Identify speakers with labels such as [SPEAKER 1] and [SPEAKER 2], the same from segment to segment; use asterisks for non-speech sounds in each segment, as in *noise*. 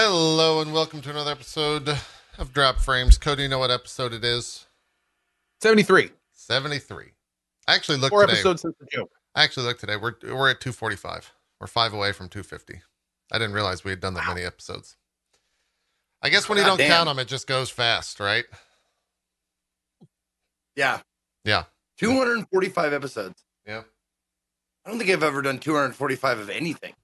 [SPEAKER 1] Hello and welcome to another episode of Drop Frames. Cody, you know what episode it is?
[SPEAKER 2] 73.
[SPEAKER 1] 73. I actually looked
[SPEAKER 2] Four
[SPEAKER 1] today.
[SPEAKER 2] episodes since the joke.
[SPEAKER 1] I actually looked today. We're we're at 245. We're five away from 250. I didn't realize we had done that many episodes. I guess when you
[SPEAKER 3] God
[SPEAKER 1] don't
[SPEAKER 3] damn.
[SPEAKER 1] count them, it just goes fast, right?
[SPEAKER 3] Yeah.
[SPEAKER 1] Yeah.
[SPEAKER 3] 245 episodes.
[SPEAKER 1] Yeah.
[SPEAKER 3] I don't think I've ever done 245 of anything.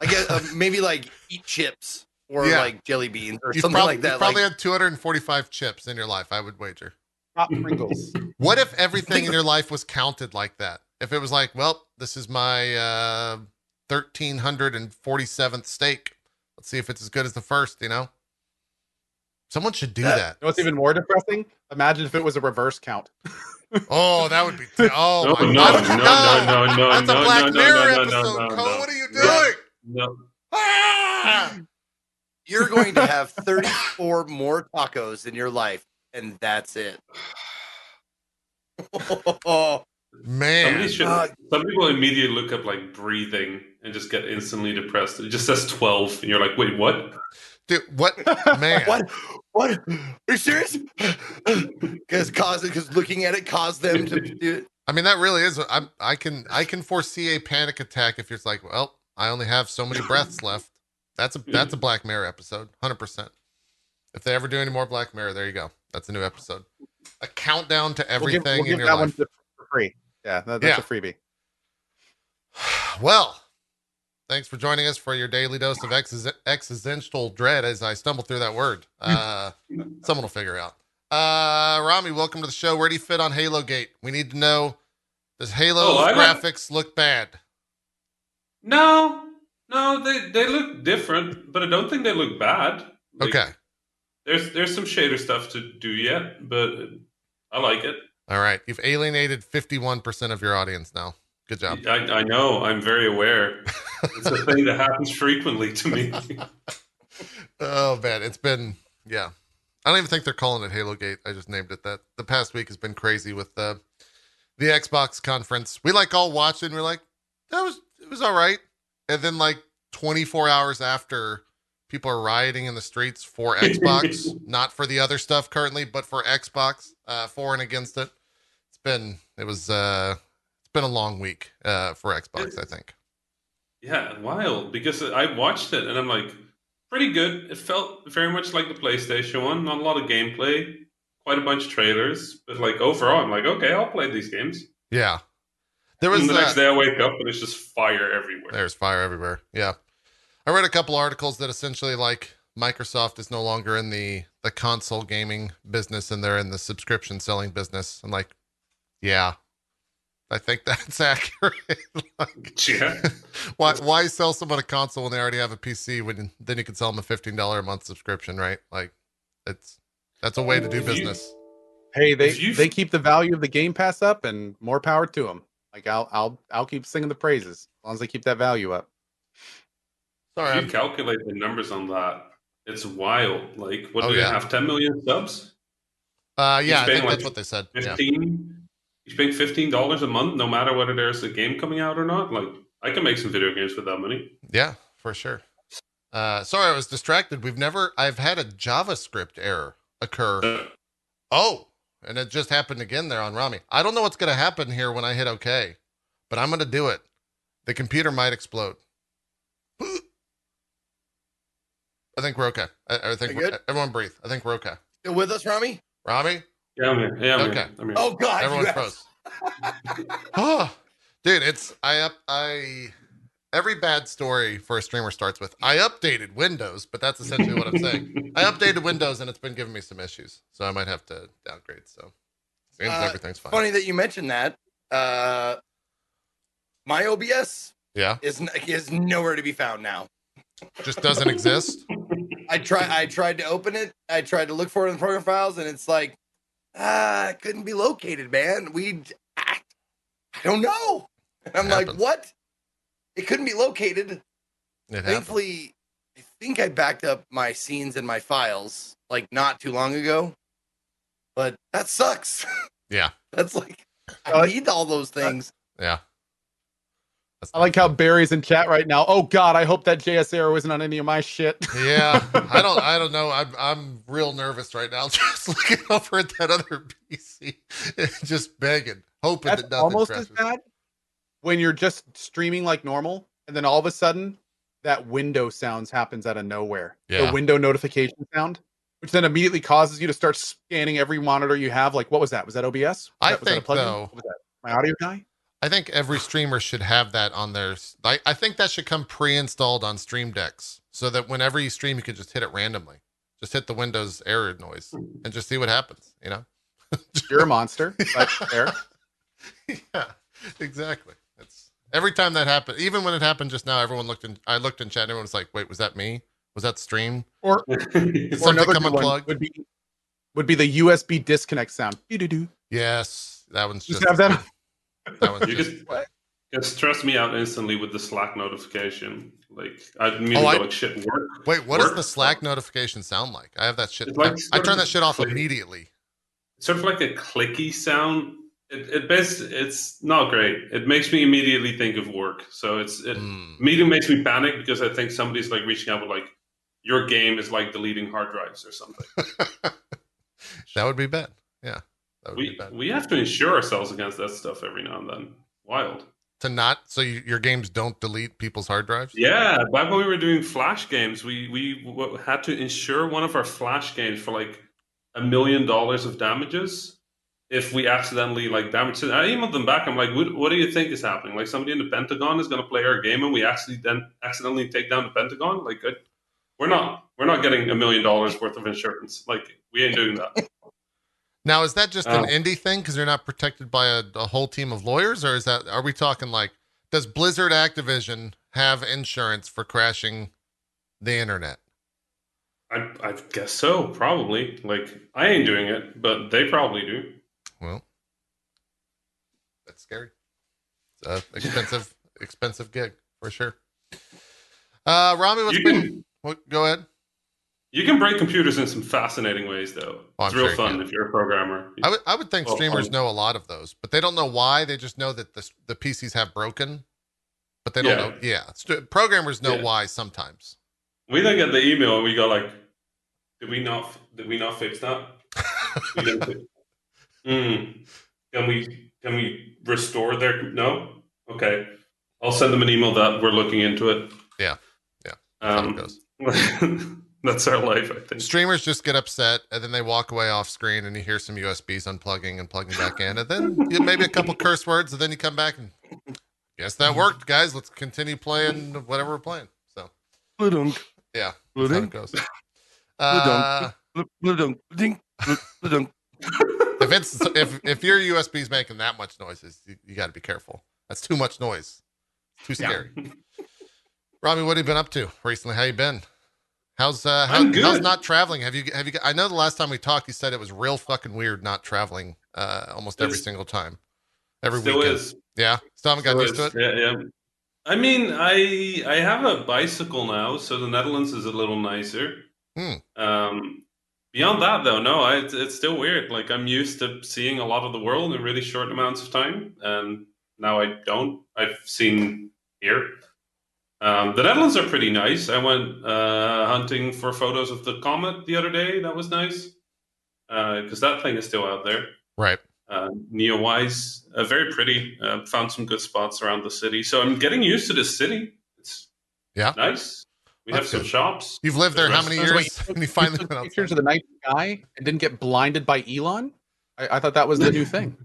[SPEAKER 3] I guess uh, maybe like eat chips or
[SPEAKER 1] Yeah.
[SPEAKER 3] like jelly beans or
[SPEAKER 1] You've
[SPEAKER 3] something
[SPEAKER 1] prob-
[SPEAKER 3] like that.
[SPEAKER 1] You probably
[SPEAKER 3] like,
[SPEAKER 1] had 245 chips in your life, I would wager.
[SPEAKER 2] Pop Pringles.
[SPEAKER 1] What if everything in *laughs* your life was counted like that? If it was like, well, this is my uh, 1347th steak. Let's see if it's as good as the first, you know? Someone should do
[SPEAKER 3] That-
[SPEAKER 1] that.
[SPEAKER 2] You know what's even more depressing? Imagine if it was a reverse count. *laughs*
[SPEAKER 1] Oh, that would be. Oh,
[SPEAKER 4] No,
[SPEAKER 1] my
[SPEAKER 4] no,
[SPEAKER 1] God.
[SPEAKER 4] no, no, no, no,
[SPEAKER 1] That's no, a
[SPEAKER 4] no,
[SPEAKER 1] Black
[SPEAKER 4] no, no,
[SPEAKER 1] Mirror
[SPEAKER 4] no, no,
[SPEAKER 1] episode.
[SPEAKER 4] no, no,
[SPEAKER 1] Cole,
[SPEAKER 4] no.
[SPEAKER 1] what are you
[SPEAKER 3] No.
[SPEAKER 1] doing?
[SPEAKER 4] No.
[SPEAKER 1] Ah!
[SPEAKER 3] you're going to have 34 more tacos in your life, and that's it. oh, *laughs*
[SPEAKER 1] Man.
[SPEAKER 4] Somebody should,
[SPEAKER 3] Uh,
[SPEAKER 4] some people immediately look up like breathing and just get instantly depressed. It just says 12, and you're like, wait, what?
[SPEAKER 1] Dude, what? *laughs* Man.
[SPEAKER 3] what? What? Are you serious? Because cause because looking at it caused them to *laughs* do it.
[SPEAKER 1] I mean, that really is. I'm, I can I can foresee a panic attack if you're like, well, I only have so many breaths left. That's a that's a Black Mirror episode, hundred percent. If they ever do any more Black Mirror, there you go. That's a new episode. A countdown to
[SPEAKER 2] We'll give,
[SPEAKER 1] everything
[SPEAKER 2] we'll give
[SPEAKER 1] in your
[SPEAKER 2] that
[SPEAKER 1] life.
[SPEAKER 2] one for for free. Yeah, that, that's
[SPEAKER 1] Yeah.
[SPEAKER 2] a freebie. *sighs*
[SPEAKER 1] Well, thanks for joining us for your daily dose of exis- existential dread as I stumble through that word. *laughs* Uh, someone will figure it out. Uh, Rami, welcome to the show. Where do you fit on Halo Gate? We need to know does Halo's
[SPEAKER 4] Oh, I don't-
[SPEAKER 1] graphics look bad?
[SPEAKER 4] No, no, they, they look different, but I don't think they look bad. Like,
[SPEAKER 1] Okay.
[SPEAKER 4] There's there's some shader stuff to do yet, but I like it.
[SPEAKER 1] All right. You've alienated 51% of your audience now. Good job.
[SPEAKER 4] I, I know. I'm very aware. It's a thing that happens frequently to me.
[SPEAKER 1] Oh, man. It's been, yeah. I don't even think they're calling it Halo Gate. I just named it that. The past week has been crazy with the the Xbox conference. We like all watched it and we're like, that was, it was all right. And then like 24 hours after, people are rioting in the streets for *laughs* Xbox, not for the other stuff currently, but for Xbox, uh, for and against it. It's been, it was, uh, been a long week, uh, for Xbox, I think.
[SPEAKER 4] Yeah, wild. Because I watched it and I'm like, pretty good. It felt very much like the PlayStation one. Not a lot of gameplay, quite a bunch of trailers, but like overall, I'm like, okay, I'll play these games.
[SPEAKER 1] Yeah. There was
[SPEAKER 4] and the
[SPEAKER 1] uh,
[SPEAKER 4] next day, I wake up and it's just fire everywhere.
[SPEAKER 1] There's fire everywhere. Yeah. I read a couple articles that essentially like Microsoft is no longer in the the console gaming business and they're in the subscription selling business. I'm like, yeah. I think that's *laughs* accurate. like,
[SPEAKER 4] Yeah. *laughs*
[SPEAKER 1] why why sell someone a console when they already have a PC when then you can sell them a $15 a month subscription, right? Like it's that's a way to do
[SPEAKER 4] If you-
[SPEAKER 1] business.
[SPEAKER 2] Hey, they
[SPEAKER 4] you-
[SPEAKER 2] they keep the value of the Game Pass up, and more power to them. Like I'll I'll I'll keep singing the praises as long as they keep that value up.
[SPEAKER 1] Sorry.
[SPEAKER 4] If
[SPEAKER 1] I'm-
[SPEAKER 4] you calculate the numbers on that, it's wild. Like, what
[SPEAKER 1] Oh,
[SPEAKER 4] do they
[SPEAKER 1] yeah.
[SPEAKER 4] have? 10 million subs?
[SPEAKER 1] uh yeah, I think
[SPEAKER 4] like
[SPEAKER 1] that's what they said. Yeah.
[SPEAKER 4] 15? You're paying $15 a month, no matter whether there's a game coming out or not? Like, I can make some video games with that money.
[SPEAKER 1] Yeah, for sure. Uh, sorry, I was distracted. We've never, I've had a JavaScript error occur.
[SPEAKER 4] Uh,
[SPEAKER 1] Oh, and it just happened again there on Rami. I don't know what's going to happen here when I hit OK, but I'm going to do it. The computer might explode. *gasps* I think we're okay. I, I think
[SPEAKER 3] We
[SPEAKER 1] we're, everyone breathe. I think we're okay.
[SPEAKER 3] Still with us, Rami?
[SPEAKER 1] Rami,
[SPEAKER 4] yeah, I'm here. Yeah, I'm
[SPEAKER 1] Okay.
[SPEAKER 4] here. I'm here.
[SPEAKER 3] Oh God,
[SPEAKER 1] everyone
[SPEAKER 3] you
[SPEAKER 1] froze. oh, dude, it's I up I every bad story for a streamer starts with I updated Windows, but that's essentially what I'm saying. I updated Windows and it's been giving me some issues, so I might have to downgrade. So seems
[SPEAKER 3] Uh,
[SPEAKER 1] everything's fine.
[SPEAKER 3] Funny that you mentioned that. Uh, my OBS
[SPEAKER 1] Yeah,
[SPEAKER 3] is is nowhere to be found now.
[SPEAKER 1] just doesn't exist. *laughs*
[SPEAKER 3] I try I tried to open it. I tried to look for it in the program files, and it's like, ah, it couldn't be located, man. We, I, I don't know. And *laughs* I'm like,
[SPEAKER 1] Happens.
[SPEAKER 3] what? It couldn't be located.
[SPEAKER 1] It happens.
[SPEAKER 3] Thankfully, I think I backed up my scenes and my files like not too long ago. But that sucks. *laughs*
[SPEAKER 1] Yeah,
[SPEAKER 3] That's like I need all those things.
[SPEAKER 1] yeah. That's
[SPEAKER 2] I like how Barry's in chat right now. Oh God, I hope that JS arrow isn't on any of my shit. *laughs*
[SPEAKER 1] Yeah, I don't. I don't know. I'm I'm real nervous right now. *laughs* Just looking over at that other PC, *laughs* just begging, hoping
[SPEAKER 2] That's
[SPEAKER 1] that nothing
[SPEAKER 2] almost
[SPEAKER 1] crashes.
[SPEAKER 2] as bad when you're just streaming like normal, and then all of a sudden that window sounds happens out of nowhere.
[SPEAKER 1] Yeah.
[SPEAKER 2] The window notification sound, which then immediately causes you to start scanning every monitor you have. Like, what was that? Was that OBS? Was
[SPEAKER 1] I
[SPEAKER 2] that, was that a
[SPEAKER 1] think,
[SPEAKER 2] plugin?
[SPEAKER 1] though-
[SPEAKER 2] What was that? My audio guy?
[SPEAKER 1] I think every streamer should have that on their. I think that should come pre-installed on Stream Decks, so that whenever you stream, you can just hit it randomly. Just hit the Windows error noise and just see what happens. You know? *laughs*
[SPEAKER 2] You're a monster. But *laughs* fair.
[SPEAKER 1] yeah, exactly. It's every time that happened. Even when it happened just now, everyone looked in. I looked in chat. and Everyone was like, "Wait, was that me? Was that stream?"
[SPEAKER 2] Or *laughs*
[SPEAKER 1] Did
[SPEAKER 2] or
[SPEAKER 1] something
[SPEAKER 2] another
[SPEAKER 1] come
[SPEAKER 2] good one
[SPEAKER 1] unplugged?
[SPEAKER 2] would be would be the USB disconnect sound. Doo-doo-doo.
[SPEAKER 1] Yes, that one's
[SPEAKER 2] Just
[SPEAKER 1] just.
[SPEAKER 2] have that.
[SPEAKER 4] You
[SPEAKER 1] just.
[SPEAKER 4] just,
[SPEAKER 2] What?
[SPEAKER 4] just stress me out instantly with the Slack notification. Like I mean,
[SPEAKER 1] Oh, I-
[SPEAKER 4] go like shit work.
[SPEAKER 1] Wait, what does the Slack notification sound like? I have that shit.
[SPEAKER 4] Like
[SPEAKER 1] I, I turn that shit off
[SPEAKER 4] like-
[SPEAKER 1] immediately.
[SPEAKER 4] sort of like a clicky sound. It, it best it's not great. It makes me immediately think of work. So it's it
[SPEAKER 1] Mm.
[SPEAKER 4] immediately makes me panic because I think somebody's like reaching out with like your game is like deleting hard drives or something. *laughs*
[SPEAKER 1] that would be bad. Yeah, that would be
[SPEAKER 4] we we have to insure ourselves against that stuff every now and then. Wild.
[SPEAKER 1] to not so you, your games don't delete people's hard drives.
[SPEAKER 4] Yeah, back when we were doing Flash games, we we had to insure one of our Flash games for like a million dollars of damages if we accidentally like damage it. I emailed them back. I'm like, what, what do you think is happening? Like somebody in the Pentagon is going to play our game and we actually then accidentally take down the Pentagon? Like, I, we're not we're not getting a million dollars worth of insurance. Like, we ain't doing that.
[SPEAKER 1] Now, is that just an
[SPEAKER 4] Oh.
[SPEAKER 1] indie thing because they're not protected by a, a whole team of lawyers, or is that are we talking like does Blizzard Activision have insurance for crashing the internet?
[SPEAKER 4] I, I guess so, probably. Like, I ain't doing it, but they probably do.
[SPEAKER 1] Well, that's scary. It's a expensive, *laughs* expensive gig for sure. Uh, Rami, what's
[SPEAKER 4] You
[SPEAKER 1] been? What, go ahead.
[SPEAKER 4] You can break computers in some fascinating ways, though.
[SPEAKER 1] Oh,
[SPEAKER 4] it's
[SPEAKER 1] I'm
[SPEAKER 4] real
[SPEAKER 1] sure
[SPEAKER 4] fun
[SPEAKER 1] can.
[SPEAKER 4] if you're a programmer.
[SPEAKER 1] I would, I would think
[SPEAKER 4] Well,
[SPEAKER 1] streamers
[SPEAKER 4] um,
[SPEAKER 1] know a lot of those, but they don't know why. They just know that the the PCs have broken, but they don't
[SPEAKER 4] Yeah.
[SPEAKER 1] know. Yeah, St- programmers know
[SPEAKER 4] Yeah.
[SPEAKER 1] why sometimes.
[SPEAKER 4] We then get the email and we go like, "Did we not? Did we not fix that? We didn't fix- *laughs* Hmm. Can we can we restore their no? Okay, I'll send them an email that we're looking into it.
[SPEAKER 1] Yeah. Yeah. How it
[SPEAKER 4] Um,
[SPEAKER 1] goes. *laughs*
[SPEAKER 4] that's our life, I think.
[SPEAKER 1] Streamers just get upset and then they walk away off screen and you hear some USBs unplugging and plugging back in. And then you, maybe a couple curse words and then you come back and guess that worked, guys. Let's continue playing whatever we're playing. So,
[SPEAKER 3] Bludunk,
[SPEAKER 1] yeah, that's how it
[SPEAKER 3] bludunk,
[SPEAKER 1] goes. Uh,
[SPEAKER 3] bludunk, bludunk, bludunk. *laughs*
[SPEAKER 1] if it's if if your USB's making that much noises, you, you got to be careful. That's too much noise. Too
[SPEAKER 3] Yeah.
[SPEAKER 1] scary. Robbie, what have you been up to recently? How you been? How's uh how, how's not traveling? Have you have you I know the last time we talked you said it was real fucking weird not traveling uh almost every single time. Every
[SPEAKER 4] Still
[SPEAKER 1] weekend.
[SPEAKER 4] is.
[SPEAKER 1] Yeah. Still haven't got
[SPEAKER 4] Still
[SPEAKER 1] used to it.
[SPEAKER 4] Yeah, yeah. I mean, I I have a bicycle now, so the Netherlands is a little nicer.
[SPEAKER 1] Hmm.
[SPEAKER 4] Um, beyond that, though, no, I, it's, it's still weird. Like I'm used to seeing a lot of the world in really short amounts of time, and now I don't. I've seen here. Um, the Netherlands are pretty nice. I went uh, hunting for photos of the comet the other day. That was nice because that thing is still out there
[SPEAKER 1] Right.
[SPEAKER 4] uh, Neowise. Uh, very pretty. Uh, found some good spots around the city. So I'm getting used to this city. It's
[SPEAKER 1] Yeah.
[SPEAKER 4] nice. We have some
[SPEAKER 1] good.
[SPEAKER 4] shops.
[SPEAKER 1] You've lived there how many years? *laughs*
[SPEAKER 2] Wait,
[SPEAKER 1] and you finally
[SPEAKER 2] took
[SPEAKER 1] went
[SPEAKER 2] pictures
[SPEAKER 1] outside.
[SPEAKER 2] of the night sky and didn't get blinded by Elon. I, I thought that was the new thing.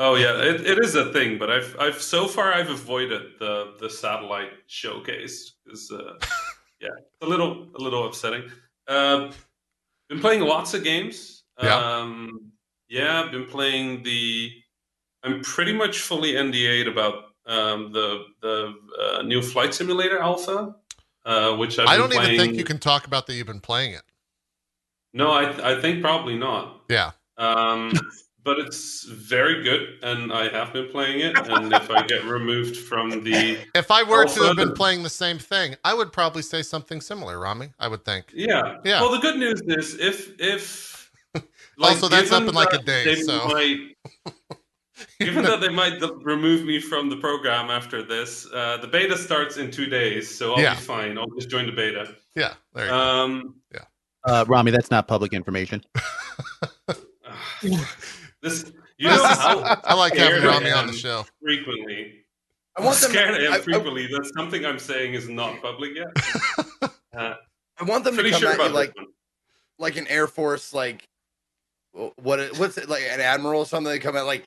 [SPEAKER 4] Oh yeah, it, it is a thing. But I've I've so far I've avoided the the satellite showcase because uh, *laughs* yeah, a little a little upsetting. Uh, been playing lots of games.
[SPEAKER 1] Yeah.
[SPEAKER 4] Um, yeah, I've been playing the. I'm pretty much fully NDA'd about um, the the uh, new flight simulator alpha, uh, which I've
[SPEAKER 1] I
[SPEAKER 4] been
[SPEAKER 1] don't even think you can talk about that you've been playing it.
[SPEAKER 4] No, I I think probably not.
[SPEAKER 1] Yeah.
[SPEAKER 4] Um, *laughs* but it's very good, and I have been playing it. And if I get removed from the *laughs*
[SPEAKER 1] If I were to have been playing the same thing, I would probably say something similar, Rami. I would think.
[SPEAKER 4] yeah,
[SPEAKER 1] Yeah.
[SPEAKER 4] Well, the good news is if if *laughs*
[SPEAKER 1] Also, that's up in like a day, so-
[SPEAKER 4] might- *laughs* Given that they might remove me from the program after this, uh, the beta starts in two days, so I'll
[SPEAKER 1] Yeah.
[SPEAKER 4] be fine. I'll just join the beta.
[SPEAKER 1] yeah, there you go.
[SPEAKER 4] Um,
[SPEAKER 2] Uh, Rami, that's not public information. *sighs* *sighs*
[SPEAKER 4] this, *laughs* you know *laughs* how
[SPEAKER 1] I like having Rami on the show.
[SPEAKER 4] frequently.
[SPEAKER 3] I want them.
[SPEAKER 4] scared I am
[SPEAKER 3] I, I,
[SPEAKER 4] frequently. That's something I'm saying is not public yet. *laughs* Uh,
[SPEAKER 3] I want them to
[SPEAKER 4] pretty
[SPEAKER 3] come
[SPEAKER 4] sure
[SPEAKER 3] at you like
[SPEAKER 4] one.
[SPEAKER 3] like an Air Force, like what? What's it like? An admiral or something? They come out like,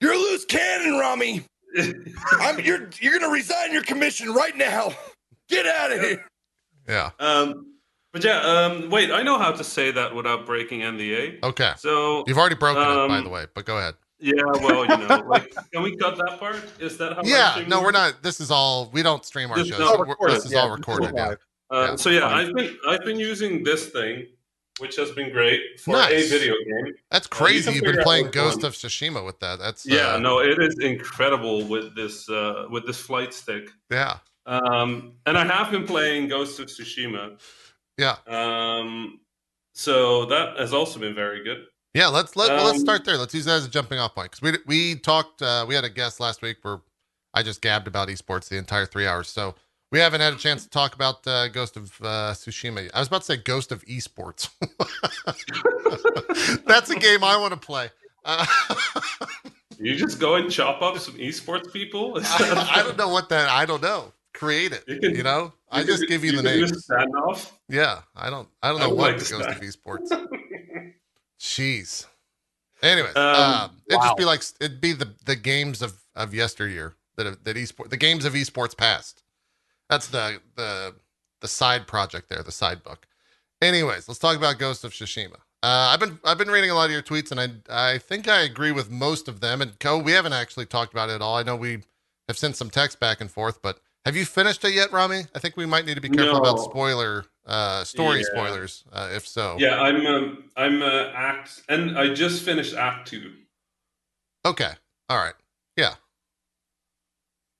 [SPEAKER 3] "You're a loose cannon, Rami. I'm you're you're gonna resign your commission right now. Get out of here."
[SPEAKER 1] Yeah.
[SPEAKER 4] um, but yeah, um, wait. I know how to say that without breaking NDA.
[SPEAKER 1] Okay.
[SPEAKER 4] So
[SPEAKER 1] You've already broken it, by
[SPEAKER 4] Um,
[SPEAKER 1] the way, but go ahead.
[SPEAKER 4] yeah, well, you know, like, *laughs* can we cut that part? Is that how?
[SPEAKER 1] Yeah. No, we're not. This is all. We don't stream our
[SPEAKER 4] This is
[SPEAKER 1] shows.
[SPEAKER 4] all
[SPEAKER 2] recorded,
[SPEAKER 1] This is
[SPEAKER 2] yeah,
[SPEAKER 1] all recorded. Yeah.
[SPEAKER 4] Uh,
[SPEAKER 1] Yeah.
[SPEAKER 4] so yeah, I've been I've been using this thing, which has been great for
[SPEAKER 1] Nice.
[SPEAKER 4] a video game.
[SPEAKER 1] That's
[SPEAKER 4] Uh, you
[SPEAKER 1] crazy.
[SPEAKER 4] can
[SPEAKER 1] You've been playing Ghost
[SPEAKER 4] one.
[SPEAKER 1] of Tsushima with that. That's
[SPEAKER 4] Yeah,
[SPEAKER 1] uh,
[SPEAKER 4] no, it is incredible with this uh, with this flight stick.
[SPEAKER 1] Yeah.
[SPEAKER 4] Um, and I have been playing Ghost of Tsushima.
[SPEAKER 1] Yeah.
[SPEAKER 4] Um, so that has also been very good.
[SPEAKER 1] Yeah, let's let well, let's
[SPEAKER 4] Um,
[SPEAKER 1] start there. Let's use that as a jumping off point because we we talked. Uh, we had a guest last week where I just gabbed about esports the entire three hours. So we haven't had a chance to talk about uh, Ghost of uh, Tsushima. I was about to say Ghost of Esports. *laughs* That's a game I want to play. Uh, *laughs*
[SPEAKER 4] You just go and chop up some esports people.
[SPEAKER 1] I, I don't know what that. I don't know. Create it.
[SPEAKER 4] You
[SPEAKER 1] You,
[SPEAKER 4] can-
[SPEAKER 1] know. I just
[SPEAKER 4] can-
[SPEAKER 1] give you the
[SPEAKER 4] can do a
[SPEAKER 1] names.
[SPEAKER 4] standoff.
[SPEAKER 1] Yeah. I don't. I don't know
[SPEAKER 4] would
[SPEAKER 1] what
[SPEAKER 4] like
[SPEAKER 1] the
[SPEAKER 4] to
[SPEAKER 1] Ghost of
[SPEAKER 4] stand.
[SPEAKER 1] Esports. *laughs* Jeez. Anyways,
[SPEAKER 4] Um,
[SPEAKER 1] um, it'd
[SPEAKER 2] wow.
[SPEAKER 1] just be like it'd be the the games of of yesteryear that have- that esport the games of esports past. That's the the the side project there, the side book. Anyways, let's talk about Ghost of Tsushima. Uh, I've been I've been reading a lot of your tweets, and I I think I agree with most of them. And Co, we haven't actually talked about it at all. I know we have sent some text back and forth, but have you finished it yet, Rami? I think we might need to be careful about spoiler uh, story
[SPEAKER 4] Yeah.
[SPEAKER 1] spoilers, uh, if so.
[SPEAKER 4] Yeah, I'm um, I'm uh, act, and I just finished Act Two.
[SPEAKER 1] Okay. All right. Yeah.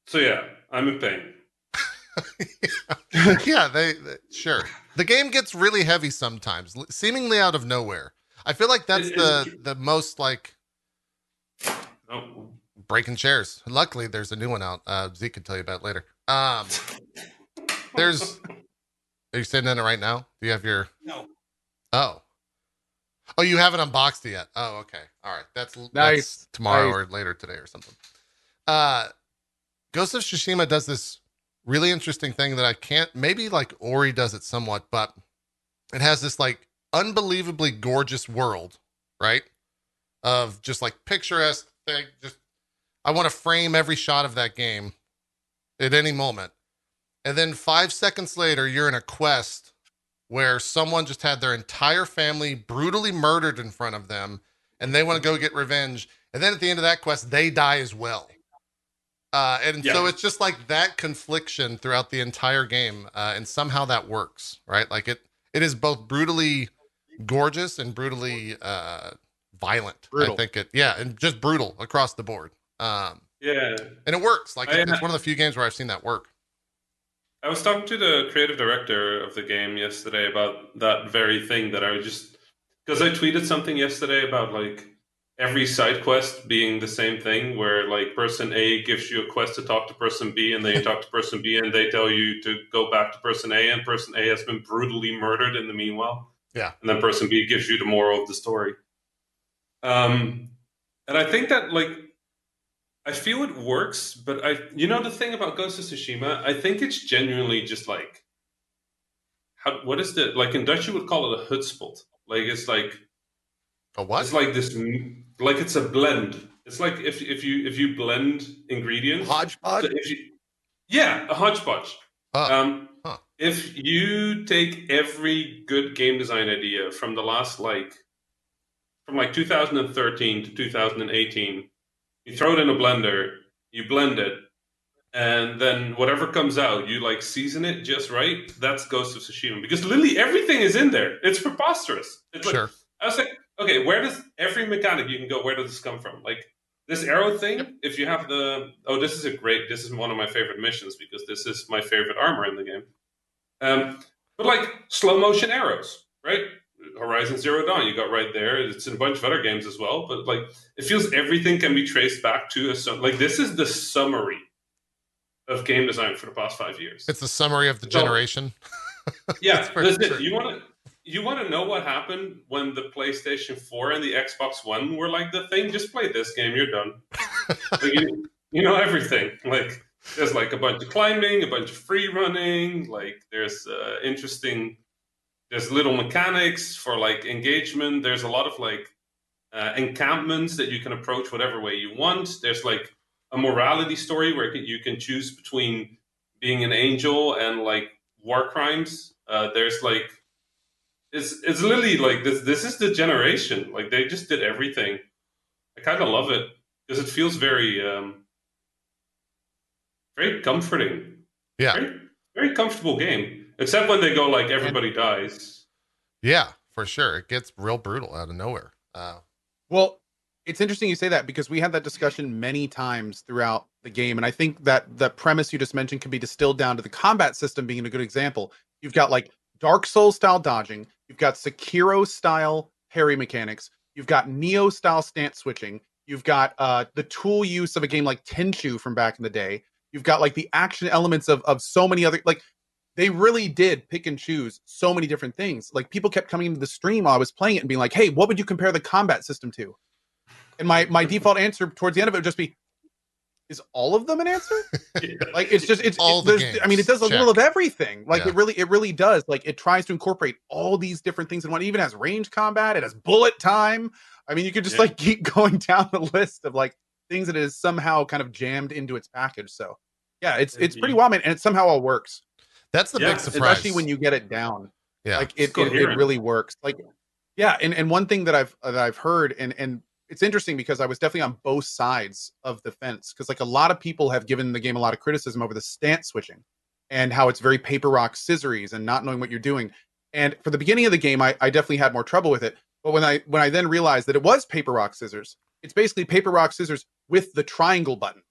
[SPEAKER 4] So yeah, I'm in pain. *laughs*
[SPEAKER 1] yeah, they, they- sure. The game gets really heavy sometimes, seemingly out of nowhere. I feel like that's
[SPEAKER 4] It-
[SPEAKER 1] the
[SPEAKER 4] it's-
[SPEAKER 1] the most like
[SPEAKER 4] Oh,
[SPEAKER 1] breaking chairs. Luckily, there's a new one out. Uh, Zeke can tell you about it later. Um, there's. Are you sitting in it right now? Do you have your?
[SPEAKER 3] No.
[SPEAKER 1] Oh. Oh, you haven't unboxed it yet. Oh, okay. All right. That's that's
[SPEAKER 2] Nice.
[SPEAKER 1] tomorrow
[SPEAKER 2] Nice.
[SPEAKER 1] or later today or something. Uh, Ghost of Tsushima does this really interesting thing that I can't. Maybe like Ori does it somewhat, but it has this like unbelievably gorgeous world, right? Of just like picturesque thing. Just I want to frame every shot of that game at any moment. And then five seconds later, you're in a quest where someone just had their entire family brutally murdered in front of them and they want to go get revenge. And then at the end of that quest, they die as well. Uh, and so it's just like that confliction throughout the entire game. Uh, and somehow that works, right? Like it, it is both brutally gorgeous and brutally uh, violent.
[SPEAKER 2] Brutal.
[SPEAKER 1] I think it, yeah, and just brutal across the board. Um,
[SPEAKER 4] yeah.
[SPEAKER 1] and it works. Like
[SPEAKER 4] I-
[SPEAKER 1] it's one of the few games where I've seen that work.
[SPEAKER 4] I was talking to the creative director of the game yesterday about that very thing that I was just because I tweeted something yesterday about like every side quest being the same thing where like person A gives you a quest to talk to person B and then you talk to person B and they tell you to go back to person A and person A has been brutally murdered in the meanwhile.
[SPEAKER 1] Yeah.
[SPEAKER 4] And then person B gives you the moral of the story. Um and I think that like I feel it works, but I, you know, the thing about Ghost of Tsushima, I think it's genuinely just like, how, what is the, like in Dutch you would call it a hutspot. Like it's like,
[SPEAKER 1] A what?
[SPEAKER 4] it's like this, like it's a blend. It's like if if you if you blend ingredients. so
[SPEAKER 3] Hodgepodge.
[SPEAKER 4] if you, yeah, a hodgepodge.
[SPEAKER 1] Oh,
[SPEAKER 4] Um,
[SPEAKER 1] huh.
[SPEAKER 4] If you take every good game design idea from the last like, from like 2013 to 2018, you throw it in a blender, you blend it, and then whatever comes out, you like season it just right. That's Ghost of Tsushima because literally everything is in there. It's preposterous. It's like,
[SPEAKER 1] sure.
[SPEAKER 4] I was like, okay, where does every mechanic you can go? Where does this come from? Like this arrow thing. If you have the oh, this is a great. This is one of my favorite missions because this is my favorite armor in the game. Um, but like slow motion arrows, right? Horizon Zero Dawn, you got right there. It's in a bunch of other games as well, but like it feels everything can be traced back to a sum- like this is the summary of game design for the past five years.
[SPEAKER 1] It's the summary of the
[SPEAKER 4] So-
[SPEAKER 1] generation. *laughs*
[SPEAKER 4] yeah, *laughs* listen, you want to you want to know what happened when the PlayStation 4 and the Xbox One were like the thing? Just play this game, you're done. *laughs* like, you, you know everything. Like there's like a bunch of climbing, a bunch of free running. Like there's uh, interesting. There's little mechanics for like engagement. There's a lot of like uh, encampments that you can approach whatever way you want. There's like a morality story where you can choose between being an angel and like war crimes. Uh, there's like it's it's literally like this. This is the generation. Like they just did everything. I kind of love it because it feels very um, very comforting.
[SPEAKER 1] Yeah.
[SPEAKER 4] Very, very comfortable game. Except when they go like everybody dies.
[SPEAKER 1] Yeah, for sure. It gets real brutal out of nowhere. Uh,
[SPEAKER 2] Well, it's interesting you say that because we had that discussion many times throughout the game, and I think that the premise you just mentioned can be distilled down to the combat system being a good example. You've got like Dark Souls style dodging, you've got Sekiro style parry mechanics, you've got Nioh style stance switching, you've got uh the tool use of a game like Tenchu from back in the day, you've got like the action elements of of so many other like they really did pick and choose so many different things. Like people kept coming into the stream while I was playing it and being like, "Hey, what would you compare the combat system to?" And my my *laughs* default answer towards the end of it would just be, "Is all of them an answer?" *laughs* Like it's just it's
[SPEAKER 1] All
[SPEAKER 2] it,
[SPEAKER 1] the
[SPEAKER 2] there's- I mean, it does a little of everything. Like
[SPEAKER 1] Yeah.
[SPEAKER 2] it really it really does. Like it tries to incorporate all these different things in one. It even has range combat. It has bullet time. I mean, you could just
[SPEAKER 4] Yeah.
[SPEAKER 2] like *laughs* keep going down the list of like things that it is somehow kind of jammed into its package. So yeah, it's it's pretty
[SPEAKER 4] Yeah.
[SPEAKER 2] wild, man, and it somehow all works
[SPEAKER 1] that's the
[SPEAKER 4] Yeah,
[SPEAKER 1] big surprise.
[SPEAKER 2] especially when you get it down.
[SPEAKER 1] Yeah.
[SPEAKER 2] like it, it, it really works. Like yeah and, and one thing that i've that i've heard and and it's interesting because i was definitely on both sides of the fence because like a lot of people have given the game a lot of criticism over the stance switching and how it's very paper rock scissories and not knowing what you're doing. And for the beginning of the game I, I definitely had more trouble with it. But when i when i then realized that it was paper rock scissors it's basically paper rock scissors with the triangle button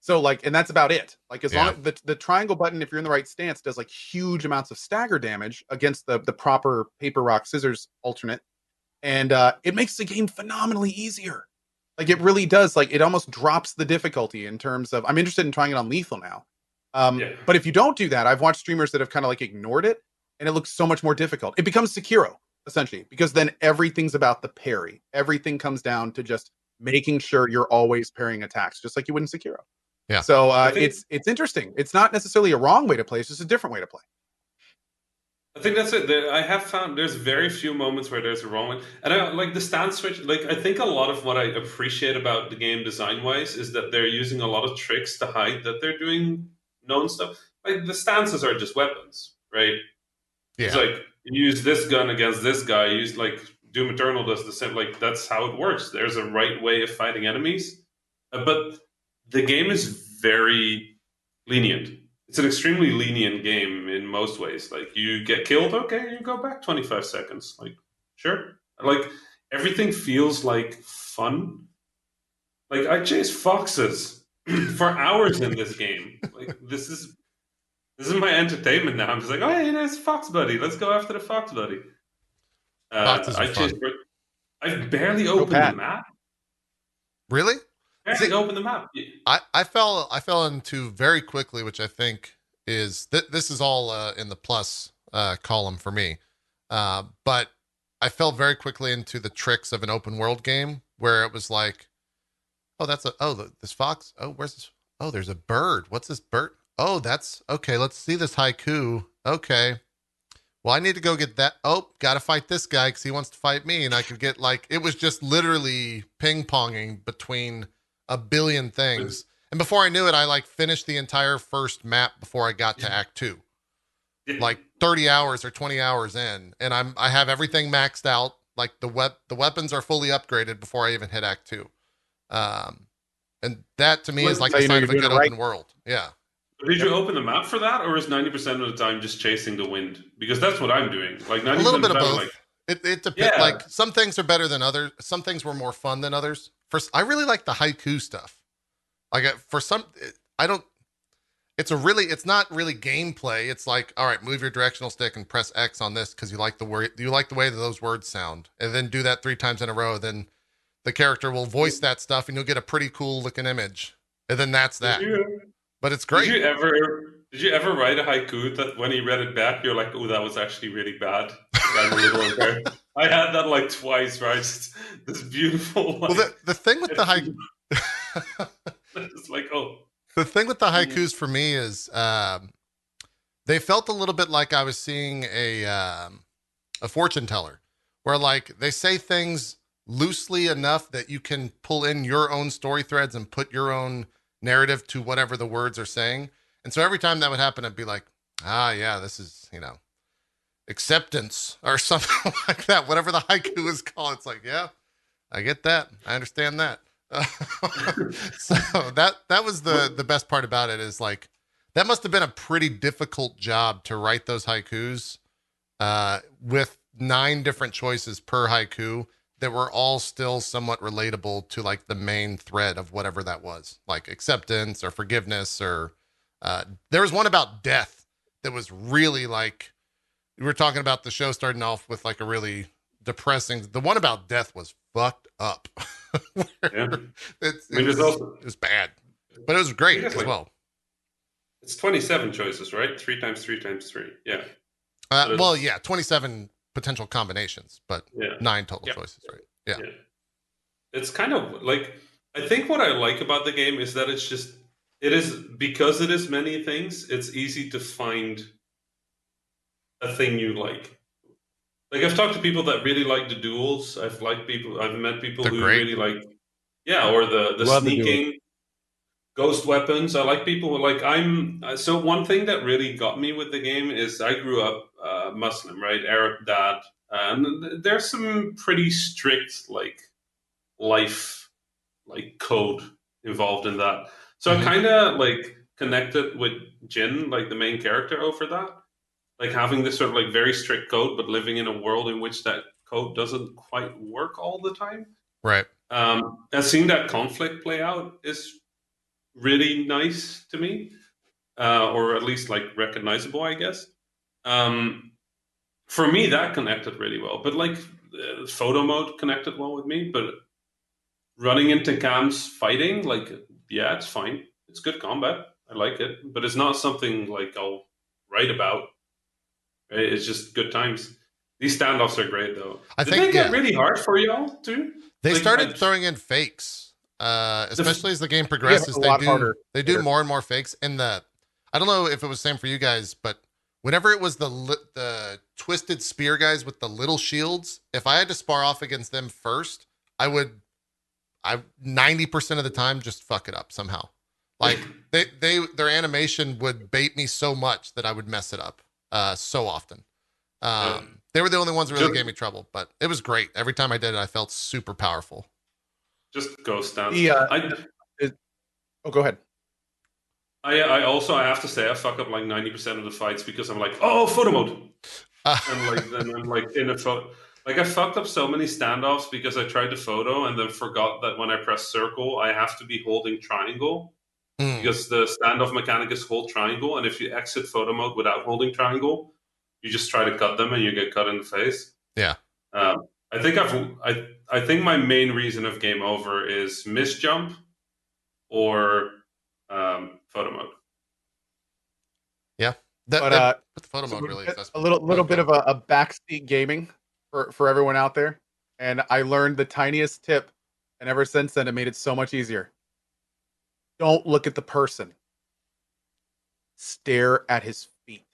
[SPEAKER 2] so like, and that's about it. Like as
[SPEAKER 1] Yeah.
[SPEAKER 2] long the the triangle button, if you're in the right stance, does like huge amounts of stagger damage against the the proper paper rock scissors alternate, and uh, it makes the game phenomenally easier. Like it really does. Like it almost drops the difficulty in terms of. I'm interested in trying it on lethal now. Um,
[SPEAKER 4] Yeah.
[SPEAKER 2] But if you don't do that, I've watched streamers that have kind of like ignored it, and it looks so much more difficult. It becomes Sekiro essentially because then everything's about the parry. Everything comes down to just making sure you're always parrying attacks, just like you would in Sekiro.
[SPEAKER 1] Yeah.
[SPEAKER 2] So uh,
[SPEAKER 4] think-
[SPEAKER 2] it's it's interesting. It's not necessarily a wrong way to play. It's just a different way to play.
[SPEAKER 4] I think that's it. There, I have found there's very few moments where there's a wrong one, and I like the stance switch. Like I think a lot of what I appreciate about the game design wise is that they're using a lot of tricks to hide that they're doing known stuff. Like the stances are just weapons, right?
[SPEAKER 1] Yeah.
[SPEAKER 4] It's like you use this gun against this guy. You use like Doom Eternal does the same. Like that's how it works. There's a right way of fighting enemies, Uh, but the game is very lenient. It's an extremely lenient game in most ways. Like you get killed, okay, you go back 25 seconds. Like sure, like everything feels like fun. Like I chase foxes *clears throat* for hours in this game. Like this is this is my entertainment now. I'm just like, oh hey, there's Fox Buddy. Let's go after the Fox Buddy. Uh, I chased. I've barely opened the map.
[SPEAKER 1] really?
[SPEAKER 4] Barely
[SPEAKER 1] See-
[SPEAKER 4] opened the map.
[SPEAKER 1] I, I fell I fell into very quickly, which I think is th- this is all uh, in the plus uh, column for me. Uh, but I fell very quickly into the tricks of an open world game where it was like, oh, that's a oh th- this fox. Oh, where's this? Oh, there's a bird. What's this bird? Oh, that's okay. Let's see this haiku. Okay. Well, I need to go get that. Oh, got to fight this guy because he wants to fight me, and I could get like it was just literally ping ponging between a billion things. And before I knew it, I like finished the entire first map before I got to
[SPEAKER 4] Yeah.
[SPEAKER 1] Act Two,
[SPEAKER 4] Yeah.
[SPEAKER 1] like 30 hours or 20 hours in, and I'm I have everything maxed out. Like the web the weapons are fully upgraded before I even hit Act Two, um, and that to me
[SPEAKER 4] Well,
[SPEAKER 1] is like a sign of a good
[SPEAKER 2] it
[SPEAKER 1] open world. Yeah,
[SPEAKER 4] Did you open the map for that, or is ninety percent of the time just chasing the wind? Because that's what I'm doing. Like
[SPEAKER 1] a
[SPEAKER 4] ninety
[SPEAKER 1] little
[SPEAKER 4] percent
[SPEAKER 1] bit
[SPEAKER 4] of the
[SPEAKER 1] both.
[SPEAKER 4] like
[SPEAKER 1] It it depends.
[SPEAKER 4] Yeah.
[SPEAKER 1] Like some things are better than others. Some things were more fun than others. First, I really like the haiku stuff. Like uh, for some, I don't. it's a really it's not really gameplay. It's like, all right, move your directional stick and press X on this because you like the word you like the way that those words sound, and then do that three times in a row. Then the character will voice that stuff, and you'll get a pretty cool looking image, and then that's that.
[SPEAKER 4] You,
[SPEAKER 1] But it's
[SPEAKER 4] did
[SPEAKER 1] great.
[SPEAKER 4] you ever did you ever write a haiku that when he read it back you're like, oh that was actually really bad? I'm a little embarrassed. I had that like twice, right? Just this beautiful like,
[SPEAKER 1] well, the the thing with the haiku. *laughs*
[SPEAKER 4] it's like, oh
[SPEAKER 1] the thing with the haikus for me is um, they felt a little bit like I was seeing a um, a fortune teller, where like they say things loosely enough that you can pull in your own story threads and put your own narrative to whatever the words are saying. And so every time that would happen, I'd be like, ah, yeah, this is you know acceptance or *laughs* something like that. Whatever the haiku is called, it's like, yeah, I get that. I understand that. *laughs* so that that was the the best part about it is like that must have been a pretty difficult job to write those haikus uh, with nine different choices per haiku that were all still somewhat relatable to like the main thread of whatever that was like acceptance or forgiveness or uh, there was one about death that was really like we were talking about the show starting off with like a really depressing the one about death was fucked up *laughs*
[SPEAKER 4] yeah.
[SPEAKER 1] it's,
[SPEAKER 4] I mean,
[SPEAKER 1] it, was,
[SPEAKER 4] also-
[SPEAKER 1] it was bad but it was great as
[SPEAKER 4] like-
[SPEAKER 1] well
[SPEAKER 4] It's twenty seven choices, right? Three times three times three. Yeah.
[SPEAKER 1] uh, well yeah 27 potential combinations but
[SPEAKER 4] Yeah.
[SPEAKER 1] nine total
[SPEAKER 2] Yeah.
[SPEAKER 1] choices right yeah
[SPEAKER 4] It's kind of like I think what I like about the game is that it's just it is because it is many things, it's easy to find a thing you like. Like I've talked to people that really like the duels. I've liked people I've met people
[SPEAKER 1] They're
[SPEAKER 4] who
[SPEAKER 1] great.
[SPEAKER 4] really like yeah, or the the
[SPEAKER 2] Love the
[SPEAKER 4] sneaking ghost weapons. I like people who like I'm uh, so one thing that really got me with the game is I grew up uh, Muslim, right? Arab dad. And there's some pretty strict like life like code involved in that. So
[SPEAKER 1] Mhm.
[SPEAKER 4] I kind of like connected with Jin, like the main character, over that. Like having this sort of like very strict code, but living in a world in which that code doesn't quite work all the time.
[SPEAKER 1] right
[SPEAKER 4] Um, and seeing that conflict play out is really nice to me, uh, or at least like recognizable, I guess. Um, for me, that connected really well. But like uh, photo mode connected well with me. But running into cams fighting, like yeah, it's fine. It's good combat. I like it, but it's not something like I'll write about. Right? It's just good times. These standoffs are great though.
[SPEAKER 1] I
[SPEAKER 4] Did
[SPEAKER 1] think,
[SPEAKER 4] they get
[SPEAKER 1] yeah.
[SPEAKER 4] really hard for y'all too?
[SPEAKER 1] They
[SPEAKER 4] Like,
[SPEAKER 1] started
[SPEAKER 4] I-
[SPEAKER 1] throwing in fakes, uh,
[SPEAKER 4] The-
[SPEAKER 1] especially as the game progresses.
[SPEAKER 2] a
[SPEAKER 1] they do
[SPEAKER 2] harder.
[SPEAKER 1] they do more and more fakes. And the I don't know if it was the same for you guys, but whenever it was the the twisted spear guys with the little shields, if I had to spar off against them first, I would I ninety percent of the time just fuck it up somehow. Like *laughs* they they their animation would bait me so much that I would mess it up uh, so often. Um, they were the only ones that really
[SPEAKER 4] Just-
[SPEAKER 1] gave me trouble, but it was great. Every time I did it, I felt super powerful.
[SPEAKER 4] Just ghost stand.
[SPEAKER 2] Yeah. uh,
[SPEAKER 4] I,
[SPEAKER 2] Oh, go ahead.
[SPEAKER 4] I I also I have to say I fuck up like ninety percent of the fights because I'm like, oh, photo mode,
[SPEAKER 1] Uh,
[SPEAKER 4] and like then I'm like in a photo. Like I fucked up so many standoffs because I tried to photo and then forgot that when I press circle, I have to be holding triangle
[SPEAKER 1] mm,
[SPEAKER 4] because the standoff mechanic is hold triangle, and if you exit photo mode without holding triangle, you just try to cut them and you get cut in the face.
[SPEAKER 1] Yeah.
[SPEAKER 4] Um, I think I've I I think my main reason of game over is miss jump or um, photo mode.
[SPEAKER 1] that,
[SPEAKER 2] But
[SPEAKER 1] that-
[SPEAKER 2] uh,
[SPEAKER 1] but the photo
[SPEAKER 2] so
[SPEAKER 1] mode really
[SPEAKER 2] a- a little little
[SPEAKER 1] Okay.
[SPEAKER 2] bit of a, a backseat gaming for for everyone out there, and I learned the tiniest tip, and ever since then, it made it so much easier. Don't look at the person. Stare at his feet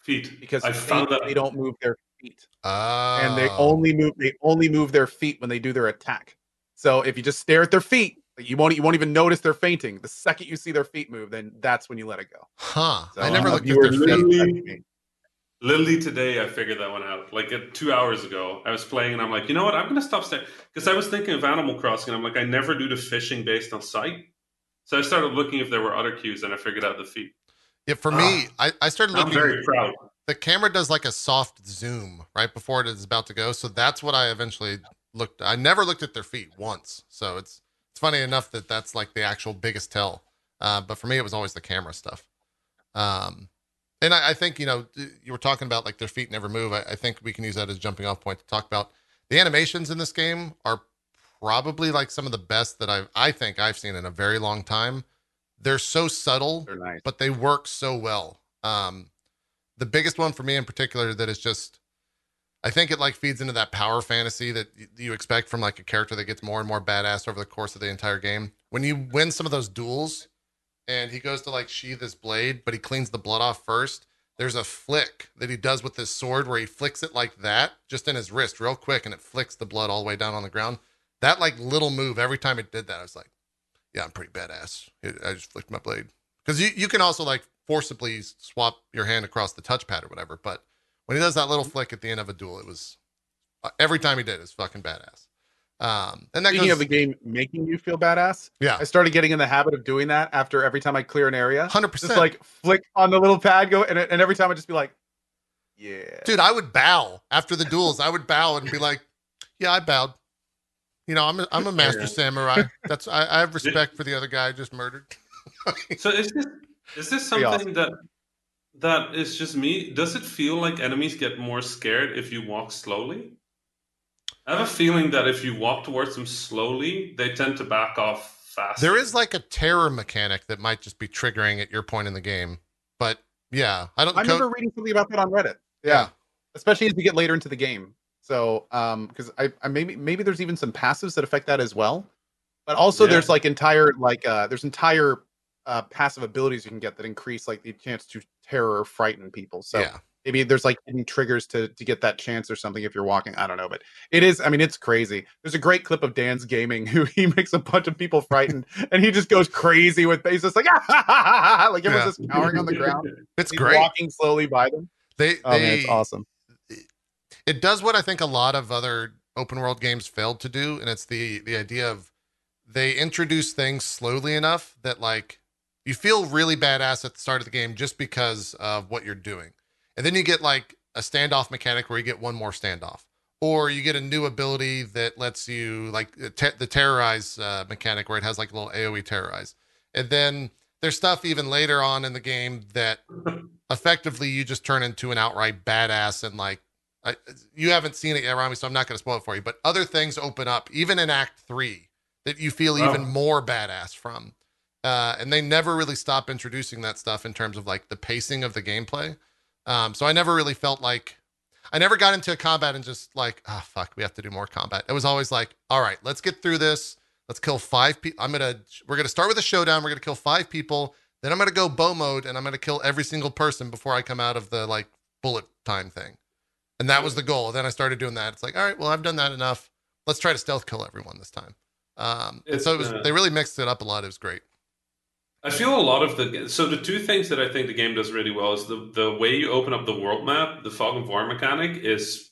[SPEAKER 4] Feet.
[SPEAKER 2] because
[SPEAKER 4] I
[SPEAKER 2] feet,
[SPEAKER 4] found that
[SPEAKER 2] they don't move their feet,
[SPEAKER 1] Oh.
[SPEAKER 2] and they only move they only move their feet when they do their attack. So if you just stare at their feet, you won't you won't even notice they're fainting. The second you see their feet move, then that's when you let it go.
[SPEAKER 1] Huh.
[SPEAKER 2] So,
[SPEAKER 1] I never
[SPEAKER 2] uh,
[SPEAKER 1] looked at their
[SPEAKER 2] that's-
[SPEAKER 1] feet.
[SPEAKER 4] Literally today, I figured that one out. Like uh, two hours ago, I was playing and I'm like, you know what? I'm going to stop staring because I was thinking of Animal Crossing. And I'm like, I never do the fishing based on sight. So I started looking if there were other cues, and I figured out the feet.
[SPEAKER 1] Yeah, for me, I, I started
[SPEAKER 4] I'm
[SPEAKER 1] looking.
[SPEAKER 4] very proud.
[SPEAKER 1] the camera does like a soft zoom right before it is about to go, so that's what I eventually looked. I never looked at their feet once, so it's it's funny enough that that's like the actual biggest tell. Uh, but for me, it was always the camera stuff. Um, and I, I think you know you were talking about like their feet never move. I, I think we can use that as a jumping off point to talk about the animations in this game are probably like some of the best that I've I think I've seen in a very long time. They're so subtle,
[SPEAKER 2] They're nice.
[SPEAKER 1] but they work so well. Um, the biggest one for me in particular that is just, I think it like feeds into that power fantasy that you expect from like a character that gets more and more badass over the course of the entire game. When you win some of those duels, and he goes to like sheath his blade, but he cleans the blood off first. There's a flick that he does with his sword where he flicks it like that, just in his wrist, real quick, and it flicks the blood all the way down on the ground. That like little move, every time it did that, I was like, yeah, I'm pretty badass. I just flicked my blade. Because you, you can also like forcibly swap your hand across the touchpad or whatever. But when he does that little flick at the end of a duel, it was uh, every time he did, it was fucking badass. Um, and that
[SPEAKER 2] Speaking
[SPEAKER 1] goes,
[SPEAKER 2] of the game making you feel badass,
[SPEAKER 1] yeah,
[SPEAKER 2] I started getting in the habit of doing that after every time I clear an area.
[SPEAKER 1] hundred
[SPEAKER 2] Just
[SPEAKER 1] percent.
[SPEAKER 2] like flick on the little pad, go and, and every time I just be like, yeah.
[SPEAKER 1] dude, I would bow after the duels. I would bow and be like, yeah, I bowed. You know, I'm a, I'm a master
[SPEAKER 4] Yeah.
[SPEAKER 1] samurai. That's I, I have respect for the other guy I just murdered. *laughs*
[SPEAKER 4] So is this is this
[SPEAKER 2] Pretty
[SPEAKER 4] something that that is just me? Does it feel like enemies get more scared if you walk slowly? I have a feeling that if you walk towards them slowly, they tend to back off fast.
[SPEAKER 1] There is like a terror mechanic that might just be triggering at your point in the game, but yeah, I don't.
[SPEAKER 2] I
[SPEAKER 1] Co-
[SPEAKER 2] remember reading something about that on Reddit. Yeah.
[SPEAKER 1] Yeah.
[SPEAKER 2] Especially as we get later into the game. So um because I, I maybe maybe there's even some passives that affect that as well. But also
[SPEAKER 4] Yeah.
[SPEAKER 2] there's like entire like uh there's entire uh passive abilities you can get that increase like the chance to terror or frighten people. So
[SPEAKER 1] yeah,
[SPEAKER 2] maybe there's like hidden triggers to to get that chance or something if you're walking. I don't know, but it is. I mean, it's crazy. There's a great clip of DansGaming *laughs* who he makes a bunch of people frightened, and he just goes crazy with. He's just like, ah, ha, ha, ha, ha," like everyone's just cowering on the *laughs* ground.
[SPEAKER 1] it's
[SPEAKER 2] He's
[SPEAKER 1] great.
[SPEAKER 2] walking slowly by them.
[SPEAKER 1] They
[SPEAKER 2] Oh man,
[SPEAKER 1] they
[SPEAKER 2] it's awesome.
[SPEAKER 1] it does what I think a lot of other open world games failed to do, and it's the the idea of they introduce things slowly enough that like you feel really badass at the start of the game just because of what you're doing, and then you get like a standoff mechanic where you get one more standoff, or you get a new ability that lets you like the te- the terrorize uh, mechanic where it has like a little AOE terrorize, and then there's stuff even later on in the game that effectively you just turn into an outright badass and like I, you haven't seen it yet, Rami, so I'm not going to spoil it for you. But other things open up, even in Act Three, that you feel
[SPEAKER 4] Wow.
[SPEAKER 1] even more badass from. Uh, and they never really stop introducing that stuff in terms of like the pacing of the gameplay. Um, so I never really felt like I never got into a combat and just like, ah, fuck, we have to do more combat. It was always like, all right, let's get through this. Let's kill five people. I'm gonna we're gonna start with a showdown. We're gonna kill five people. Then I'm gonna go bow mode and I'm gonna kill every single person before I come out of the like bullet time thing. And that was the goal. Then I started doing that. It's like, all right, well, I've done that enough. Let's try to stealth kill everyone this time. Um, and so it was,
[SPEAKER 4] uh,
[SPEAKER 1] they really mixed it up a lot. It was great.
[SPEAKER 4] I feel a lot of the so the two things that I think the game does really well is the the way you open up the world map, the fog of war mechanic is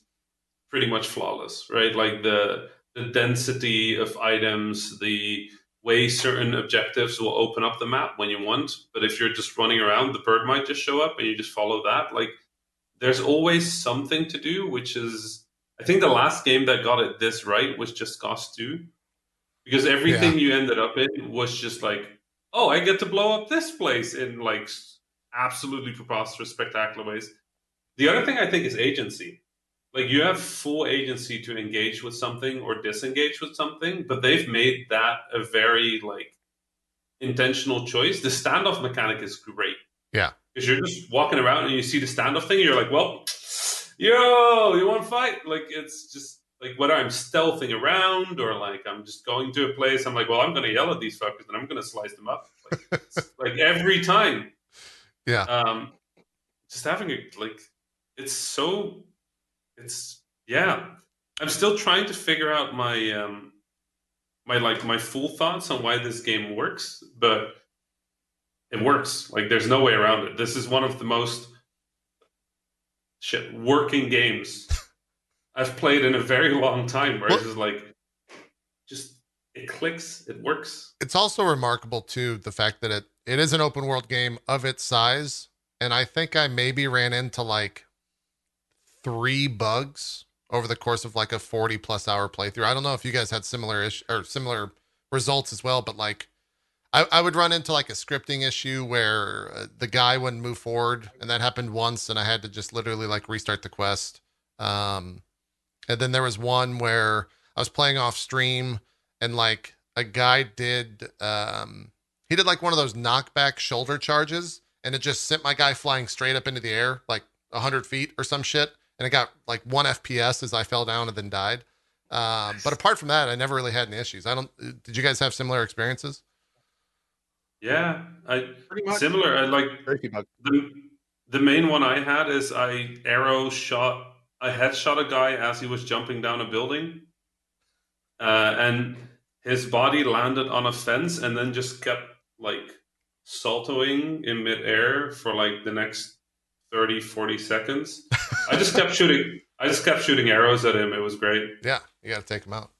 [SPEAKER 4] pretty much flawless, right? Like the the density of items, the way certain objectives will open up the map when you want. But if you're just running around, the bird might just show up and you just follow that. Like there's always something to do, which is I think the last game that got it this right was just Cause 2. Because everything you ended up in was just like oh, I get to blow up this place in like absolutely preposterous, spectacular ways. The other thing I think is agency. Like you have full agency to engage with something or disengage with something, but they've made that a very like intentional choice. The standoff mechanic is great.
[SPEAKER 1] Yeah.
[SPEAKER 4] Because you're just walking around and you see the standoff thing, and you're like, well, yo, you want to fight? Like it's just like whether I'm stealthing around or like I'm just going to a place, I'm like, well, I'm gonna yell at these fuckers and I'm gonna slice them up. Like, *laughs* like every time.
[SPEAKER 1] Yeah.
[SPEAKER 4] Um just having a like it's so it's yeah. I'm still trying to figure out my um my like my full thoughts on why this game works, but it works. Like there's no way around it. This is one of the most shit working games I've played in a very long time. Where it's just like, just it clicks, it works.
[SPEAKER 1] it's also remarkable too the fact that it it is an open world game of its size and i think i maybe ran into like three bugs over the course of like a 40 plus hour playthrough i don't know if you guys had similar ish or similar results as well but like I, I would run into like a scripting issue where uh, the guy wouldn't move forward, and that happened once, and I had to just literally like restart the quest. Um, and then there was one where I was playing off stream, and like a guy did, um, he did like one of those knockback shoulder charges, and it just sent my guy flying straight up into the air, like hundred feet or some shit, and it got like one FPS as I fell down and then died. Um, but apart from that, I never really had any issues. I don't. Did you guys have similar experiences?
[SPEAKER 4] Yeah, I
[SPEAKER 2] Pretty much.
[SPEAKER 4] similar. I like
[SPEAKER 2] Very few
[SPEAKER 4] the the main one I had is I arrow shot I headshot a guy as he was jumping down a building, uh, and his body landed on a fence and then just kept like saltoing in midair for like the next 30, 40 seconds. I just kept shooting. I just kept shooting arrows at him. It was great.
[SPEAKER 1] Yeah, you got to take him out.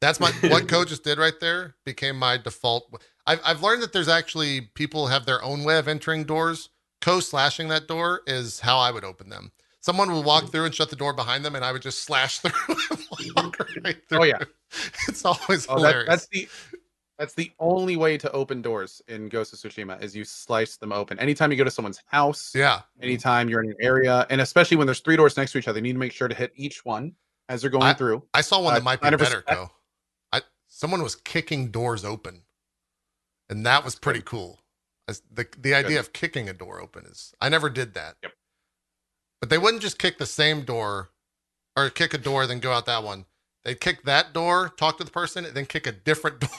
[SPEAKER 1] That's my what *laughs* Code just did right there became my default. I've I've learned that there's actually people have their own way of entering doors. Co slashing that door is how I would open them. Someone would walk through and shut the door behind them, and I would just slash through. *laughs* right through.
[SPEAKER 2] Oh, yeah. *laughs*
[SPEAKER 1] it's always
[SPEAKER 2] Oh, that,
[SPEAKER 1] hilarious.
[SPEAKER 2] that's the that's the only way to open doors in Ghost of Tsushima is you slice them open. Anytime you go to someone's house,
[SPEAKER 1] yeah,
[SPEAKER 2] anytime you're in an area, and especially when there's three doors next to each other, you need to make sure to hit each one as they're going through.
[SPEAKER 1] I saw one
[SPEAKER 2] Uh,
[SPEAKER 1] that might be better. Co. I someone was kicking doors open, and that was pretty cool. As the the idea of kicking a door open is I never did that.
[SPEAKER 2] Yep.
[SPEAKER 1] But they wouldn't just kick the same door, or kick a door then go out that one. They'd kick that door, talk to the person, and then kick a different *laughs* door.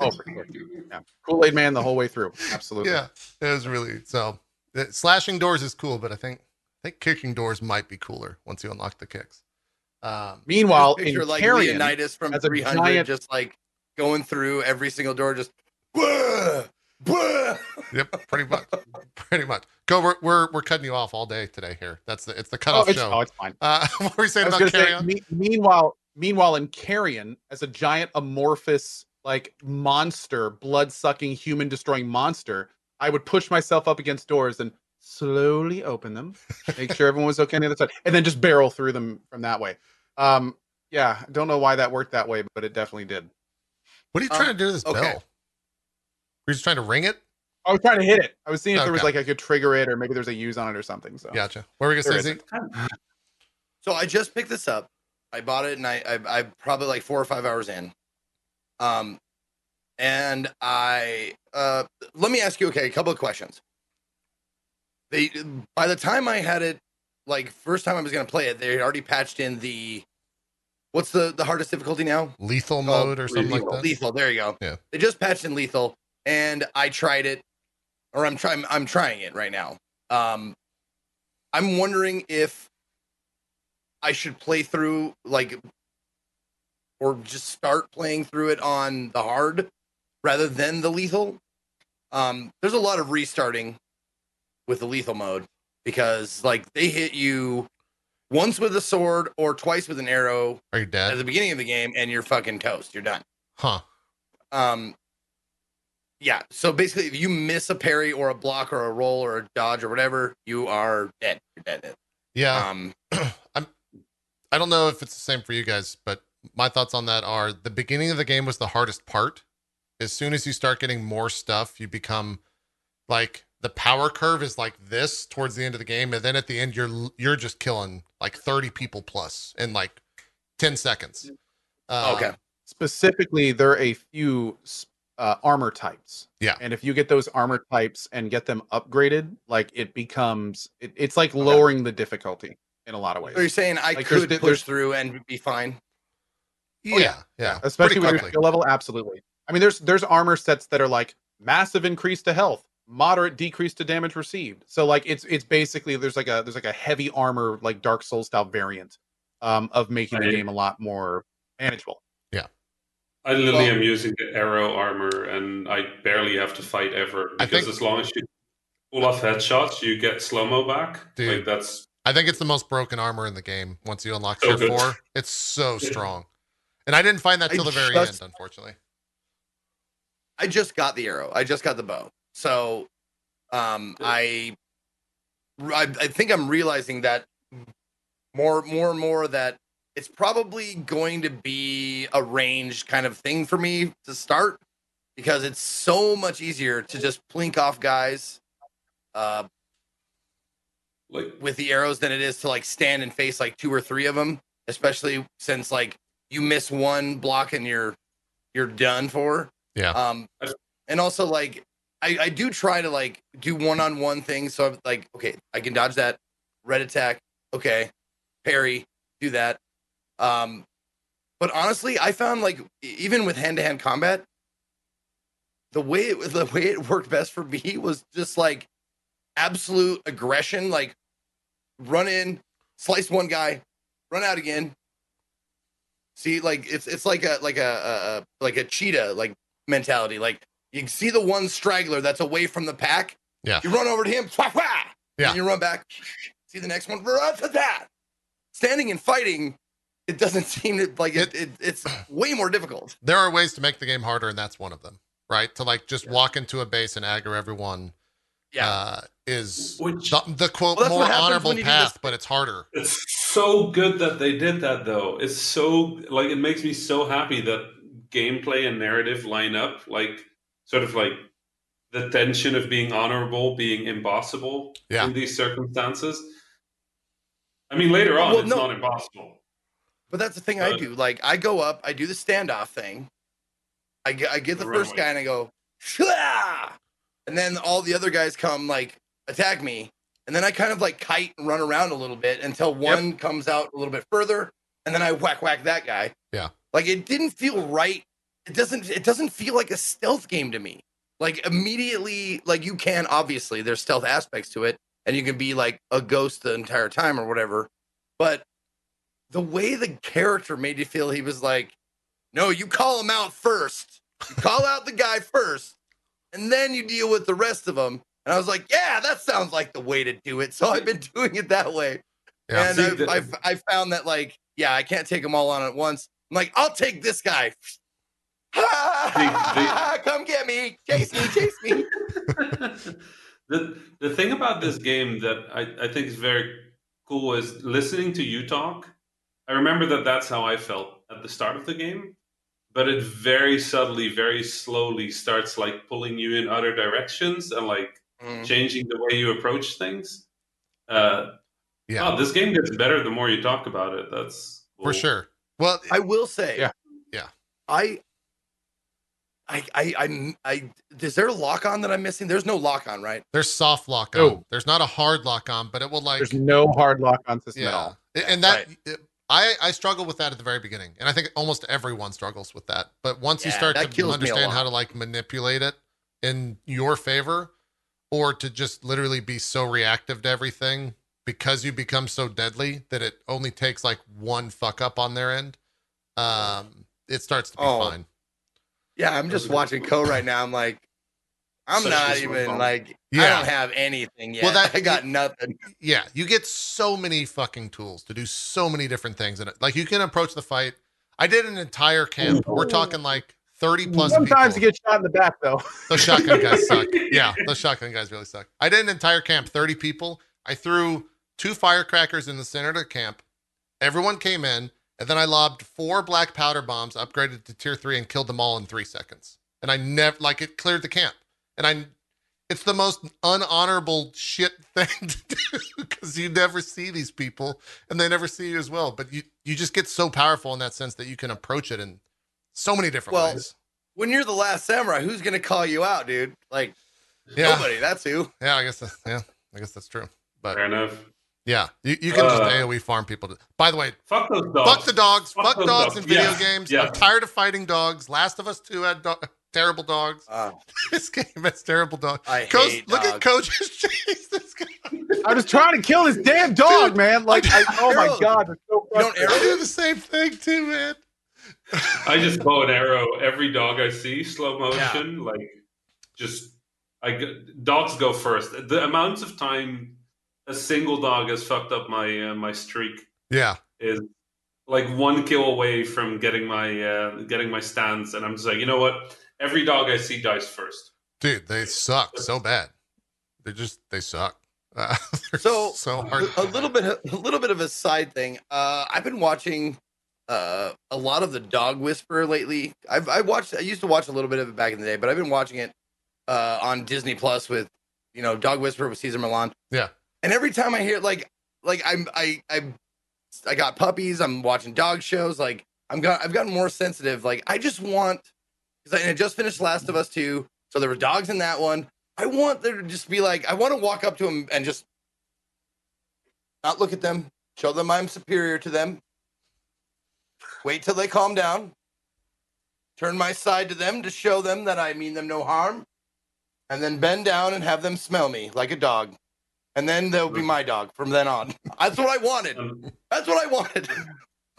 [SPEAKER 2] Oh, for. Yeah. Kool Aid Man the whole way through. Absolutely.
[SPEAKER 1] yeah, it was really so. uh, Slashing doors is cool, but I think I think kicking doors might be cooler once you unlock the kicks. Um,
[SPEAKER 2] Meanwhile, in
[SPEAKER 3] picture like
[SPEAKER 2] Carrion,
[SPEAKER 3] Leonidas from
[SPEAKER 2] as a
[SPEAKER 3] 300
[SPEAKER 2] giant-
[SPEAKER 3] just like going through every single door, just "Wah! Wah!"
[SPEAKER 1] Yep, pretty much, pretty much. Go, we're, we're we're cutting you off all day today. Here, that's the it's the
[SPEAKER 2] oh,
[SPEAKER 1] cutoff
[SPEAKER 2] it's,
[SPEAKER 1] show.
[SPEAKER 2] oh, it's fine.
[SPEAKER 1] Uh, *laughs* what were you saying about
[SPEAKER 2] gonna say, me- meanwhile, meanwhile, in Carrion, as a giant amorphous like monster, blood sucking, human destroying monster, I would push myself up against doors and slowly open them, make sure everyone was okay on the other side, and then just barrel through them from that way. Um, yeah, I don't know why that worked that way, but it definitely did.
[SPEAKER 1] What are you
[SPEAKER 3] Um,
[SPEAKER 1] trying to do to this
[SPEAKER 3] okay.
[SPEAKER 1] bell? Were you just trying to ring it?
[SPEAKER 2] I was trying to hit it. I was seeing if there was like I could trigger it, or maybe there's a use on it or something. So
[SPEAKER 1] Gotcha. What were we gonna say?
[SPEAKER 3] So I just picked this up. I bought it and I, I I probably like four or five hours in. Um and I uh let me ask you okay, a couple of questions. They by the time I had it like first time I was gonna play it, they had already patched in the what's the the hardest difficulty now?
[SPEAKER 1] Lethal
[SPEAKER 3] Oh,
[SPEAKER 1] mode or something like that?
[SPEAKER 3] Lethal, there you go.
[SPEAKER 1] Yeah.
[SPEAKER 3] They just patched in lethal and I tried it or I'm trying I'm trying it right now. Um I'm wondering if I should play through like or just start playing through it on the hard rather than the lethal. Um there's a lot of restarting with the lethal mode because like they hit you once with a sword or twice with an arrow
[SPEAKER 1] Are you
[SPEAKER 3] at the beginning of the game and you're fucking toast. You're done.
[SPEAKER 1] Huh.
[SPEAKER 3] Um yeah, so basically if you miss a parry or a block or a roll or a dodge or whatever, you are dead. You're dead.
[SPEAKER 1] Yeah.
[SPEAKER 3] Um *clears throat*
[SPEAKER 1] I'm. I don't know if it's the same for you guys, but my thoughts on that are the beginning of the game was the hardest part. As soon as you start getting more stuff, you become like the power curve is like this towards the end of the game, and then at the end you're you're just killing like 30 people plus in like 10 seconds. Uh,
[SPEAKER 3] okay.
[SPEAKER 2] specifically, there are a few s- uh, armor types.
[SPEAKER 1] Yeah.
[SPEAKER 2] and if you get those armor types and get them upgraded, like it becomes, it, it's like lowering the difficulty in a lot of ways.
[SPEAKER 3] So you're saying I
[SPEAKER 2] Like,
[SPEAKER 3] could
[SPEAKER 2] di-
[SPEAKER 3] push
[SPEAKER 2] there's-
[SPEAKER 3] through and be fine?
[SPEAKER 1] Yeah,
[SPEAKER 2] Oh,
[SPEAKER 1] yeah,
[SPEAKER 2] yeah.
[SPEAKER 1] pretty
[SPEAKER 2] especially with your skill level. Absolutely. I mean, there's there's armor sets that are like massive increase to health, moderate decrease to damage received. So like it's it's basically there's like a there's like a heavy armor like Dark Souls style variant um, of making the game a lot more manageable.
[SPEAKER 4] I literally
[SPEAKER 3] Well-
[SPEAKER 4] am using the arrow armor, and I barely have to fight ever because
[SPEAKER 1] think-
[SPEAKER 4] as long as you pull off headshots, you get slow mo back.
[SPEAKER 1] Dude.
[SPEAKER 4] Like that's
[SPEAKER 1] I think it's the most broken armor in the game once you unlock
[SPEAKER 4] So
[SPEAKER 1] tier
[SPEAKER 4] good.
[SPEAKER 1] four. It's so *laughs* strong. And I didn't find that
[SPEAKER 3] I
[SPEAKER 1] till the very
[SPEAKER 3] just-
[SPEAKER 1] end, unfortunately.
[SPEAKER 3] I just got the arrow. I just got the bow. So um I I, I think I'm realizing that more more and more that it's probably going to be a ranged kind of thing for me to start because it's so much easier to just plink off guys uh,
[SPEAKER 4] Like
[SPEAKER 3] with the arrows than it is to like stand and face like two or three of them, especially since like you miss one block and you're you're done for.
[SPEAKER 1] Yeah.
[SPEAKER 3] Um, and also like I I do try to like do one on one things. So I'm like, okay, I can dodge that red attack. Okay, parry, do that. Um, but honestly, I found like even with hand to hand combat, the way it *laughs* the way it worked best for me was just like absolute aggression, like run in, slice one guy, run out again. See, like it's it's like a like a, a, like a cheetah like mentality. Like you see the one straggler that's away from the pack.
[SPEAKER 1] Yeah.
[SPEAKER 3] You run over to him, swah, swah,
[SPEAKER 1] Yeah.
[SPEAKER 3] and you run back. See the next one, run to that. Standing and fighting, it doesn't *laughs* seem to like it, it it's way more difficult.
[SPEAKER 1] There are ways to make the game harder, and that's one of them, right? To like just walk into a base and aggro everyone
[SPEAKER 3] Yeah.
[SPEAKER 1] uh, is
[SPEAKER 4] Which-
[SPEAKER 1] the, the quote
[SPEAKER 3] Well,
[SPEAKER 1] more honorable
[SPEAKER 3] when you do
[SPEAKER 1] path, but it's harder.
[SPEAKER 4] It's so good that they did that, though. It's so like it makes me so happy that gameplay and narrative line up. Like sort of like the tension of being honorable, being impossible
[SPEAKER 1] Yeah.
[SPEAKER 4] in these circumstances. I mean, later on,
[SPEAKER 3] Well,
[SPEAKER 4] it's
[SPEAKER 3] no.
[SPEAKER 4] not impossible.
[SPEAKER 3] But that's the thing I
[SPEAKER 4] Uh,
[SPEAKER 3] do. Like I go up, I do the standoff thing. I get I get the
[SPEAKER 4] The
[SPEAKER 3] first
[SPEAKER 4] runway.
[SPEAKER 3] guy and I go, Shlah! and then all the other guys come like attack me, and then I kind of like kite and run around a little bit until one comes out a little bit further, and then I whack whack that guy.
[SPEAKER 1] Yeah.
[SPEAKER 3] Like it didn't feel right. It doesn't. It doesn't feel like a stealth game to me. Like immediately, like you can obviously there's stealth aspects to it, and you can be like a ghost the entire time or whatever. But the way the character made you feel, he was like, "No, you call him out first. You call out the guy first, and then you deal with the rest of them." And I was like, "Yeah, that sounds like the way to do it." So I've been *laughs* doing it that way.
[SPEAKER 1] Yeah.
[SPEAKER 3] And I've,
[SPEAKER 4] the-
[SPEAKER 3] I've, I found that like, yeah, I can't take them all on at once. I'm like, I'll take this guy. *laughs* Come get me, chase me, chase me. *laughs*
[SPEAKER 4] the the thing about this game that I, I think is very cool is listening to you talk. I remember that that's how I felt at the start of the game, but it very subtly, very slowly starts like pulling you in other directions and like
[SPEAKER 3] Mm.
[SPEAKER 4] changing the way you approach things. Uh,
[SPEAKER 1] Yeah,
[SPEAKER 4] oh, this game gets better the more you talk about it. That's
[SPEAKER 1] for sure. Well,
[SPEAKER 3] I will say,
[SPEAKER 2] Yeah.
[SPEAKER 1] Yeah.
[SPEAKER 3] I, I, I, I, I, is there a lock on that I'm missing? There's no lock on, right?
[SPEAKER 1] there's soft lock on.
[SPEAKER 2] No.
[SPEAKER 1] There's not a hard lock on, but it will like
[SPEAKER 2] There's no hard lock on system at
[SPEAKER 1] yeah.
[SPEAKER 2] all.
[SPEAKER 1] And that I I struggle with that at the very beginning, and I think almost everyone struggles with that. But once you start to
[SPEAKER 3] kills me a
[SPEAKER 1] understand how to like manipulate it in your favor, or to just literally be so reactive to everything because you become so deadly that it only takes like one fuck up on their end, um, it starts to be
[SPEAKER 3] Oh,
[SPEAKER 1] fine.
[SPEAKER 3] Yeah, I'm just watching Co right now. I'm like, I'm not even
[SPEAKER 4] phone.
[SPEAKER 3] like, I don't have anything yet.
[SPEAKER 1] Well, that- *laughs*
[SPEAKER 3] I got nothing.
[SPEAKER 1] yeah, you get so many fucking tools to do so many different things in it. Like you can approach the fight. I did an entire camp. We're talking like 30 plus
[SPEAKER 2] Sometimes
[SPEAKER 1] people.
[SPEAKER 2] you get shot in the back though.
[SPEAKER 1] Those shotgun guys *laughs* suck. Yeah, those shotgun guys really suck. I did an entire camp, 30 people. I threw two firecrackers in the center of the camp. Everyone came in, and then I lobbed four black powder bombs, upgraded to tier three, and killed them all in three seconds. And I never like it cleared the camp. And I it's the most unhonorable shit thing *laughs* to do because you never see these people and they never see you as well. But you you just get so powerful in that sense that you can approach it in so many different
[SPEAKER 3] Well,
[SPEAKER 1] ways.
[SPEAKER 3] When you're the last samurai, who's gonna call you out, dude? Like
[SPEAKER 1] Yeah.
[SPEAKER 3] nobody. That's who.
[SPEAKER 1] Yeah, I guess that's yeah, I guess that's true. But
[SPEAKER 4] Fair enough.
[SPEAKER 1] yeah, you, you can just
[SPEAKER 4] Uh,
[SPEAKER 1] AoE farm people. To, by the way,
[SPEAKER 4] Fuck those dogs.
[SPEAKER 1] fuck the dogs.
[SPEAKER 4] Fuck
[SPEAKER 1] Fuck, dogs
[SPEAKER 4] dogs.
[SPEAKER 1] in video
[SPEAKER 4] Yeah,
[SPEAKER 1] games.
[SPEAKER 4] yeah.
[SPEAKER 1] I'm tired of fighting dogs. Last of Us 2 had do- terrible dogs.
[SPEAKER 3] Uh, *laughs*
[SPEAKER 1] This game has terrible dogs.
[SPEAKER 3] I
[SPEAKER 1] Coach,
[SPEAKER 3] hate
[SPEAKER 1] look at
[SPEAKER 3] dogs.
[SPEAKER 1] Coach *laughs* just chased this guy.
[SPEAKER 2] I was trying to kill this damn dog,
[SPEAKER 1] Dude,
[SPEAKER 2] man. Like, I, oh my
[SPEAKER 3] Arrows.
[SPEAKER 2] god, so
[SPEAKER 3] You don't
[SPEAKER 2] frustrating.
[SPEAKER 1] I do the same thing too, man.
[SPEAKER 4] I just bow and arrow every dog I see, slow motion. Like, just I dogs go first. The amounts of time a single dog has fucked up my uh, my streak
[SPEAKER 1] Yeah,
[SPEAKER 4] is like one kill away from getting my uh, getting my stance, and I'm just like, you know what? Every dog I see dies first.
[SPEAKER 1] dude, they suck so bad. They just they suck. *laughs* Uh,
[SPEAKER 3] So,
[SPEAKER 1] so hard.
[SPEAKER 3] a little bit, a little bit of a side thing. Uh, I've been watching uh, a lot of the Dog Whisperer lately. I've I watched. I used to watch a little bit of it back in the day, but I've been watching it uh, on Disney Plus with you know Dog Whisperer with Cesar Millan.
[SPEAKER 1] Yeah.
[SPEAKER 3] And every time I hear like like I'm I I I got puppies. I'm watching dog shows. Like I'm got I've gotten more sensitive. Like I just want because I, I just finished Last of Us two, so there were dogs in that one. I want there to just be like I want to walk up to them and just not look at them, show them I'm superior to them. Wait till they calm down. Turn my side to them to show them that I mean them no harm. And then bend down and have them smell me like a dog. And then they'll be my dog from then on. *laughs* That's what I wanted.
[SPEAKER 4] And,
[SPEAKER 3] That's what I wanted. *laughs*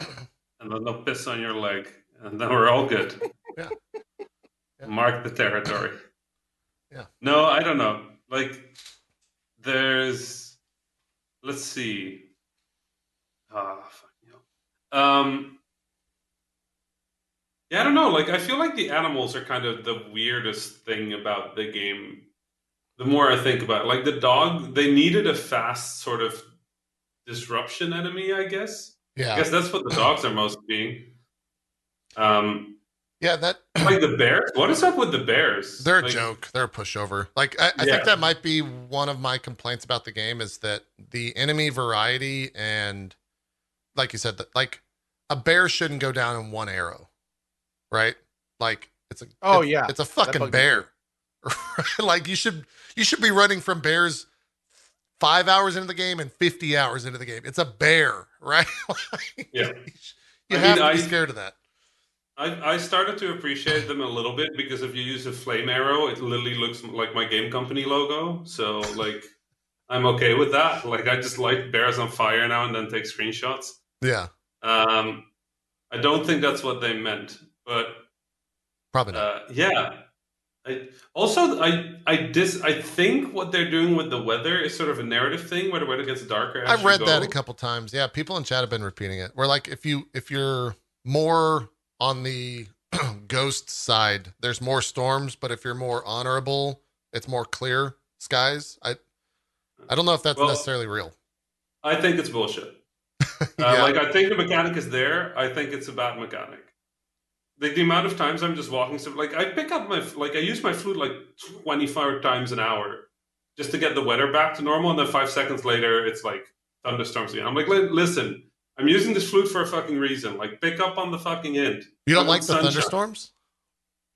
[SPEAKER 4] and then they'll piss on your leg, and then we're all good. *laughs*
[SPEAKER 1] Yeah. Yeah.
[SPEAKER 4] Mark the territory. *coughs*
[SPEAKER 1] Yeah.
[SPEAKER 4] No, I don't know. Like, there's. Let's see. Ah, fuck you. Um. Yeah, I don't know. Like, I feel like the animals are kind of the weirdest thing about the game. The more I think about it, like the dog, they needed a fast sort of disruption enemy, I guess.
[SPEAKER 1] Yeah.
[SPEAKER 4] I guess that's what the dogs are most being. Um,
[SPEAKER 1] Yeah, that
[SPEAKER 4] like the bears. What is up with the bears?
[SPEAKER 1] they're a
[SPEAKER 4] Like,
[SPEAKER 1] joke. They're a pushover. Like I, I
[SPEAKER 4] Yeah.
[SPEAKER 1] think that might be one of my complaints about the game is that the enemy variety and like you said, that like a bear shouldn't go down in one arrow. Right? Like it's a
[SPEAKER 2] Oh,
[SPEAKER 1] it's-
[SPEAKER 2] yeah.
[SPEAKER 1] It's a fucking bear. *laughs* like you should you should be running from bears five hours into the game and 50 hours into the game. It's a bear, *laughs* right? Like,
[SPEAKER 4] Yeah.
[SPEAKER 1] You
[SPEAKER 4] I
[SPEAKER 1] have
[SPEAKER 4] mean,
[SPEAKER 1] to be
[SPEAKER 4] I-
[SPEAKER 1] scared of that.
[SPEAKER 4] I, I started to appreciate them a little bit because if you use a flame arrow, it literally looks like my game company logo. So like, I'm okay with that. Like, I just light bears on fire now and then take screenshots.
[SPEAKER 1] Yeah.
[SPEAKER 4] Um, I don't think that's what they meant, but
[SPEAKER 1] Probably not.
[SPEAKER 4] uh, yeah. I also I I dis I think what they're doing with the weather is sort of a narrative thing where the weather gets darker. As
[SPEAKER 1] I've read that a couple times. Yeah, people in chat have been repeating it. Where like if you if you're more on the *clears throat* ghost side, there's more storms, but if you're more honorable, it's more clear skies. I I don't know if that's
[SPEAKER 4] Well,
[SPEAKER 1] necessarily real.
[SPEAKER 4] I think it's bullshit. *laughs* Uh, Like I think the mechanic is there. I think it's a bad mechanic. Like the amount of times I'm just walking, so like I pick up my like I use my flute like 25 times an hour just to get the weather back to normal, and then five seconds later it's like thunderstorms again. I'm like, listen, I'm using this flute for a fucking reason. Like pick up on the fucking end.
[SPEAKER 1] You don't like the
[SPEAKER 4] sunshine.
[SPEAKER 1] thunderstorms?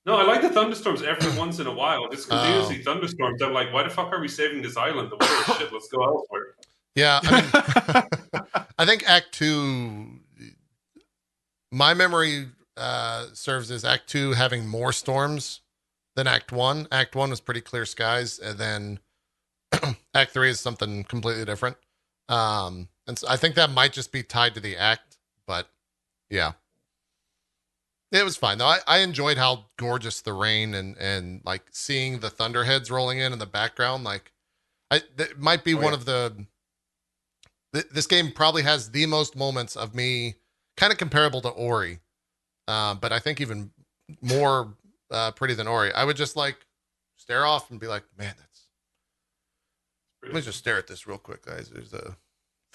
[SPEAKER 4] No, I like the thunderstorms every *clears throat* once in a while. If it's continuously thunderstorms, I'm like, why the fuck are we saving this island? The weather is shit. Let's go elsewhere.
[SPEAKER 1] Yeah, I mean, *laughs* I think Act Two. My memory uh, serves as Act Two having more storms than Act One. Act One was pretty clear skies, and then *clears throat* Act Three is something completely different. Um, and so I think that might just be tied to the act, but yeah, it was fine though. I, I enjoyed how gorgeous the rain and and like seeing the thunderheads rolling in in the background. Like, I that might be
[SPEAKER 3] Oh,
[SPEAKER 1] one
[SPEAKER 3] yeah.
[SPEAKER 1] of the th- this game probably has the most moments of me kind of comparable to Ori, uh, but I think even more uh, pretty than Ori. I would just like stare off and be like, man, that's. Let me just stare at this real quick, guys. There's a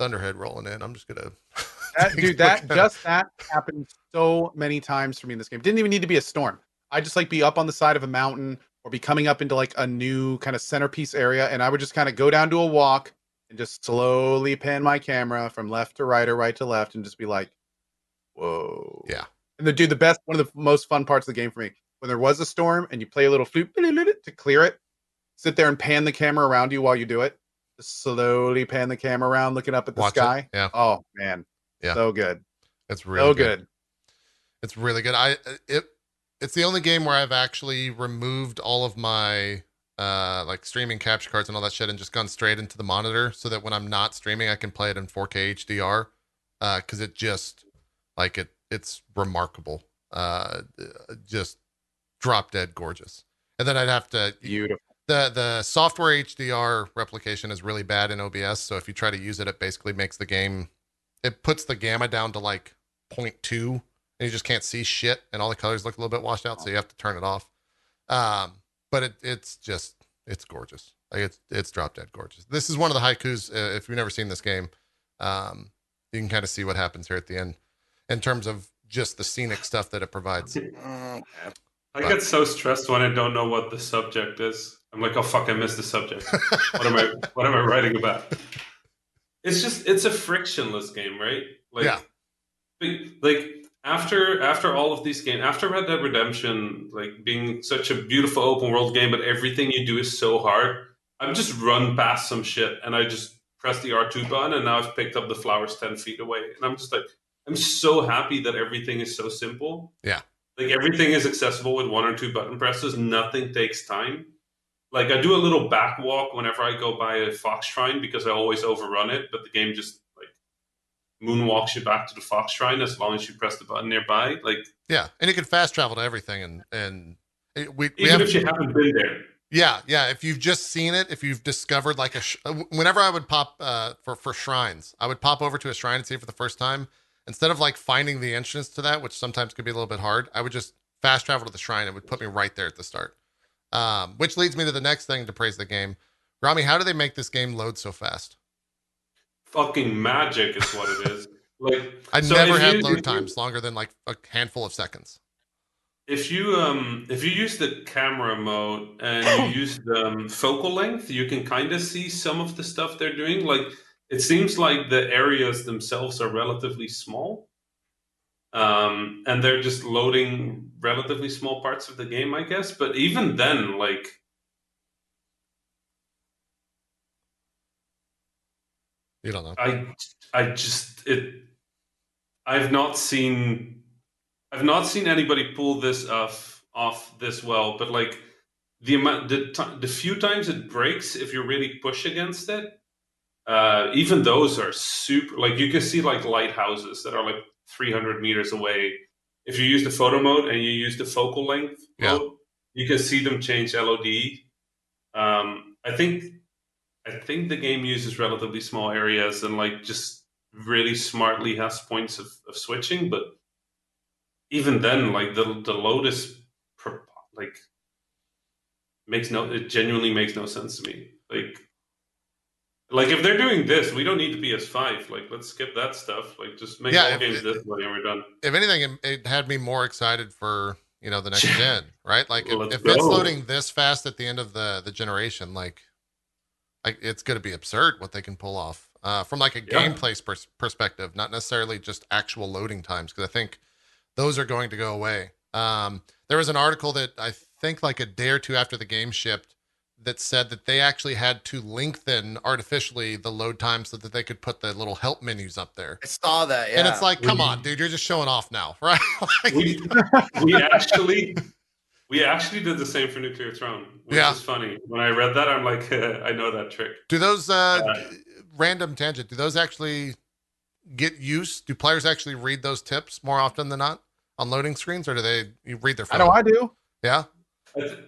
[SPEAKER 1] thunderhead rolling in. I'm just gonna. *laughs*
[SPEAKER 2] That, dude, that just that happened so many times for me in this game. Didn't even need to be a storm. I just like be up on the side of a mountain or be coming up into like a new kind of centerpiece area, and I would just kind of go down to a walk and just slowly pan my camera from left to right or right to left, and just be like, "Whoa!"
[SPEAKER 1] Yeah.
[SPEAKER 2] And the dude, the best, one of the most fun parts of the game for me when there was a storm and you play a little flute *laughs* to clear it. Sit there and pan the camera around you while you do it. Slowly pan the camera around, looking up at the
[SPEAKER 1] Watch it.
[SPEAKER 2] sky.
[SPEAKER 1] Yeah,
[SPEAKER 2] Oh man,
[SPEAKER 1] Yeah.
[SPEAKER 2] so good,
[SPEAKER 1] it's really
[SPEAKER 2] so
[SPEAKER 1] good.
[SPEAKER 2] good.
[SPEAKER 1] It's really good. I it it's the only game where I've actually removed all of my uh like streaming capture cards and all that shit and just gone straight into the monitor so that when I'm not streaming I can play it in 4K HDR uh cuz it just like it it's remarkable. Uh just drop dead gorgeous. And then I'd have to
[SPEAKER 2] Beautiful.
[SPEAKER 1] The the software HDR replication is really bad in OBS. So if you try to use it, it basically makes the game it puts the gamma down to like 0.2 and you just can't see shit and all the colors look a little bit washed out, so you have to turn it off. Um, but it it's just it's gorgeous. Like it's it's drop dead gorgeous. This is one of the haikus. Uh, if you've never seen this game, um, you can kind of see what happens here at the end in terms of just the scenic stuff that it provides.
[SPEAKER 4] I get so stressed when I don't know what the subject is. I'm like, oh fuck, I missed the subject. *laughs* what am I what am I writing about? It's just it's a frictionless game, right? Like,
[SPEAKER 1] Yeah.
[SPEAKER 4] Like after after all of these games, after Red Dead Redemption, like being such a beautiful open world game, but everything you do is so hard. I've just run past some shit and I just press the R2 button and now I've picked up the flowers ten feet away. And I'm just like, I'm so happy that everything is so simple.
[SPEAKER 1] Yeah.
[SPEAKER 4] Like everything is accessible with one or two button presses. Nothing takes time. Like I do a little back walk whenever I go by a fox shrine because I always overrun it, but the game just like moonwalks you back to the fox shrine as long as you press the button nearby. Like
[SPEAKER 1] Yeah, and you can fast travel to everything, and and it, we we
[SPEAKER 4] even if you haven't been there.
[SPEAKER 1] yeah yeah. If you've just seen it, if you've discovered like a sh- uh, whenever I would pop uh for for shrines, I would pop over to a shrine and see it for the first time. Instead of like finding the entrance to that, which sometimes could be a little bit hard, I would just fast travel to the shrine. It would put me right there at the start. Um, which leads me to the next thing to praise the game. Rami, how do they make this game load so fast?
[SPEAKER 4] Fucking magic is what it is. *laughs* Like
[SPEAKER 1] I
[SPEAKER 4] so
[SPEAKER 1] never had
[SPEAKER 4] you-
[SPEAKER 1] load
[SPEAKER 4] you-
[SPEAKER 1] times longer than like a handful of seconds.
[SPEAKER 4] If you um if you use the camera mode and you *coughs* use the um, focal length, you can kind of see some of the stuff they're doing. Like it seems like the areas themselves are relatively small, um, and they're just loading relatively small parts of the game, I guess. But even then, like
[SPEAKER 1] You don't know.
[SPEAKER 4] I I just it I've not seen I've not seen anybody pull this off off this well, but like the amount the ti the few times it breaks if you really push against it, uh, even those are super like you can see like lighthouses that are like 300 meters away. If you use the photo mode and you use the focal length
[SPEAKER 1] Yeah.
[SPEAKER 4] mode, you can see them change LOD. Um, I think I think the game uses relatively small areas and like just really smartly has points of, of switching, but even then, like the the load is like makes no it genuinely makes no sense to me. Like like if they're doing this, we don't need the PS5. Like let's skip that stuff. Like just make
[SPEAKER 1] Yeah,
[SPEAKER 4] all games
[SPEAKER 1] it-
[SPEAKER 4] this way and we're done.
[SPEAKER 1] if anything, it, it had me more excited for you know the next *laughs* gen, right? Like if, if it's loading this fast at the end of the the generation, like, like it's going to be absurd what they can pull off uh, from like a
[SPEAKER 4] Yeah.
[SPEAKER 1] gameplay pers- perspective, not necessarily just actual loading times, because I think those are going to go away. Um, there was an article that I think like a day or two after the game shipped that said that they actually had to lengthen artificially the load time so that they could put the little help menus up there.
[SPEAKER 3] I saw that. Yeah.
[SPEAKER 1] And it's like, come
[SPEAKER 4] We-
[SPEAKER 1] on, dude, you're just showing off now, *laughs* right? Like-
[SPEAKER 4] We *laughs* we actually we actually did the same for Nuclear Throne, which
[SPEAKER 1] Yeah.
[SPEAKER 4] is funny. When I read that, I'm like, *laughs* I know that trick.
[SPEAKER 1] do those uh,
[SPEAKER 4] Uh,
[SPEAKER 1] random tangent? Do those actually get use? Do players actually read those tips more often than not on loading screens, or do they you read their
[SPEAKER 2] I know I do.
[SPEAKER 1] yeah,
[SPEAKER 4] I th-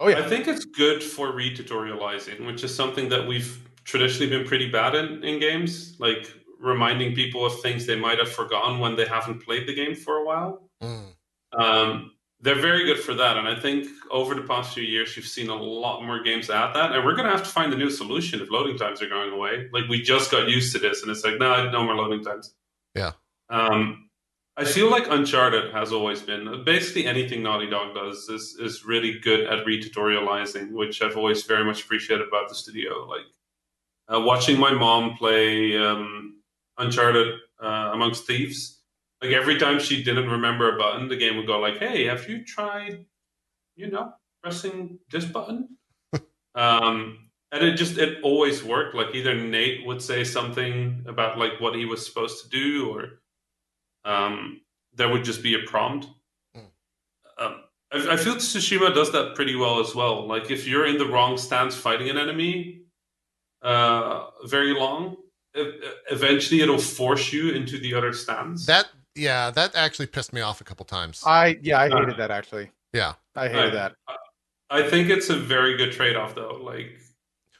[SPEAKER 2] Oh yeah.
[SPEAKER 4] I think it's good for retutorializing, which is something that we've traditionally been pretty bad in in games, like reminding people of things they might have forgotten when they haven't played the game for a while.
[SPEAKER 1] Mm.
[SPEAKER 4] Um, they're very good for that, and I think over the past few years, you've seen a lot more games add that, and we're going to have to find a new solution if loading times are going away. Like we just got used to this, and it's like, no, no more loading times.
[SPEAKER 1] Yeah.
[SPEAKER 4] Um, I feel like Uncharted has always been basically anything Naughty Dog does is is really good at retutorializing, which I've always very much appreciated about the studio. Like uh, watching my mom play um, Uncharted uh, Amongst Thieves. Like every time she didn't remember a button, the game would go like, "Hey, have you tried, you know, pressing this button?" *laughs* um, and it just it always worked. Like either Nate would say something about like what he was supposed to do, or um, there would just be a prompt.
[SPEAKER 1] Hmm.
[SPEAKER 4] Um, I, I feel Tsushima does that pretty well as well. Like if you're in the wrong stance fighting an enemy uh, very long, eventually it'll force you into the other stance.
[SPEAKER 1] that yeah, that actually pissed me off a couple times.
[SPEAKER 2] I yeah, I
[SPEAKER 4] Uh,
[SPEAKER 2] hated that actually.
[SPEAKER 1] yeah,
[SPEAKER 2] I hated
[SPEAKER 4] Right.
[SPEAKER 2] that.
[SPEAKER 4] I think it's a very good trade-off, though. Like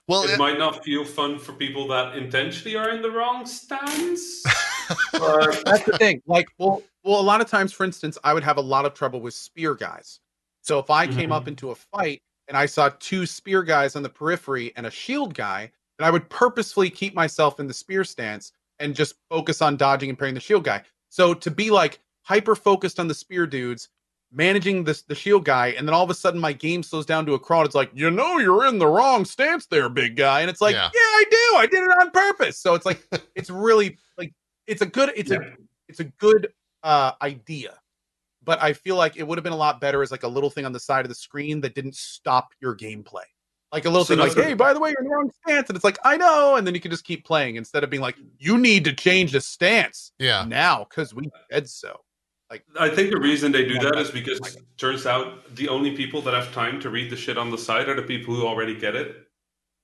[SPEAKER 1] well,
[SPEAKER 4] it
[SPEAKER 1] it-
[SPEAKER 4] might not feel fun for people that intentionally are in the wrong stance. *laughs* but
[SPEAKER 2] That's the thing. Like, well, well, a lot of times, for instance, I would have a lot of trouble with spear guys. So if I came up
[SPEAKER 4] Mhm.
[SPEAKER 2] into a fight and I saw two spear guys on the periphery and a shield guy, then I would purposefully keep myself in the spear stance and just focus on dodging and parrying the shield guy. So to be like hyper focused on the spear dudes, managing this the shield guy, and then all of a sudden my game slows down to a crawl. It's like, you know, you're in the wrong stance there, big guy. And it's like,
[SPEAKER 1] Yeah.
[SPEAKER 2] yeah, I do. I did it on purpose. So it's like, *laughs* it's really it's a good, it's a it's a good uh idea. But I feel like it would have been a lot better as like a little thing on the side of the screen that didn't stop your gameplay. Like a little
[SPEAKER 4] So
[SPEAKER 2] thing like, hey, by the way, you're in the wrong stance. And it's like, I know. And then you can just keep playing instead of being like, you need to change the stance
[SPEAKER 1] Yeah.
[SPEAKER 2] now because we said so.
[SPEAKER 4] Like I think the reason they do
[SPEAKER 2] Yeah,
[SPEAKER 4] that
[SPEAKER 2] but-
[SPEAKER 4] is because turns out the only people that have time to read the shit on the side are the people who already get it.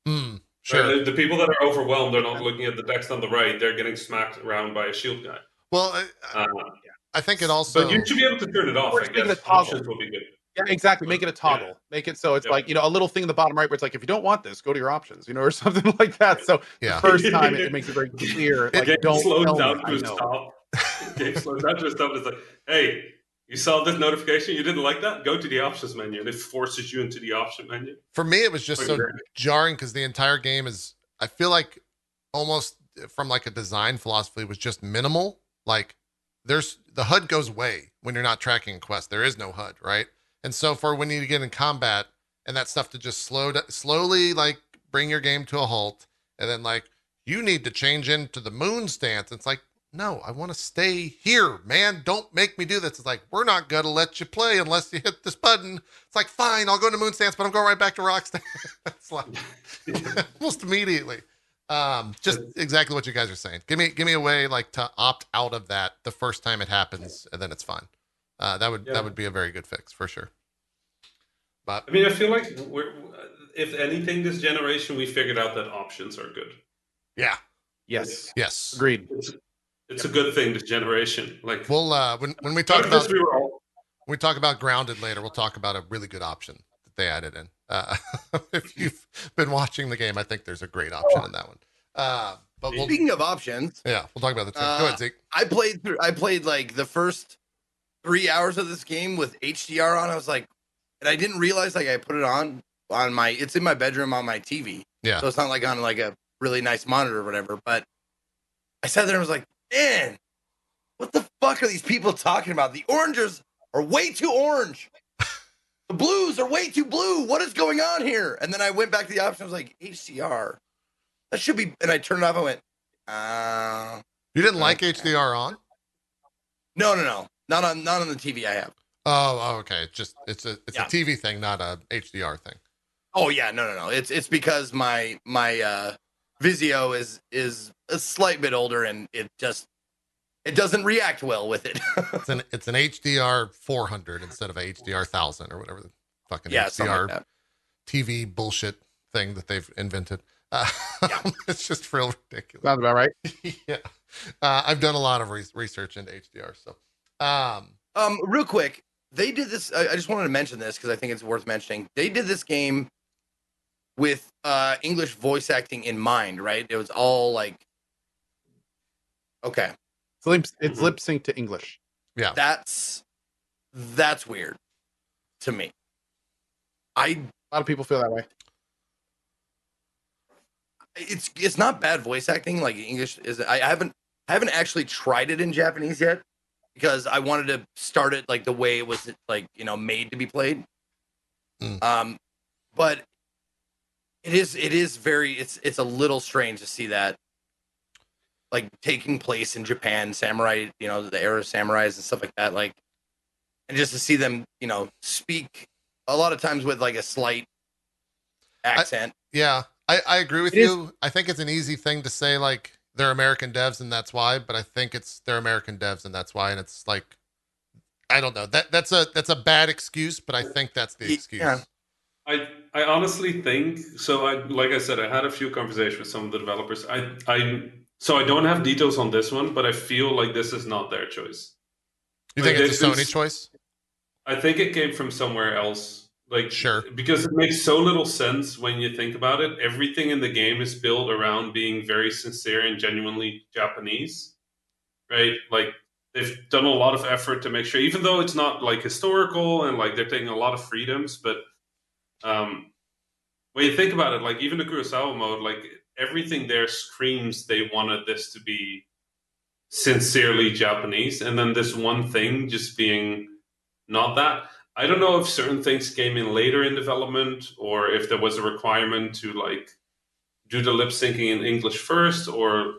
[SPEAKER 1] Hmm.
[SPEAKER 4] Right?
[SPEAKER 1] Sure.
[SPEAKER 4] The, the people that are overwhelmed, they're not looking at the text on the right. They're getting smacked around by a shield guy.
[SPEAKER 1] Well, I,
[SPEAKER 4] Uh,
[SPEAKER 1] I think it also.
[SPEAKER 4] but you should be able to turn it off. I
[SPEAKER 2] just make it
[SPEAKER 4] guess
[SPEAKER 2] a toggle.
[SPEAKER 4] options will be good.
[SPEAKER 2] Yeah, exactly. Make it a toggle. Make it so it's
[SPEAKER 4] Yep.
[SPEAKER 2] like, you know, a little thing in the bottom right where it's like, if you don't want this, go to your options, you know, or *laughs* something like that. So
[SPEAKER 1] yeah.
[SPEAKER 2] the first time it, it *laughs* makes it very clear. Like,
[SPEAKER 4] Game
[SPEAKER 2] don't
[SPEAKER 4] slows down to
[SPEAKER 2] I
[SPEAKER 4] a
[SPEAKER 2] know.
[SPEAKER 4] stop. Game slows down to a stop. It's like, hey, you saw this notification. You didn't like that? Go to the options menu, and it forces you into the option menu.
[SPEAKER 1] For me, it was just oh, so
[SPEAKER 4] Okay.
[SPEAKER 1] jarring because the entire game is. I feel like almost uh, from like a design philosophy was just minimal. Like there's the HUD goes away when you're not tracking a quest. There is no HUD, right? And so for when you get in combat and that stuff to just slow d- slowly like bring your game to a halt, and then like you need to change into the moon stance. It's like no, I want to stay here, man. Don't make me do this. It's like we're not gonna let you play unless you hit this button. It's like fine, I'll go to moon stance, but I'm going right back to rock stance. *laughs* it's like *laughs* almost immediately. Um, just exactly what you guys are saying. Give me give me a way like to opt out of that the first time it happens, and then it's fine. Uh, that would
[SPEAKER 4] Yeah.
[SPEAKER 1] that would be a very good fix for sure. But
[SPEAKER 4] I mean, I feel like we're, if anything, this generation we figured out that options are good.
[SPEAKER 1] yeah,
[SPEAKER 2] Yes.
[SPEAKER 1] yes.
[SPEAKER 2] Agreed.
[SPEAKER 4] It's, it's a good thing this generation. Like
[SPEAKER 1] We'll uh, when when we talk
[SPEAKER 4] Talk
[SPEAKER 1] about
[SPEAKER 4] we all
[SPEAKER 1] when we talk about grounded later, we'll talk about a really good option that they added in. Uh, *laughs* if you've been watching the game, I think there's a great option in that one. Uh, but we'll
[SPEAKER 3] Speaking of options,
[SPEAKER 1] yeah, we'll talk about the two. Go
[SPEAKER 3] Uh,
[SPEAKER 1] ahead, Zeke.
[SPEAKER 3] I played through. I played like the first three hours of this game with HDR on. I was like, and I didn't realize like I put it on on my. It's in my bedroom on my TV,
[SPEAKER 1] Yeah,
[SPEAKER 3] so it's not like on like a really nice monitor or whatever. But I sat there and was like, man, what the fuck are these people talking about? The oranges are way too orange. The blues are way too blue. What is going on here? And then I went back to the option. I was like, HDR. That should be. And I turned it off. I went, uh,
[SPEAKER 1] you didn't like
[SPEAKER 3] okay.
[SPEAKER 1] HDR on?
[SPEAKER 3] no, no, no, not on, not on the TV I have.
[SPEAKER 1] Oh, oh, okay. It's just it's a it's
[SPEAKER 3] Yeah.
[SPEAKER 1] a TV thing, not a HDR thing.
[SPEAKER 3] Oh yeah, no, no, no. It's it's because my my uh Vizio is is a slight bit older and it just it doesn't react well with it. *laughs*
[SPEAKER 1] It's an it's an HDR 400 instead of a HDR 1000 or whatever the fucking
[SPEAKER 3] yeah,
[SPEAKER 1] HDR
[SPEAKER 3] like.
[SPEAKER 1] TV bullshit thing that they've invented. Uh, *laughs* it's just real ridiculous.
[SPEAKER 2] Sounds about right. *laughs*
[SPEAKER 1] yeah, uh, I've done a lot of re- research into HDR. So, um,
[SPEAKER 3] Um, real quick, they did this. I, I just wanted to mention this because I think it's worth mentioning. They did this game with uh English voice acting in mind, right? It was all like, okay,
[SPEAKER 2] It's lip, it's
[SPEAKER 4] Mhm.
[SPEAKER 2] lip sync to English.
[SPEAKER 1] yeah,
[SPEAKER 3] that's that's weird to me. I
[SPEAKER 2] A lot of people feel that way.
[SPEAKER 3] it's it's not bad voice acting like english is i I haven't i haven't actually tried it in japanese yet because i wanted to start it like the way it was like you know made to be played
[SPEAKER 1] Mm.
[SPEAKER 3] um but it is it is very it's it's a little strange to see that like taking place in japan samurai you know the era of samurais and stuff like that like and just to see them you know speak a lot of times with like a slight accent
[SPEAKER 1] yeah. I, I agree with
[SPEAKER 2] It is-
[SPEAKER 1] you. I think it's an easy thing to say like they're American devs and that's why, but I think it's they're American devs and that's why, and it's like I don't know that that's a that's a bad excuse, but I think that's the
[SPEAKER 3] Yeah.
[SPEAKER 1] excuse.
[SPEAKER 4] I I honestly think so. I like I said, I had a few conversations with some of the developers. I I so I don't have details on this one, but I feel like this is not their choice.
[SPEAKER 1] You think
[SPEAKER 4] Like,
[SPEAKER 1] it's a Sony
[SPEAKER 4] been-
[SPEAKER 1] choice?
[SPEAKER 4] I think it came from somewhere else. Like
[SPEAKER 1] Sure.
[SPEAKER 4] because it makes so little sense when you think about it. Everything in the game is built around being very sincere and genuinely Japanese, right? Like they've done a lot of effort to make sure, even though it's not like historical and like they're taking a lot of freedoms, but um, when you think about it, like even the Kurosawa mode, like everything there screams they wanted this to be sincerely Japanese, and then this one thing just being not that. I don't know if certain things came in later in development or if there was a requirement to like do the lip syncing in English first or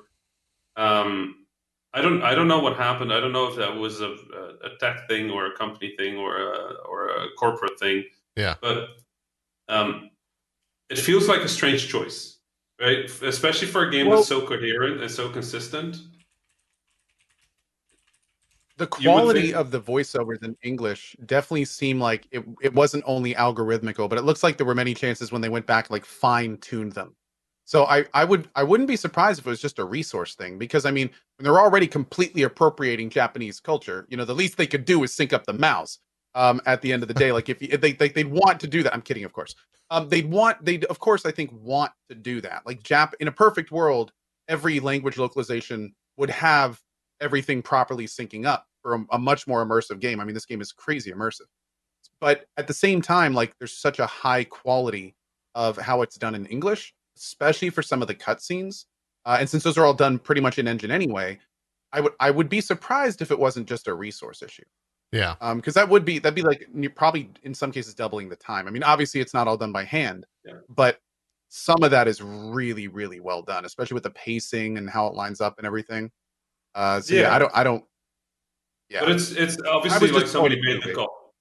[SPEAKER 4] um, I don't I don't know what happened. I don't know if that was a, a tech thing or a company thing or a or a corporate thing.
[SPEAKER 1] Yeah.
[SPEAKER 4] But um, it feels like a strange choice, right? Especially for a game
[SPEAKER 2] Well-
[SPEAKER 4] that's so coherent and so consistent.
[SPEAKER 2] the quality of the voiceovers in English definitely seemed like it, it wasn't only algorithmical, but it looks like there were many chances when they went back like fine tuned them. So I, I would I wouldn't be surprised if it was just a resource thing because I mean when they're already completely appropriating Japanese culture, you know the least they could do is sync up the mouse. Um, at the end of the day, like if, if they, they they'd want to do that, I'm kidding, of course. Um, they'd want they would of course I think want to do that. Like Jap in a perfect world, every language localization would have everything properly syncing up for a, a much more immersive game. I mean, this game is crazy immersive, but at the same time, like there's such a high quality of how it's done in English, especially for some of the cutscenes. Uh, and since those are all done pretty much in engine anyway, I would I would be surprised if it wasn't just a resource issue.
[SPEAKER 1] Yeah.
[SPEAKER 2] Um, because that would be that'd be like you're probably in some cases doubling the time. I mean, obviously it's not all done by hand,
[SPEAKER 4] Yeah.
[SPEAKER 2] but some of that is really really well done, especially with the pacing and how it lines up and everything. Uh, so yeah,
[SPEAKER 4] Yeah.
[SPEAKER 2] I don't I don't. Yeah,
[SPEAKER 4] But it's it's
[SPEAKER 2] I
[SPEAKER 4] obviously
[SPEAKER 2] was
[SPEAKER 4] like
[SPEAKER 2] just
[SPEAKER 4] somebody
[SPEAKER 2] quoting
[SPEAKER 4] made the call.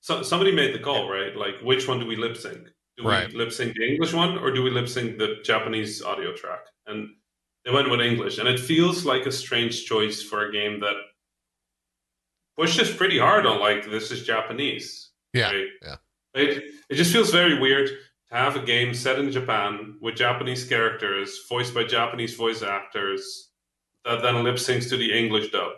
[SPEAKER 4] So somebody made the call, right? Like which one do we lip sync? Do
[SPEAKER 1] Right.
[SPEAKER 4] we lip sync the English one or do we lip sync the Japanese audio track? And they went with English, and it feels like a strange choice for a game that pushes pretty hard on like this is Japanese.
[SPEAKER 1] Yeah.
[SPEAKER 4] right?
[SPEAKER 1] yeah.
[SPEAKER 4] It it just feels very weird to have a game set in Japan with Japanese characters voiced by Japanese voice actors that then lip syncs to the English dub.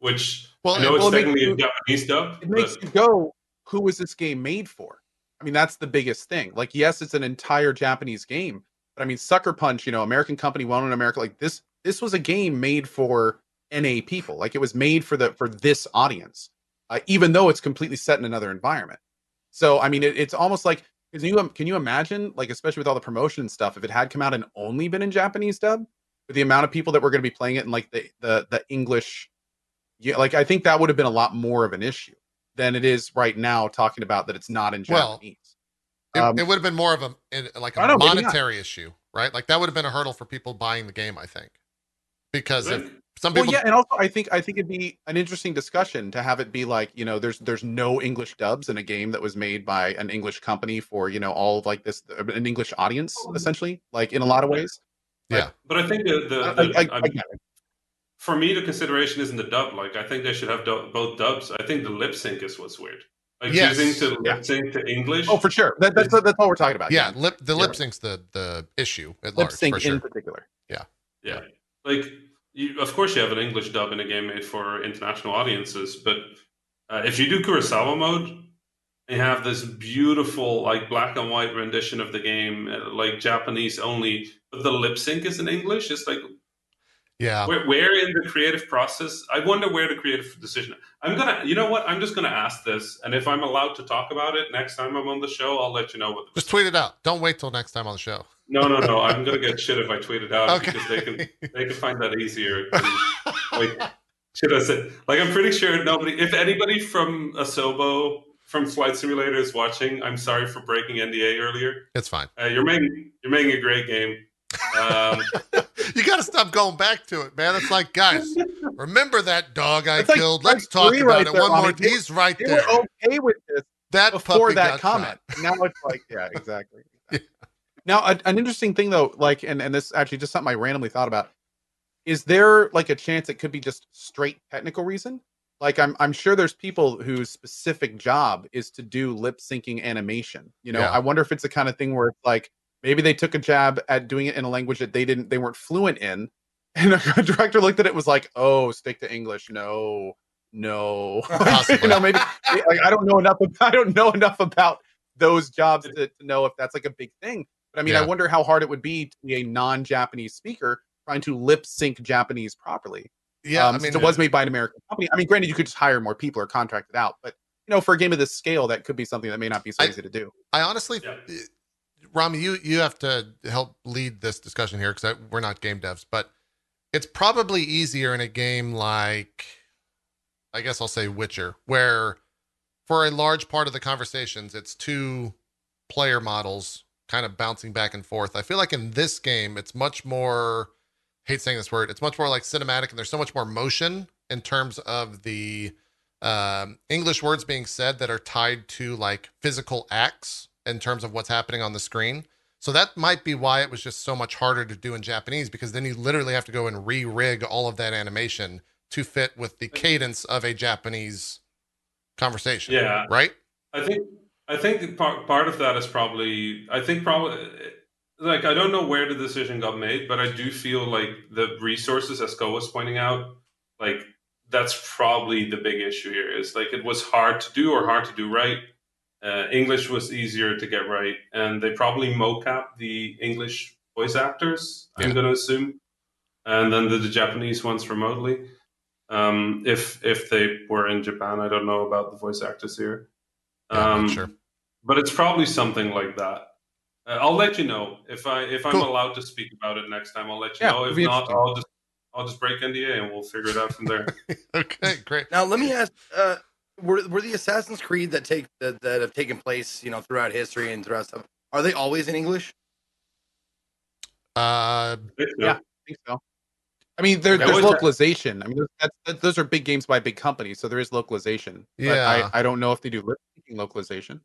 [SPEAKER 4] Which
[SPEAKER 1] Well,
[SPEAKER 4] I know
[SPEAKER 1] it-
[SPEAKER 4] it's
[SPEAKER 2] well, it makes
[SPEAKER 4] technically a
[SPEAKER 2] you-
[SPEAKER 4] Japanese dub,
[SPEAKER 2] it makes
[SPEAKER 4] but
[SPEAKER 2] you go, who was this game made for? I mean, that's the biggest thing. Like, yes, it's an entire Japanese game, but I mean, Sucker Punch, you know, American company, well known in America, like this, this was a game made for NA people. Like, it was made for the for this audience, uh, even though it's completely set in another environment. So, I mean, it, it's almost like can you can you imagine, like, especially with all the promotion and stuff, if it had come out and only been in Japanese dub, with the amount of people that were going to be playing it in like the the the English, yeah, like I think that would have been a lot more of an issue than it is right now talking about that it's not in
[SPEAKER 1] Well,
[SPEAKER 2] Japanese.
[SPEAKER 1] It,
[SPEAKER 2] Um,
[SPEAKER 1] it would have been more of a like a monetary issue, right? Like that would have been a hurdle for people buying the game, I think, because if some
[SPEAKER 2] well, yeah, and also I think I think it'd be an interesting discussion to have it be like you know there's there's no English dubs in a game that was made by an English company for you know all of like this uh, an English audience oh, essentially like in a lot of ways.
[SPEAKER 1] yeah,
[SPEAKER 4] but I think the, the,
[SPEAKER 2] I,
[SPEAKER 4] the
[SPEAKER 2] I,
[SPEAKER 4] I
[SPEAKER 2] I
[SPEAKER 4] mean,
[SPEAKER 2] get it.
[SPEAKER 4] for me the consideration isn't the dub. Like I think they should have du- both dubs. I think the lip sync is what's weird. Like
[SPEAKER 1] Yes.
[SPEAKER 4] choosing to
[SPEAKER 2] Yeah.
[SPEAKER 4] lip sync to English.
[SPEAKER 2] Oh, for sure. That, that's that's all we're talking about.
[SPEAKER 1] yeah, lip the
[SPEAKER 4] Yeah.
[SPEAKER 1] lip sync's the the issue at
[SPEAKER 2] lip
[SPEAKER 1] large
[SPEAKER 2] sync
[SPEAKER 1] sure.
[SPEAKER 2] in particular.
[SPEAKER 4] Yeah. yeah, like you, of course you have an English dub in a game made for international audiences, but uh, if you do Kurosawa mode, and have this beautiful like black and white rendition of the game, uh, like Japanese only, but the lip sync is in English. It's like
[SPEAKER 1] Yeah,
[SPEAKER 4] where, where in the creative process? I wonder where the creative decision. I'm gonna, you know what? I'm just gonna ask this, and if I'm allowed to talk about it next time I'm on the show, I'll let you know what. The,
[SPEAKER 1] just tweet it out. Don't wait till next time on the show.
[SPEAKER 4] No, no, no. I'm gonna get shit if I tweet it out
[SPEAKER 1] Okay.
[SPEAKER 4] because they can they can find that easier. than- like should I say? Like I'm pretty sure nobody, if anybody from Asobo from Flight Simulator is watching, I'm sorry for breaking NDA earlier.
[SPEAKER 1] It's fine.
[SPEAKER 4] Uh, you're making you're making a great game. Um, *laughs*
[SPEAKER 1] You got to stop going back to it, man. It's like, guys, remember that dog I
[SPEAKER 2] It's
[SPEAKER 1] killed?
[SPEAKER 2] Part
[SPEAKER 1] Let's talk about
[SPEAKER 2] right
[SPEAKER 1] it
[SPEAKER 2] there,
[SPEAKER 1] one more.
[SPEAKER 2] Rami.
[SPEAKER 1] He's right
[SPEAKER 2] They
[SPEAKER 1] there.
[SPEAKER 2] were okay with this
[SPEAKER 1] that
[SPEAKER 2] before
[SPEAKER 1] puppy
[SPEAKER 2] that
[SPEAKER 1] got
[SPEAKER 2] comment.
[SPEAKER 1] shot.
[SPEAKER 2] Now it's like, yeah, exactly. *laughs* Now, a, an interesting thing though, like, and and this actually just something I randomly thought about. Is there like a chance it could be just straight technical reason? Like, I'm I'm sure there's people whose specific job is to do lip syncing animation. You know,
[SPEAKER 1] Yeah.
[SPEAKER 2] I wonder if it's the kind of thing where it's like maybe they took a jab at doing it in a language that they didn't they weren't fluent in, *laughs* and a director looked at it and was like, oh, stick to English. No, no. *laughs* You know, maybe like I don't know enough. About, *laughs* I don't know enough about those jobs to, to know if that's like a big thing. But I mean, I wonder how hard it would be to be a non-Japanese speaker trying to lip sync Japanese properly.
[SPEAKER 1] Yeah,
[SPEAKER 2] um,
[SPEAKER 1] I mean,
[SPEAKER 2] it was made by an American company. I mean, granted, you could just hire more people or contract it out, but you know, for a game of this scale, that could be something that may not be so
[SPEAKER 1] I-
[SPEAKER 2] easy to do.
[SPEAKER 1] I honestly,
[SPEAKER 4] Yeah.
[SPEAKER 1] uh, Rami, you you have to help lead this discussion here because we're not game devs. But it's probably easier in a game like I guess I'll say Witcher, where for a large part of the conversations it's two player models kind of bouncing back and forth. I feel like in this game it's much more hate saying this word, it's much more like cinematic and there's so much more motion in terms of the um, English words being said that are tied to like physical acts in terms of what's happening on the screen. So that might be why it was just so much harder to do in Japanese because then you literally have to go and re-rig all of that animation to fit with the cadence of a Japanese conversation.
[SPEAKER 4] Yeah.
[SPEAKER 1] Right?
[SPEAKER 4] I think I think part part of that is probably I think probably like I don't know where the decision got made, but I do feel like the resources, as Ko was pointing out, like that's probably the big issue here. Is like it was hard to do or hard to do right. Uh, English was easier to get right, and they probably mocap the English voice actors. I'm going to assume, and then the, the Japanese ones remotely. Um, if if they were in Japan, I don't know about the voice actors here.
[SPEAKER 1] Yeah,
[SPEAKER 4] Um,
[SPEAKER 1] not sure.
[SPEAKER 4] but it's probably something like that. Uh, I'll let you know if I if I'm
[SPEAKER 1] Cool.
[SPEAKER 4] allowed to speak about it next time. I'll let you
[SPEAKER 2] Yeah,
[SPEAKER 4] know. If not. I'll just I'll just break NDA and we'll figure it out from there. *laughs*
[SPEAKER 1] Okay, great.
[SPEAKER 3] Now, let me ask: uh, were were the Assassin's Creed that take that, that have taken place, you know, throughout history and throughout stuff, are they always in English?
[SPEAKER 1] Uh
[SPEAKER 2] Yeah. I think so. I mean, there, there's
[SPEAKER 4] what's that?
[SPEAKER 2] localization. I mean, those- that's, that, those are big games by big companies, so there is localization. But
[SPEAKER 1] Yeah.
[SPEAKER 2] I, I don't know if they do localization.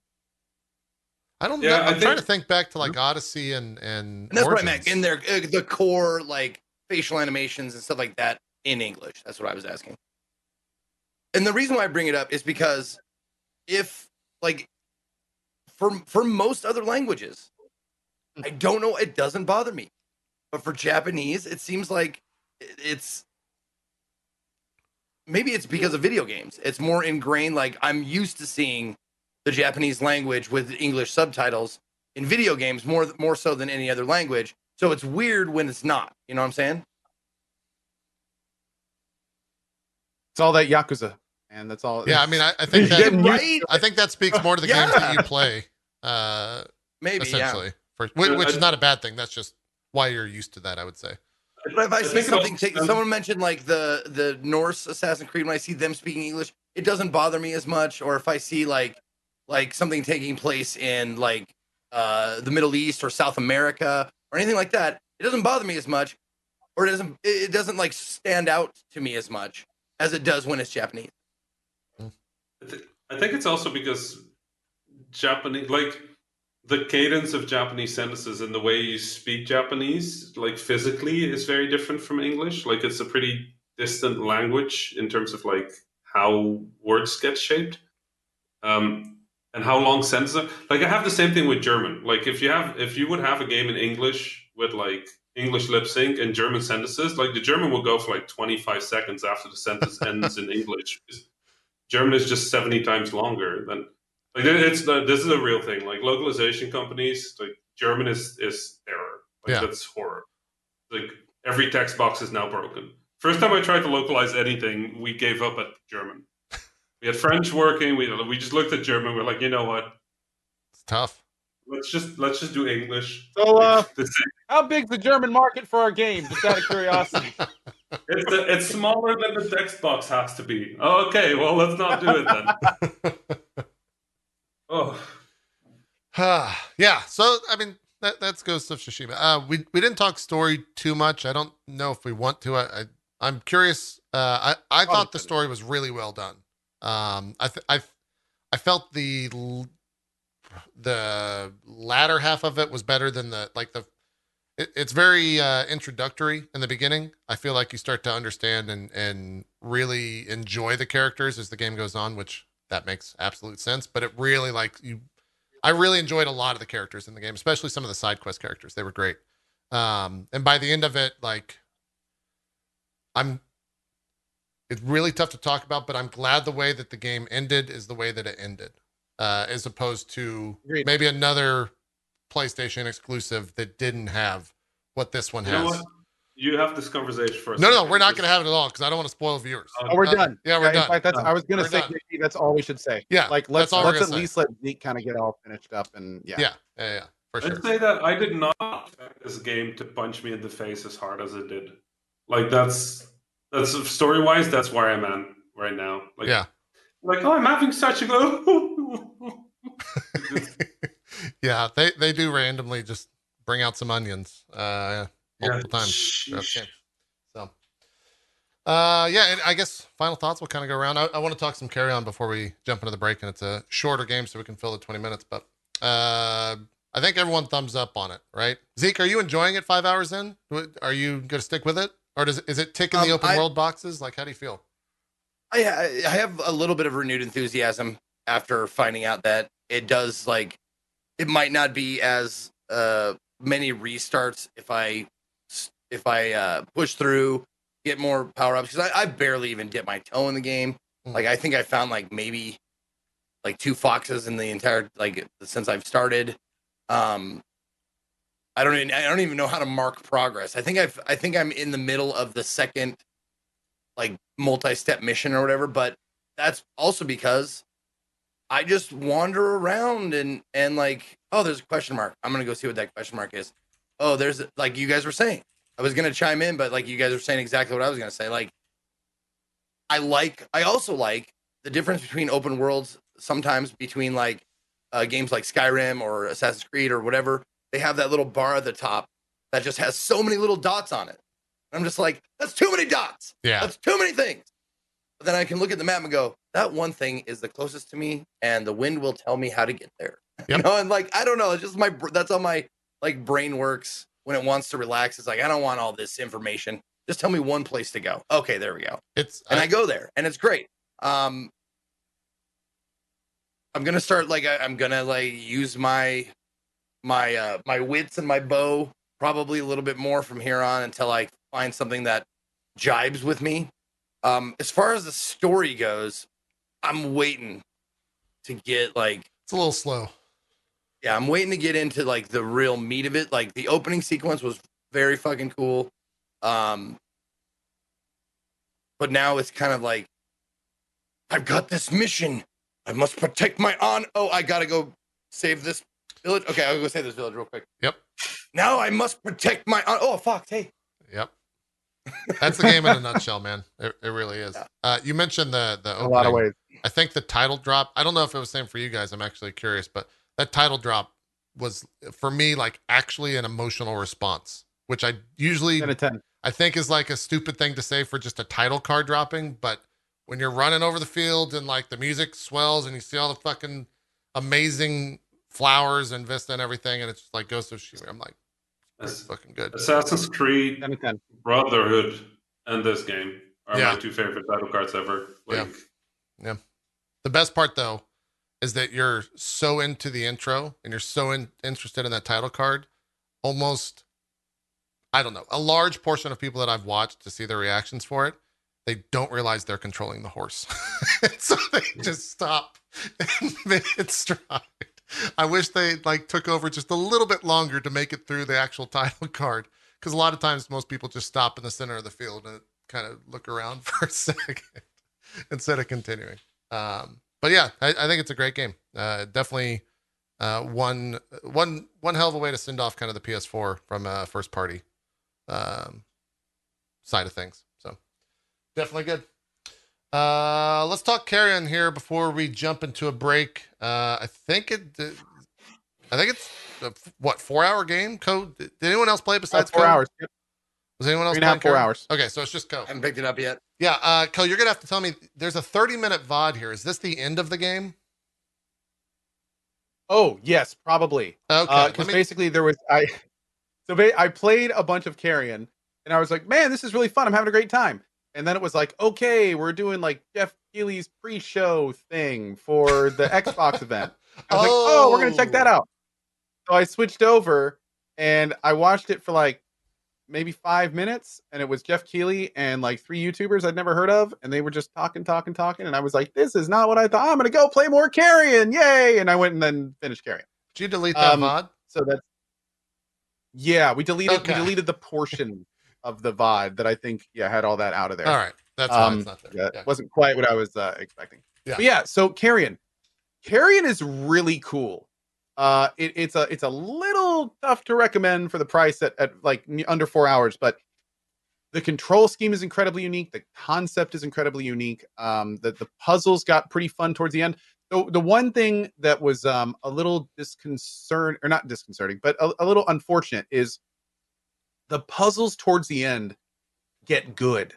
[SPEAKER 1] I don't
[SPEAKER 4] Yeah,
[SPEAKER 1] know.
[SPEAKER 4] I
[SPEAKER 1] I'm trying to think back to like Odyssey and and,
[SPEAKER 3] And that's what I meant in their uh, the core like facial animations and stuff like that in English. That's what I was asking. And the reason why I bring it up is because if like for for most other languages, I don't know, it doesn't bother me. But for Japanese, it seems like it- it's maybe it's because of video games. It's more ingrained like I'm used to seeing the Japanese language with English subtitles in video games more more so than any other language. So it's weird when it's not. You know what I'm saying?
[SPEAKER 2] It's all that Yakuza, and that's all.
[SPEAKER 1] Yeah, I mean, I, I think that
[SPEAKER 2] getting
[SPEAKER 3] right?
[SPEAKER 1] I think that speaks more to the *laughs* games that you play, uh,
[SPEAKER 3] Maybe, yeah.
[SPEAKER 1] essentially. For, which, which is not a bad thing. That's just why you're used to that. I would say.
[SPEAKER 3] But if I,
[SPEAKER 4] I
[SPEAKER 3] see
[SPEAKER 4] think it
[SPEAKER 3] something,
[SPEAKER 4] also
[SPEAKER 3] take,
[SPEAKER 4] depends-
[SPEAKER 3] someone mentioned like the the Norse Assassin's Creed. When I see them speaking English, it doesn't bother me as much. Or if I see like like something taking place in like uh, the Middle East or South America or anything like that, it doesn't bother me as much, or it doesn't it it doesn't like stand out to me as much as it does when it's Japanese.
[SPEAKER 4] I I think it's also because Japanese, like the cadence of Japanese sentences and the way you speak Japanese, like physically, is very different from English. Like it's a pretty distant language in terms of like how words get shaped, um, and how long sentences are. Like I have the same thing with German. Like if you have, if you would have a game in English with like English lip sync and German sentences, like the German will go for like twenty five seconds after the sentence *laughs* ends in English. German is just 70 times longer than like it's the, this is a real thing. Like localization companies like German is is terror like
[SPEAKER 1] Yeah.
[SPEAKER 4] that's horror. Like every text box is now broken. First time I tried to localize anything we gave up at German. *laughs* We had French working we we just looked at German we're like you know what?
[SPEAKER 1] It's tough.
[SPEAKER 4] let's just let's just do English.
[SPEAKER 2] So, uh,
[SPEAKER 4] is-
[SPEAKER 2] how big's the German market for our game? Just out of curiosity. *laughs*
[SPEAKER 4] it's, it's smaller than the text box has to be. Okay well let's not do it then *laughs* oh *sighs*
[SPEAKER 1] yeah. So I mean, that that's Ghost of Tsushima. Uh, we we didn't talk story too much. I don't know if we want to. I, I I'm curious. Uh, I I thought the story was really well done. Um, I th- I I felt the the latter half of it was better than the like the. It, it's very uh, introductory in the beginning. I feel like you start to understand and and really enjoy the characters as the game goes on, which that makes absolute sense. But it really like you I really enjoyed a lot of the characters in the game, especially some of the side quest characters. They were great. Um, and by the end of it, like, I'm. It's really tough to talk about, but I'm glad the way that the game ended is the way that it ended, uh, as opposed to
[SPEAKER 2] Agreed.
[SPEAKER 1] maybe another PlayStation exclusive that didn't have what this one
[SPEAKER 4] you
[SPEAKER 1] has.
[SPEAKER 4] Know what you have this conversation first
[SPEAKER 1] No, no, we're not going to have it at all because I don't want to spoil viewers.
[SPEAKER 2] Oh, we're
[SPEAKER 1] Uh,
[SPEAKER 2] done.
[SPEAKER 1] yeah, we're
[SPEAKER 2] in
[SPEAKER 1] done.
[SPEAKER 2] fact, that's, I was gonna say
[SPEAKER 1] done.
[SPEAKER 2] JP, that's all we should say.
[SPEAKER 1] Yeah,
[SPEAKER 2] Like let's
[SPEAKER 1] that's all
[SPEAKER 2] let's at
[SPEAKER 1] say.
[SPEAKER 2] least let Zeke kind of get all finished up and yeah.
[SPEAKER 1] Yeah, yeah, yeah, for sure.
[SPEAKER 4] I'd say that I did not expect this game to punch me in the face as hard as it did. Like that's that's story wise, that's where I'm at right now. Like
[SPEAKER 1] Yeah.
[SPEAKER 4] like oh, I'm having such a go. *laughs*
[SPEAKER 1] yeah, they they do randomly just bring out some onions uh multiple times throughout the game. So uh yeah, and I guess final thoughts will kind of go around. I, I want to talk some Carrion before we jump into the break, and it's a shorter game so we can fill the 20 minutes, but uh I think everyone thumbs up on it, right? Zeke, are you enjoying it five hours in? Are you gonna stick with it? Or does is it ticking the
[SPEAKER 3] Um,
[SPEAKER 1] open
[SPEAKER 3] I-
[SPEAKER 1] world boxes? Like how do you feel?
[SPEAKER 3] I, I I have a little bit of renewed enthusiasm after finding out that it does like it might not be as uh many restarts if I s- if I uh push through get more power ups because I, I barely even dip my toe in the game.
[SPEAKER 1] Mm.
[SPEAKER 3] Like I think I found like maybe like two foxes in the entire like since I've started. Um I don't even I don't even know how to mark progress. I think I've I think I'm in the middle of the second like multi-step mission or whatever, but that's also because I just wander around and and like, oh, there's a question mark. I'm gonna go see what that question mark is. Oh, there's like you guys were saying. I was gonna chime in, but like you guys were saying exactly what I was gonna say. Like, I like. I also like the difference between open worlds. Sometimes between like uh, games like Skyrim or Assassin's Creed or whatever, they have that little bar at the top that just has so many little dots on it. I'm just like, that's too many dots.
[SPEAKER 1] Yeah.
[SPEAKER 3] That's too many things. But then I can look at the map and go, that one thing is the closest to me, and the wind will tell me how to get there. You know, and like I don't know, it's just my that's how my like brain works when it wants to relax. It's like I don't want all this information. Just tell me one place to go. Okay, there we go,
[SPEAKER 1] It's
[SPEAKER 3] and
[SPEAKER 1] I-
[SPEAKER 3] I go there, and it's great. Um, I'm gonna start like I, I'm gonna like use my my uh my wits and my bow probably a little bit more from here on until I find something that jibes with me. Um, as far as the story goes, I'm waiting to get like
[SPEAKER 1] it's a little slow.
[SPEAKER 3] Yeah, I'm waiting to get into like the real meat of it. Like the opening sequence was very fucking cool. Um but now it's kind of like I've got this mission. I must protect my on oh, I gotta go save this village. Okay, I'll go save this village real quick.
[SPEAKER 1] Yep.
[SPEAKER 3] Now I must protect my on oh fuck, hey.
[SPEAKER 1] Yep. That's the game in a nutshell, man. It, it really is.
[SPEAKER 3] Yeah.
[SPEAKER 1] Uh, you mentioned the the
[SPEAKER 2] In a lot of ways.
[SPEAKER 1] I think the title drop. I don't know if it was the same for you guys. I'm actually curious, but that title drop was for me like actually an emotional response, which I usually
[SPEAKER 2] 10 10.
[SPEAKER 1] I think is like a stupid thing to say for just a title card dropping. But when you're running over the field and like the music swells and you see all the fucking amazing flowers and vista and everything, and it's just like Ghost of Tsushima, I'm like, it's
[SPEAKER 4] Yes.
[SPEAKER 1] fucking good.
[SPEAKER 4] Assassin's Creed
[SPEAKER 2] 10 to 10.
[SPEAKER 4] Brotherhood and this game are
[SPEAKER 1] Yeah.
[SPEAKER 4] my two favorite title cards ever. Like yeah. yeah.
[SPEAKER 1] The best part though is that you're so into the intro and you're so in, interested in that title card. Almost, I don't know, a large portion of people that I've watched to see their reactions for it, they don't realize they're controlling the horse, *laughs* so they just stop *laughs* and mid stride. I wish they like took over just a little bit longer to make it through the actual title card, because a lot of times most people just stop in the center of the field and kind of look around *laughs* for a second instead of continuing. Um, but yeah, I, I think it's a great game. Uh, definitely uh, one one one hell of a way to send off kind of the PS4 from a first party um, side of things. So definitely good. Uh, let's talk Carrion here before we jump into a break. Uh, I think it. I think it's a, what four hour game. Code. Did anyone else play besides
[SPEAKER 2] four
[SPEAKER 1] Code?
[SPEAKER 2] hours. Yep.
[SPEAKER 1] Was anyone else
[SPEAKER 2] Three and a half,
[SPEAKER 1] playing
[SPEAKER 2] four hours.
[SPEAKER 1] Okay, so it's just Code.
[SPEAKER 3] I haven't picked it up yet.
[SPEAKER 1] Yeah, uh, Co, you're gonna have to tell me. There's a 30 minute VOD here. Is this the end of the game?
[SPEAKER 2] Oh, yes, probably.
[SPEAKER 1] Okay,
[SPEAKER 2] Uh, because
[SPEAKER 1] me-
[SPEAKER 2] basically there was I, so ba- I played a bunch of Carrion, and I was like, man, this is really fun. I'm having a great time. And then it was like, okay, we're doing like Geoff Keighley's pre-show thing for the *laughs* Xbox event. I was like, oh, we're gonna check that
[SPEAKER 1] Oh.
[SPEAKER 2] out. So I switched over and I watched it for like maybe five minutes, and it was Geoff Keighley and like three YouTubers I'd never heard of, and they were just talking, talking, talking, and I was like, this is not what I thought. I'm gonna go play more Carrion, yay! And I went and then finished Carrion.
[SPEAKER 1] Did you delete that
[SPEAKER 2] um,
[SPEAKER 1] VOD?
[SPEAKER 2] So that's yeah, we deleted
[SPEAKER 1] Okay.
[SPEAKER 2] we deleted the portion *laughs* of the VOD that I think yeah had all that out of there.
[SPEAKER 1] All right, that's
[SPEAKER 2] Um,
[SPEAKER 1] it's not there.
[SPEAKER 2] Yeah,
[SPEAKER 1] Yeah.
[SPEAKER 2] wasn't quite what I was uh, expecting.
[SPEAKER 1] Yeah.
[SPEAKER 2] But yeah, so Carrion. Carrion is really cool. Uh it, it's a it's a little tough to recommend for the price at, at like under four hours, but the control scheme is incredibly unique. The concept is incredibly unique. Um, the the puzzles got pretty fun towards the end. So the one thing that was um, a little disconcert or not disconcerting, but a, a little unfortunate is the puzzles towards the end get good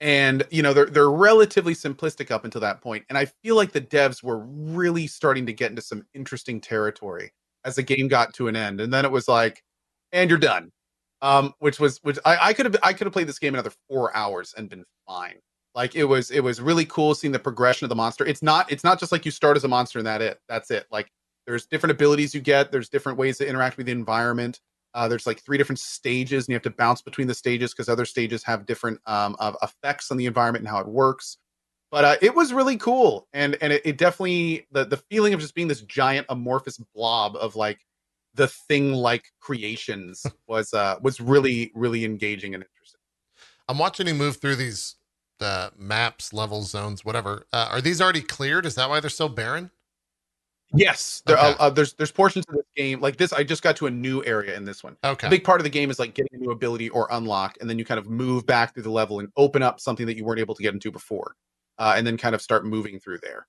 [SPEAKER 2] and you know they're they're relatively simplistic up until that point and i feel like the devs were really starting to get into some interesting territory as the game got to an end and then it was like and you're done um which was which i i could have i could have played this game another four hours and been fine. Like it was it was really cool seeing the progression of the monster. It's not it's not just like you start as a monster and that it that's it. Like there's different abilities you get there's different ways to interact with the environment uh, there's like three different stages, and you have to bounce between the stages because other stages have different um, of effects on the environment and how it works. But uh, it was really cool, and and it, it definitely the the feeling of just being this giant amorphous blob of like the thing like creations *laughs* was uh was really really engaging and interesting.
[SPEAKER 1] I'm watching you move through these uh, maps, levels, zones, whatever. Uh, are these already cleared? Is that why they're so barren?
[SPEAKER 2] Yes, there,
[SPEAKER 1] Okay.
[SPEAKER 2] uh, uh, there's there's portions of this game like this. I just got to a new area in this one.
[SPEAKER 1] Okay.
[SPEAKER 2] A big part of the game is like getting a new ability or unlock, and then you kind of move back through the level and open up something that you weren't able to get into before, uh, and then kind of start moving through there.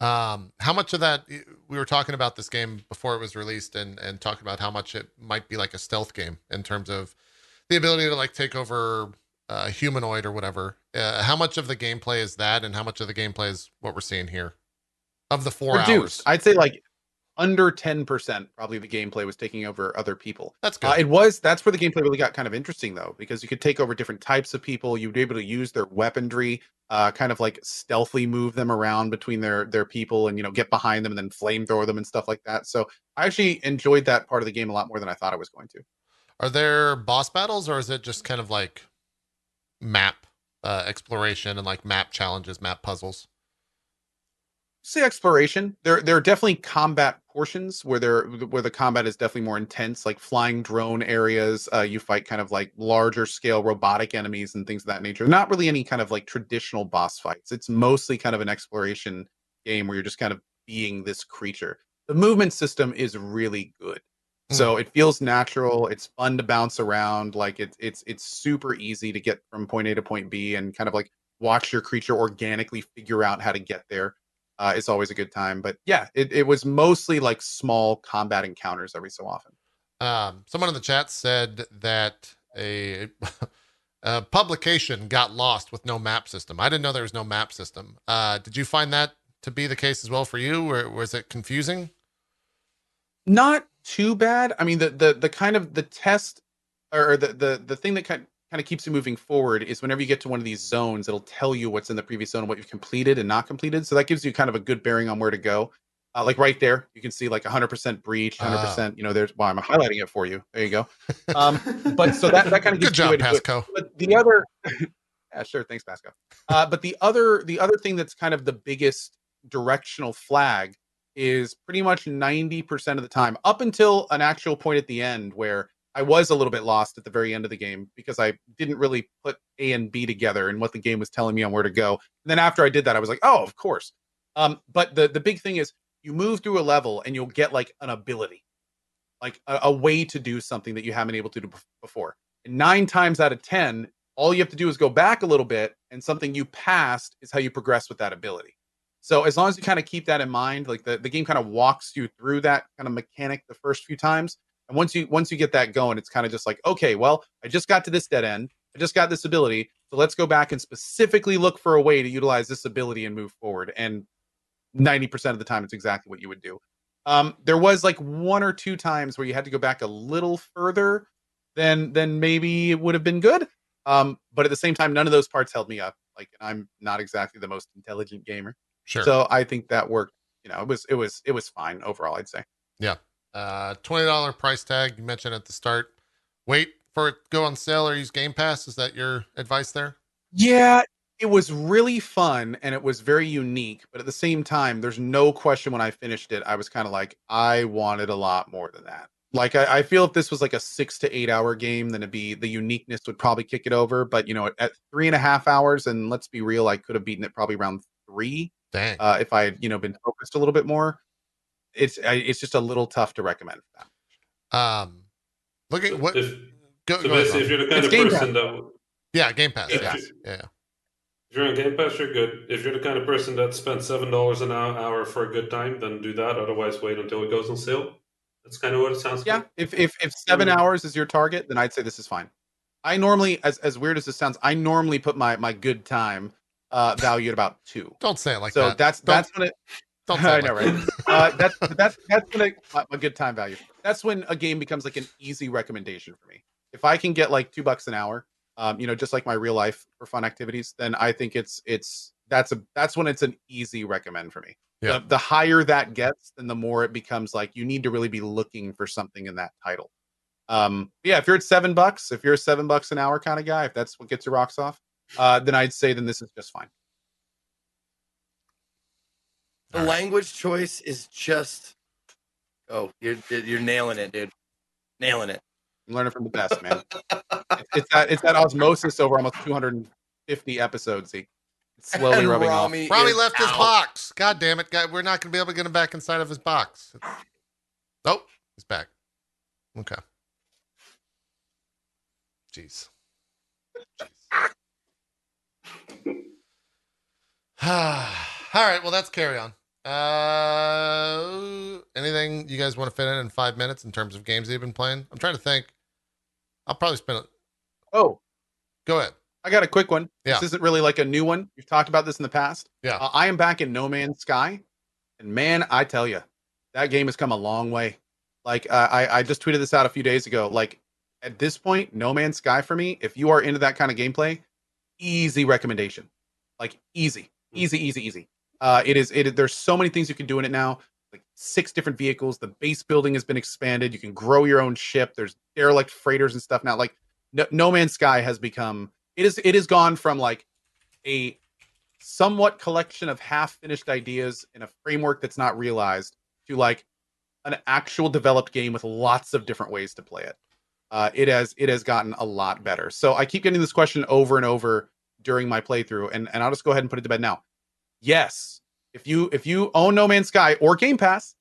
[SPEAKER 2] Yeah.
[SPEAKER 1] Um, how much of that we were talking about this game before it was released, and and talking about how much it might be like a stealth game in terms of the ability to like take over a humanoid or whatever. Uh, how much of the gameplay is that, and how much of the gameplay is what we're seeing here? Of the four
[SPEAKER 2] Reduced,
[SPEAKER 1] hours,
[SPEAKER 2] I'd say like under ten percent. Probably the gameplay was taking over other people.
[SPEAKER 1] that's good.
[SPEAKER 2] Uh, it was that's where the gameplay really got kind of interesting though, because you could take over different types of people. You'd be able to use their weaponry, uh, kind of like stealthily move them around between their their people, and you know get behind them and then flamethrower them and stuff like that. So I actually enjoyed that part of the game a lot more than I thought I was going to.
[SPEAKER 1] Are there boss battles, or is it just kind of like map uh, exploration and like map challenges, map puzzles?
[SPEAKER 2] Say exploration. There there are definitely combat portions where there where the combat is definitely more intense, like flying drone areas. Uh, you fight kind of like larger scale robotic enemies and things of that nature. Not really any kind of like traditional boss fights. It's mostly kind of an exploration game where you're just kind of being this creature. The movement system is really good. So it feels natural. It's fun to bounce around. Like it's it's it's super easy to get from point A to point B and kind of like watch your creature organically figure out how to get there uh, it's always a good time. But yeah, it, it was mostly like small combat encounters every so often.
[SPEAKER 1] Um, someone in the chat said that a, *laughs* a publication got lost with no map system. I didn't know there was no map system. Uh, did you find that to be the case as well for you, or was it confusing?
[SPEAKER 2] Not too bad. I mean, the the the kind of the test or the the the thing that kind kind of keeps you moving forward is whenever you get to one of these zones, it'll tell you what's in the previous zone and what you've completed and not completed. So that gives you kind of a good bearing on where to go. Uh, like right there, you can see like 100% breach, 100%. You know, there's well, I'm highlighting it for you. There you go. Um, but so that that kind of
[SPEAKER 1] Good
[SPEAKER 2] gives you
[SPEAKER 1] job,
[SPEAKER 2] a way to do.
[SPEAKER 1] Pasco.
[SPEAKER 2] but the other *laughs* yeah sure thanks pasco uh, but the other the other thing that's kind of the biggest directional flag is pretty much 90% of the time up until an actual point at the end where i was a little bit lost at the very end of the game because i didn't really put a and b together and what the game was telling me on where to go. And then after i did that i was like oh of course. Um, but the the big thing is you move through a level and you'll get like an ability like a, a way to do something that you haven't been able to do before. And nine times out of ten all you have to do is go back a little bit and something you passed is how you progress with that ability. So as long as you kind of keep that in mind like the, the game kind of walks you through that kind of mechanic the first few times and once you once you get that going it's kind of just like okay well i just got to this dead end i just got this ability so let's go back and specifically look for a way to utilize this ability and move forward and 90% of the time it's exactly what you would do um, there was like one or two times where you had to go back a little further than than maybe it would have been good um, but at the same time, none of those parts held me up. Like I'm not exactly the most intelligent gamer,
[SPEAKER 1] Sure.
[SPEAKER 2] so I think that worked. You know, it was it was it was fine overall. I'd say.
[SPEAKER 1] Uh, twenty dollar price tag you mentioned at the start. Wait for it to go on sale or use Game Pass. Is that your advice there?
[SPEAKER 2] Yeah, it was really fun and it was very unique. But at the same time, there's no question when I finished it, I was kind of like, I wanted a lot more than that. Like I, I feel if this was like a six to eight hour game, then it'd be the uniqueness would probably kick it over. But you know, at, at three and a half hours, and let's be real, I could have beaten it probably around three.
[SPEAKER 1] Dang.
[SPEAKER 2] uh, if I had you know been focused a little bit more. It's it's just a little tough to recommend for that.
[SPEAKER 1] um, at what?
[SPEAKER 4] If-
[SPEAKER 1] Go,
[SPEAKER 4] So
[SPEAKER 1] go ahead,
[SPEAKER 4] if you're the kind
[SPEAKER 2] It's
[SPEAKER 4] of
[SPEAKER 2] Game
[SPEAKER 4] person that
[SPEAKER 1] yeah, Game Pass.
[SPEAKER 4] If
[SPEAKER 1] Yeah,
[SPEAKER 4] you-
[SPEAKER 1] yeah.
[SPEAKER 4] If you're on Game Pass, you're good. If you're the kind of person that spends seven dollars an hour, hour for a good time, then do that. Otherwise, wait until it goes on sale. That's kind of what it sounds
[SPEAKER 2] Yeah,
[SPEAKER 4] like.
[SPEAKER 2] if if if seven
[SPEAKER 4] Mm.
[SPEAKER 2] hours is your target, then I'd say this is fine. I normally, as as weird as this sounds, I normally put my my good time uh value at about two.
[SPEAKER 1] Don't say it like
[SPEAKER 2] so
[SPEAKER 1] that.
[SPEAKER 2] So that's
[SPEAKER 1] Don't-
[SPEAKER 2] that's when it.
[SPEAKER 1] Don't *laughs*
[SPEAKER 2] I know, right? *laughs* Uh, that's that's that's when my *laughs* good time value. That's when a game becomes like an easy recommendation for me. If I can get like two bucks an hour, um, you know, just like my real life for fun activities, then I think it's it's that's a that's when it's an easy recommend for me.
[SPEAKER 1] Yeah.
[SPEAKER 2] The, the higher that gets, then the more it becomes like you need to really be looking for something in that title. Um, yeah, if you're at seven bucks, if you're a seven bucks an hour kind of guy, if that's what gets your rocks off, uh, then I'd say then this is just fine.
[SPEAKER 3] The
[SPEAKER 1] All right.
[SPEAKER 3] language choice is just. Oh, you're you're nailing it, dude. Nailing it.
[SPEAKER 2] I'm learning from the best, man. It's- it's that it's that osmosis over almost 250 episodes. See, it's *laughs* slowly
[SPEAKER 3] And
[SPEAKER 2] rubbing off.
[SPEAKER 3] Rami
[SPEAKER 1] Rami
[SPEAKER 3] is
[SPEAKER 1] left his box. God damn it, guy. We're not going to be able to get him back inside of his box. Nope, he's back. Okay. Jeez. Jeez. *sighs* All right, well, that's Carrion. Uh, anything you guys want to fit in in five minutes in terms of games you've been playing? I'm trying to think. I'll probably spend it.
[SPEAKER 2] Oh,
[SPEAKER 1] Go ahead.
[SPEAKER 2] I got a quick one.
[SPEAKER 1] Yeah.
[SPEAKER 2] This isn't really like a new one. We've talked about this in the past.
[SPEAKER 1] Yeah.
[SPEAKER 2] Uh, I am back in No Man's Sky, and man, I tell you, that game has come a long way. Like uh, I, I just tweeted this out a few days ago. Like at this point, No Man's Sky for me, if you are into that kind of gameplay, easy recommendation. Like easy, easy, easy, easy. Uh, it is. It. There's so many things you can do in it now. Like six different vehicles. The base building has been expanded. You can grow your own ship. There's derelict freighters and stuff now. Like no, no Man's Sky has become. It is. It has gone from like a somewhat collection of half finished ideas in a framework that's not realized to like an actual developed game with lots of different ways to play it. Uh, it has it has gotten a lot better. So I keep getting this question over and over during my playthrough, and and I'll just go ahead and put it to bed now. Yes, if you if you own No Man's Sky or Game Pass,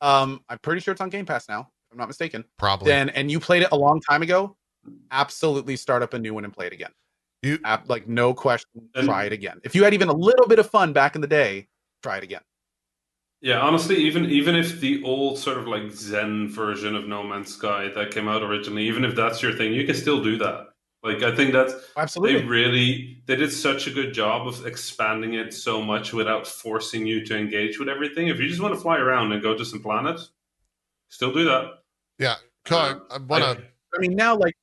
[SPEAKER 2] um, I'm pretty sure it's on Game Pass now, if I'm not mistaken.
[SPEAKER 1] Probably.
[SPEAKER 2] Then and you played it a long time ago, absolutely start up a new one and play it again.
[SPEAKER 1] You-
[SPEAKER 2] Ab- like no question,
[SPEAKER 4] And-
[SPEAKER 2] try it again. If you had even a little bit of fun back in the day, try it again.
[SPEAKER 4] Yeah, honestly, even even if the old sort of like Zen version of No Man's Sky that came out originally, even if that's your thing, you can still do that. Like I think that's
[SPEAKER 2] absolutely they
[SPEAKER 4] really they did such a good job of expanding it so much without forcing you to engage with everything. If you just want to fly around and go to some planets, still do that.
[SPEAKER 1] yeah. Cool. I, I want to.
[SPEAKER 2] I mean, now like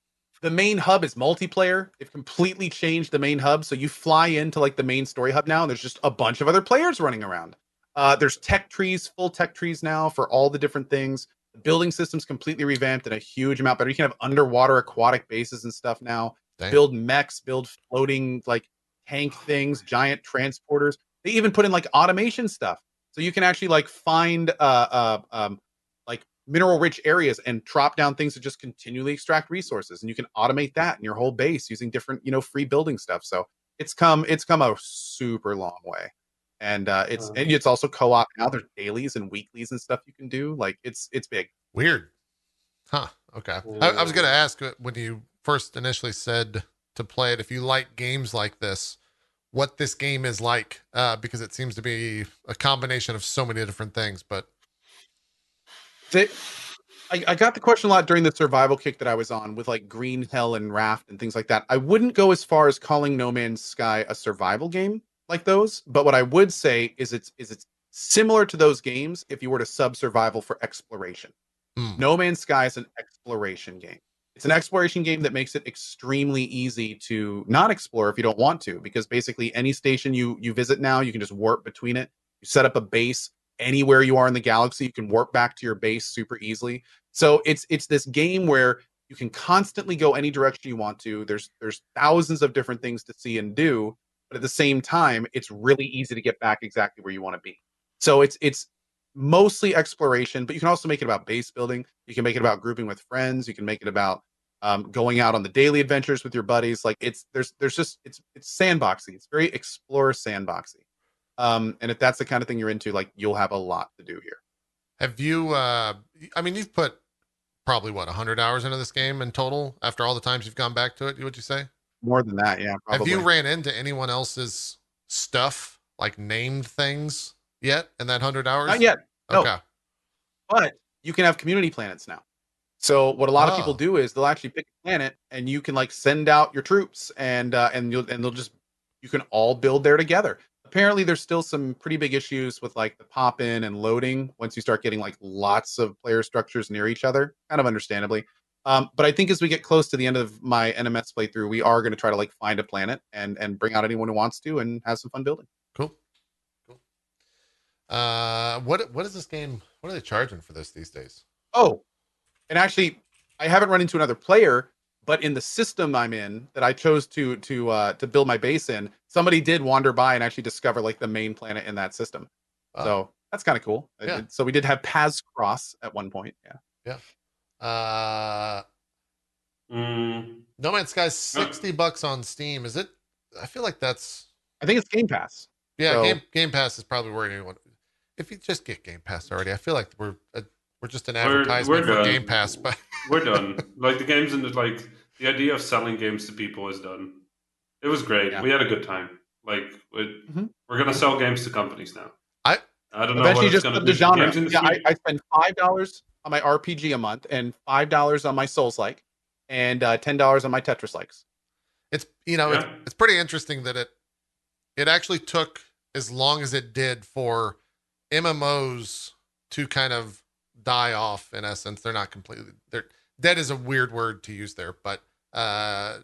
[SPEAKER 2] the main hub is multiplayer. They've completely changed the main hub, so you fly into like the main story hub now, and there's just a bunch of other players running around. Uh, there's tech trees, full tech trees now for all the different things. The building system's completely revamped and a huge amount better. You can have underwater aquatic bases and stuff now.
[SPEAKER 1] Damn.
[SPEAKER 2] Build mechs, build floating like tank *sighs* things, giant transporters. They even put in like automation stuff, so you can actually like find uh, uh um like mineral rich areas and drop down things to just continually extract resources and you can automate that in your whole base using different you know free building stuff so it's come it's come a super long way and uh it's
[SPEAKER 4] Uh.
[SPEAKER 2] and it's also co-op now there's dailies and weeklies and stuff you can do like it's it's big
[SPEAKER 1] Weird. Huh. Okay. I, I was going to ask uh, when you first initially said to play it, if you like games like this, what this game is like, uh, because it seems to be a combination of so many different things. But
[SPEAKER 2] They- I, I got the question a lot during the survival kick that I was on with like Green Hell and Raft and things like that. I wouldn't go as far as calling No Man's Sky a survival game like those, but what I would say is it's is it's similar to those games if you were to sub survival for exploration.
[SPEAKER 1] Hmm.
[SPEAKER 2] No Man's Sky is an exploration game. It's an exploration game that makes it extremely easy to not explore if you don't want to, because basically any station you you visit now, you can just warp between it. You set up a base anywhere you are in the galaxy, you can warp back to your base super easily. So it's it's this game where you can constantly go any direction you want to. There's there's thousands of different things to see and do, but at the same time, it's really easy to get back exactly where you want to be. So it's it's mostly exploration, but you can also make it about base building. You can make it about grouping with friends. You can make it about um, going out on the daily adventures with your buddies. Like it's there's there's just it's it's sandboxy. It's very explore sandboxy. Um, and if that's the kind of thing you're into, like you'll have a lot to do here.
[SPEAKER 1] have you, uh, I mean, you've put probably what 100 hours into this game in total after all the times you've gone back to it. Would you say?
[SPEAKER 2] More than that, yeah. Probably.
[SPEAKER 1] Have you ran into anyone else's stuff like named things yet in that 100 hours?
[SPEAKER 2] Not yet, no.
[SPEAKER 1] Okay.
[SPEAKER 2] but you can have community planets now. So what a lot of people
[SPEAKER 1] Oh.
[SPEAKER 2] do is they'll actually pick a planet, and you can like send out your troops, and uh, and you'll and they'll just you can all build there together. Apparently, there's still some pretty big issues with like the pop in and loading once you start getting like lots of player structures near each other, kind of understandably. Um, but I think as we get close to the end of my NMS playthrough, we are going to try to like find a planet and and bring out anyone who wants to and have some fun building.
[SPEAKER 1] Cool. Cool. Uh, what what is this game? What are they charging for this these days?
[SPEAKER 2] Oh, and actually, I haven't run into another player, but in the system I'm in that I chose to to uh, to build my base in, somebody did wander by and actually discover like the main planet in that system.
[SPEAKER 1] Wow.
[SPEAKER 2] So that's kind of cool.
[SPEAKER 1] Yeah.
[SPEAKER 2] So we did have paths cross at one point. Yeah. Yeah.
[SPEAKER 1] Uh,
[SPEAKER 4] Mm,
[SPEAKER 1] No Man's Sky's 60 bucks on Steam. Is it? I feel like that's
[SPEAKER 2] I think it's Game Pass.
[SPEAKER 1] yeah.
[SPEAKER 2] So-
[SPEAKER 1] Game Game Pass is probably where anyone. If you just get Game Pass already, I feel like we're uh, we're just an
[SPEAKER 4] We're-
[SPEAKER 1] advertisement
[SPEAKER 4] we're
[SPEAKER 1] for
[SPEAKER 4] done.
[SPEAKER 1] Game Pass. But *laughs*
[SPEAKER 4] we're done. *laughs* like the games and the, like the idea of selling games to people is done. It was great.
[SPEAKER 2] Yeah.
[SPEAKER 4] We had a good time. Like it,
[SPEAKER 2] Mhm.
[SPEAKER 4] we're gonna sell games to companies now.
[SPEAKER 1] I-
[SPEAKER 4] I don't know what
[SPEAKER 2] Eventually,
[SPEAKER 4] it's
[SPEAKER 2] just put the genre. Yeah, I. I spend five dollars on my RPG a month and five dollars on my Souls like, and uh, ten dollars on my Tetris likes.
[SPEAKER 1] it's you know it's,
[SPEAKER 4] Yeah.
[SPEAKER 1] it's pretty interesting that it it actually took as long as it did for MMOs to kind of die off. In essence, they're not completely they're dead is a weird word to use there, but uh,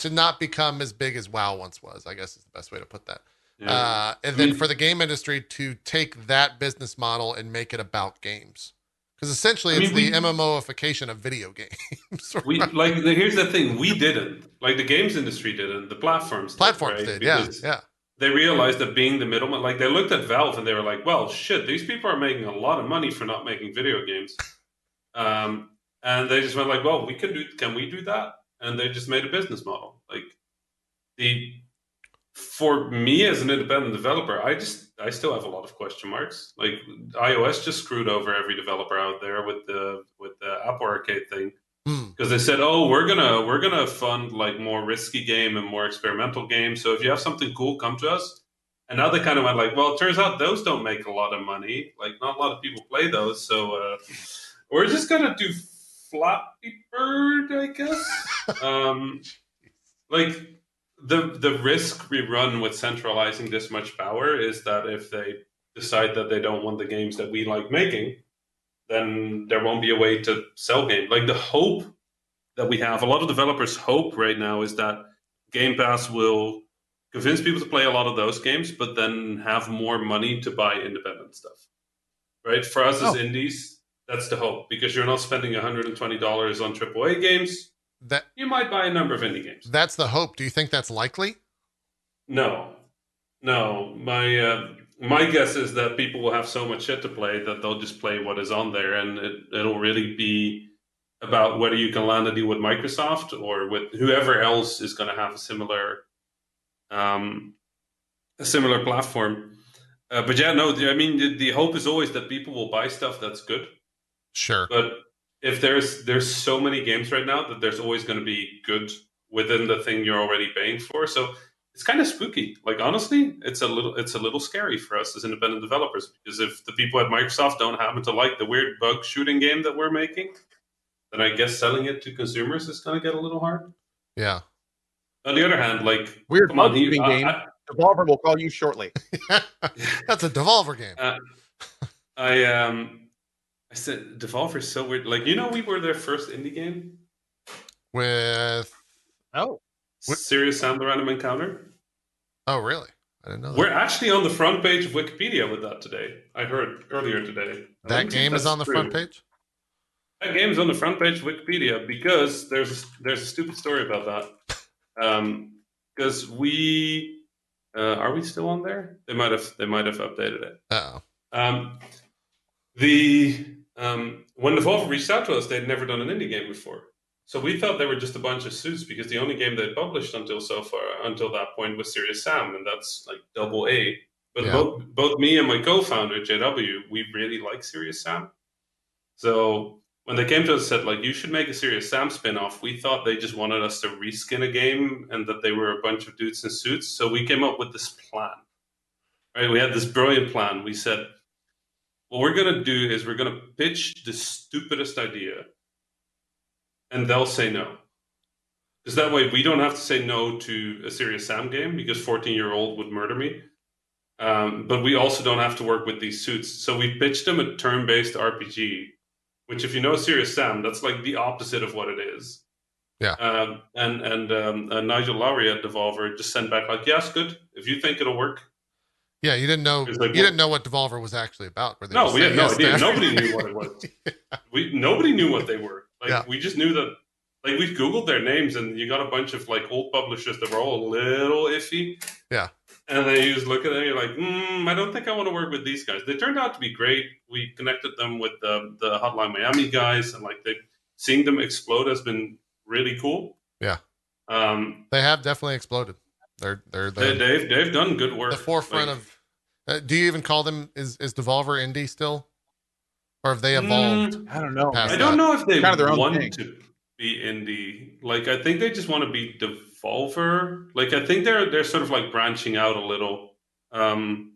[SPEAKER 1] to not become as big as WoW once was, I guess is the best way to put that.
[SPEAKER 4] Yeah.
[SPEAKER 1] Uh, and
[SPEAKER 4] I
[SPEAKER 1] then
[SPEAKER 4] mean-
[SPEAKER 1] for the game industry to take that business model and make it about games. Because essentially
[SPEAKER 4] I
[SPEAKER 1] it's
[SPEAKER 4] mean,
[SPEAKER 1] the
[SPEAKER 4] we-
[SPEAKER 1] MMOification of video *laughs* games.
[SPEAKER 4] we like the, here's the thing we didn't like the games industry didn't the platforms did,
[SPEAKER 1] Platforms
[SPEAKER 4] right?
[SPEAKER 1] did, yeah, yeah.
[SPEAKER 4] they realized that being the middleman like they looked at valve and they were like well shit these people are making a lot of money for not making video games um, and they just went like well we can do can we do that and they just made a business model like the for me as an independent developer i just i still have a lot of question marks like ios just screwed over every developer out there with the with the apple arcade thing
[SPEAKER 1] Hmm.
[SPEAKER 4] because they said, "Oh, we're gonna we're gonna fund like more risky game and more experimental games. So if you have something cool, come to us." And now they kind of went like, "Well, it turns out those don't make a lot of money. Like, not a lot of people play those. So uh, we're just gonna do Flappy Bird, I guess." *laughs* um, like the the risk we run with centralizing this much power is that if they decide that they don't want the games that we like making, then there won't be a way to sell game. Like the hope that we have, a lot of developers' hope right now is that Game Pass will convince people to play a lot of those games, but then have more money to buy independent stuff. Right? For us as
[SPEAKER 2] Oh.
[SPEAKER 4] indies, that's the hope because you're not spending $120 on AAA games.
[SPEAKER 1] That
[SPEAKER 4] You might buy a number of indie games.
[SPEAKER 1] that's the hope. Do you think that's likely?
[SPEAKER 4] No, no. My uh, my guess is that people will have so much shit to play that they'll just play what is on there, and it, it'll really be about whether you can land a deal with Microsoft or with whoever else is going to have a similar um, a similar platform. Uh, but yeah, no. I mean, the, the hope is always that people will buy stuff that's good.
[SPEAKER 1] Sure.
[SPEAKER 4] But if there's there's so many games right now that there's always going to be good within the thing you're already paying for. So it's kind of spooky. Like honestly, it's a little it's a little scary for us as independent developers because if the people at Microsoft don't happen to like the weird bug shooting game that we're making, then I guess selling it to consumers is going to get a little hard.
[SPEAKER 1] Yeah.
[SPEAKER 4] On the other hand, like
[SPEAKER 2] Weird
[SPEAKER 4] come on,
[SPEAKER 2] bug
[SPEAKER 4] you,
[SPEAKER 2] shooting
[SPEAKER 4] I-
[SPEAKER 2] game.
[SPEAKER 4] I-
[SPEAKER 2] Devolver will call you shortly. *laughs*
[SPEAKER 1] that's a Devolver game.
[SPEAKER 4] Uh, I um I said Devolver's so weird. Like you know, we were their first indie game.
[SPEAKER 1] With
[SPEAKER 2] Oh,
[SPEAKER 1] What-
[SPEAKER 4] Serious Sam the Random Encounter.
[SPEAKER 1] oh really? I didn't know that.
[SPEAKER 4] We're actually on the front page of Wikipedia with that today. I heard earlier today. I
[SPEAKER 1] that game is on the
[SPEAKER 4] true.
[SPEAKER 1] front page.
[SPEAKER 4] That game is on the front page of Wikipedia because there's there's a stupid story about that. *laughs* Um, because we uh, are we still on there? They might have they might have updated it.
[SPEAKER 1] Uh oh.
[SPEAKER 4] Um, the um, when Devolver reached out to us, they'd never done an indie game before, so we thought they were just a bunch of suits because the only game they'd published until so far until that point was Serious Sam, and that's like double A. But
[SPEAKER 1] Yeah.
[SPEAKER 4] both both me and my co-founder JW, we really like Serious Sam. So when they came to us and said like you should make a Serious Sam spin-off, we thought they just wanted us to reskin a game and that they were a bunch of dudes in suits. So we came up with this plan. Right? We had this brilliant plan. We said, what we're gonna do is we're gonna pitch the stupidest idea, and they'll say no. Because that way we don't have to say no to a Serious Sam game because 14 year old would murder me. Um, but we also don't have to work with these suits. So we pitched them a turn based RPG which if you know Serious Sam, that's like the opposite of what it is.
[SPEAKER 1] Yeah.
[SPEAKER 4] Um, and and um, uh, Nigel Lowrie at Devolver just sent back like, yes, good. If you think it'll work.
[SPEAKER 1] Yeah, you didn't know.
[SPEAKER 4] Like,
[SPEAKER 1] you
[SPEAKER 4] well-
[SPEAKER 1] didn't know what Devolver was actually about. were they
[SPEAKER 4] No, we had no idea. Nobody knew what it *laughs* was. We nobody knew what they were. Like
[SPEAKER 1] Yeah.
[SPEAKER 4] we just knew that. Like we googled their names, and you got a bunch of like old publishers that were all a little iffy.
[SPEAKER 1] Yeah.
[SPEAKER 4] And then you just look at them, you're like, mm, I don't think I want to work with these guys. They turned out to be great. We connected them with the, the Hotline Miami guys, and like they, seeing them explode has been really cool.
[SPEAKER 1] Yeah.
[SPEAKER 4] Um,
[SPEAKER 1] They have definitely exploded. They're they're
[SPEAKER 4] they,
[SPEAKER 1] the,
[SPEAKER 4] they've they've done good work.
[SPEAKER 1] the forefront
[SPEAKER 4] Like,
[SPEAKER 1] of. Uh, do you even call them is is Devolver indie still, or have they
[SPEAKER 4] Mm,
[SPEAKER 1] evolved?
[SPEAKER 2] I don't know.
[SPEAKER 4] I
[SPEAKER 1] that.
[SPEAKER 4] don't know if they
[SPEAKER 2] Kind of their own
[SPEAKER 4] want
[SPEAKER 2] thing.
[SPEAKER 4] to be indie. Like I think they just want to be Devolver. Like I think they're they're sort of like branching out a little. Um,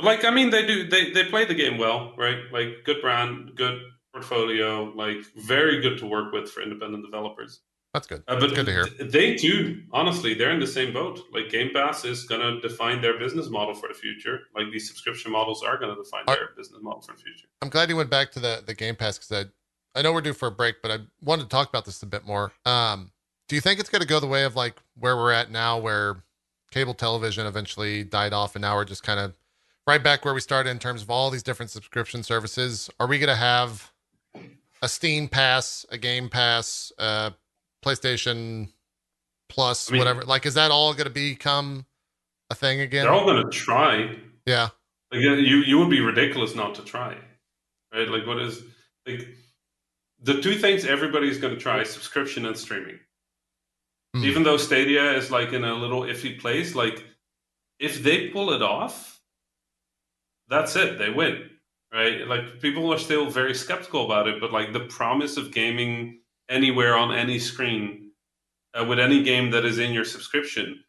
[SPEAKER 4] like I mean, they do they they play the game well, right? Like good brand, good portfolio, like very good to work with for independent developers.
[SPEAKER 1] That's good.
[SPEAKER 4] Uh,
[SPEAKER 1] That's
[SPEAKER 4] but
[SPEAKER 1] good to hear.
[SPEAKER 4] they too, honestly, they're in the same boat. Like Game Pass is going to define their business model for the future. Like these subscription models are going to define
[SPEAKER 1] Are-
[SPEAKER 4] their business model for the future.
[SPEAKER 1] I'm glad you went back to the the Game Pass because I I know we're due for a break, but I wanted to talk about this a bit more. Um, do you think it's going to go the way of like where we're at now, where cable television eventually died off, and now we're just kind of right back where we started in terms of all these different subscription services? Are we going to have a Steam Pass, a Game Pass, uh, PlayStation Plus,
[SPEAKER 4] I mean-
[SPEAKER 1] whatever? Like, is that all going to become a thing again?
[SPEAKER 4] They're all going to try.
[SPEAKER 1] yeah,
[SPEAKER 4] Like you, you would be ridiculous not to try, right? Like what is like the two things everybody's going to try: subscription and streaming.
[SPEAKER 1] Hmm.
[SPEAKER 4] Even though Stadia is like in a little iffy place, like if they pull it off, that's it. They win, right? Like people are still very skeptical about it, but like the promise of gaming anywhere on any screen uh, with any game that is in your subscription,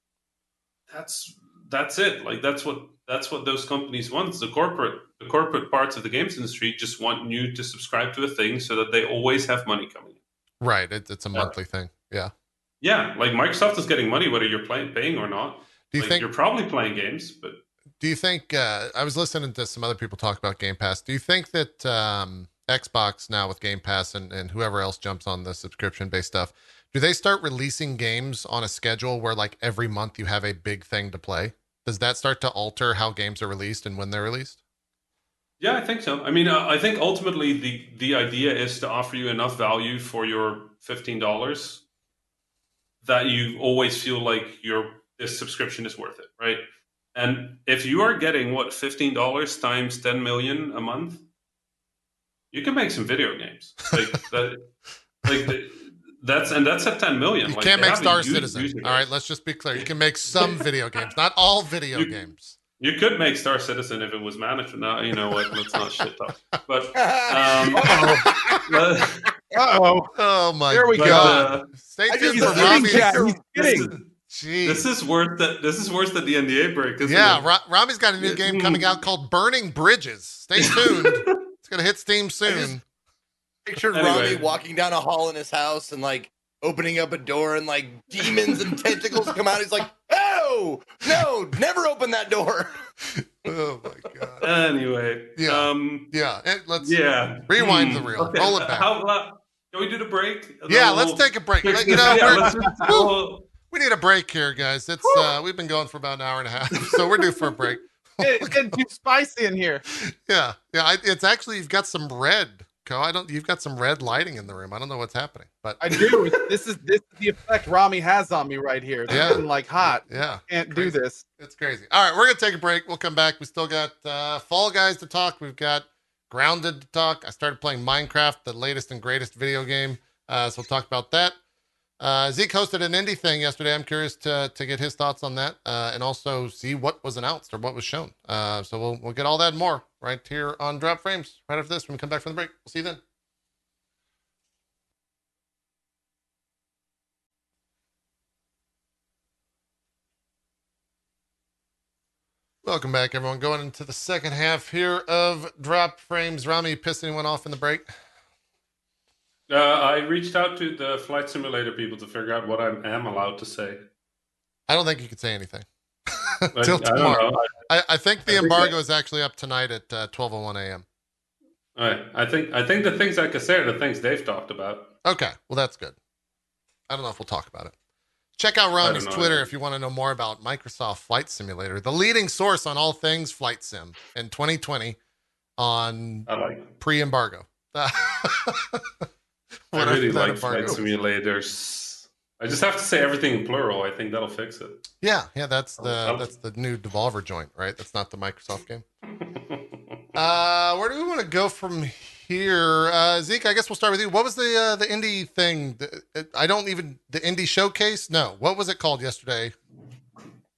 [SPEAKER 4] that's that's it. Like that's what that's what those companies want. The corporate the corporate parts of the games industry just want you to subscribe to a thing so that they always have money coming in.
[SPEAKER 1] right. It, it's a monthly thing. Yeah.
[SPEAKER 4] Yeah, like Microsoft is getting money whether you're playing paying or not.
[SPEAKER 1] Do you
[SPEAKER 4] like,
[SPEAKER 1] think
[SPEAKER 4] you're probably playing games, but
[SPEAKER 1] Do you think uh, I was listening to some other people talk about Game Pass? Do you think that um, Xbox now with Game Pass and, and whoever else jumps on the subscription based stuff, do they start releasing games on a schedule where like every month you have a big thing to play? Does that start to alter how games are released and when they're released?
[SPEAKER 4] yeah, I think so. I mean, uh, I think ultimately the the idea is to offer you enough value for your fifteen dollars that you always feel like your this subscription is worth it, right? And if you are getting what fifteen dollars times ten million a month, you can make some video games like *laughs* that. Like the, that's and that's at ten million.
[SPEAKER 1] You
[SPEAKER 4] Like,
[SPEAKER 1] can't make Star Citizen.
[SPEAKER 4] user
[SPEAKER 1] All right,
[SPEAKER 4] base.
[SPEAKER 1] let's just be clear. You can make some video games, not all video
[SPEAKER 4] You-
[SPEAKER 1] games.
[SPEAKER 4] You could make Star Citizen if it was managed. Now you know what? Let's not shit talk. But *laughs*
[SPEAKER 3] Um, *laughs*
[SPEAKER 2] Uh-oh.
[SPEAKER 1] Oh my
[SPEAKER 2] There we
[SPEAKER 4] but,
[SPEAKER 1] god!
[SPEAKER 4] uh,
[SPEAKER 1] Stay
[SPEAKER 3] I
[SPEAKER 1] tuned
[SPEAKER 3] just-
[SPEAKER 1] for
[SPEAKER 3] He's
[SPEAKER 1] Rami.
[SPEAKER 3] kidding,
[SPEAKER 2] Jack, he's
[SPEAKER 4] this, is,
[SPEAKER 2] kidding.
[SPEAKER 1] Jeez.
[SPEAKER 4] this is worth that. This is worse than the NDA break. Isn't
[SPEAKER 1] yeah,
[SPEAKER 4] it?
[SPEAKER 1] Ra- Rami's got a new game coming out called Burning Bridges. Stay tuned. It's gonna hit Steam soon.
[SPEAKER 3] pictured
[SPEAKER 4] Anyway.
[SPEAKER 3] Rami walking down a hall in his house and like opening up a door and like demons and *laughs* tentacles come out. He's like, "Oh no, never open that door." *laughs*
[SPEAKER 1] Oh my god.
[SPEAKER 4] Anyway,
[SPEAKER 1] Yeah.
[SPEAKER 4] um,
[SPEAKER 1] Yeah, it, let's
[SPEAKER 4] yeah.
[SPEAKER 1] rewind
[SPEAKER 4] Hmm.
[SPEAKER 1] the reel.
[SPEAKER 4] Okay,
[SPEAKER 1] Roll it back.
[SPEAKER 4] How, uh, can we do the break? And
[SPEAKER 1] yeah,
[SPEAKER 4] we'll-
[SPEAKER 1] let's take a break. Let- You know, *laughs*
[SPEAKER 4] Yeah,
[SPEAKER 1] we're,
[SPEAKER 4] let's just-
[SPEAKER 1] Woo.
[SPEAKER 4] we'll-
[SPEAKER 1] we need a break here, guys. It's uh, we've been going for about an hour and a half, so we're due for a break. *laughs*
[SPEAKER 2] It's getting too spicy in here.
[SPEAKER 1] Yeah, yeah. I, it's actually you've got some red, Co. I don't. You've got some red lighting in the room. I don't know what's happening, but
[SPEAKER 2] I do. This is this is the effect Rami has on me right here. It's
[SPEAKER 1] Yeah.
[SPEAKER 2] getting like hot.
[SPEAKER 1] yeah,
[SPEAKER 2] Can't do this.
[SPEAKER 1] it's crazy. All right, we're gonna take a break. We'll come back. We still got uh, Fall Guys to talk. We've got Grounded to talk. I started playing Minecraft, the latest and greatest video game. Uh, so we'll talk about that. Uh, Zeke hosted an indie thing yesterday. I'm curious to to get his thoughts on that, uh, and also see what was announced or what was shown. Uh, so we'll we'll get all that and more right here on Drop Frames right after this when we come back from the break. We'll see you then. Welcome back, everyone. Going into the second half here of Drop Frames. Rami pissed anyone off in the break?
[SPEAKER 4] Uh, I reached out to the flight simulator people to figure out what I am allowed to say.
[SPEAKER 1] I don't think you could say anything *laughs*
[SPEAKER 4] I,
[SPEAKER 1] till
[SPEAKER 4] I don't
[SPEAKER 1] tomorrow.
[SPEAKER 4] know.
[SPEAKER 1] I, I think the
[SPEAKER 4] I think
[SPEAKER 1] embargo
[SPEAKER 4] that-
[SPEAKER 1] is actually up tonight at uh, 12:01 a.m.
[SPEAKER 4] I, I, I think I think the things I could say are the things they've talked about.
[SPEAKER 1] Okay, well that's good. I don't know if we'll talk about it. Check out
[SPEAKER 4] know.
[SPEAKER 1] Twitter if you want to know more about Microsoft Flight Simulator, the leading source on all things flight sim in 2020 on
[SPEAKER 4] like.
[SPEAKER 1] pre-embargo. *laughs*
[SPEAKER 4] I really like flight simulators. I just have to say everything in plural. I think that'll fix it.
[SPEAKER 1] Yeah, yeah, that's the
[SPEAKER 4] I'll-
[SPEAKER 1] that's the new Devolver joint, right? That's not the Microsoft game. *laughs* Uh, where do we want to go from here? Uh, Zeke, I guess we'll start with you. What was the uh, the indie thing? The- I don't even the indie showcase. No, what was it called yesterday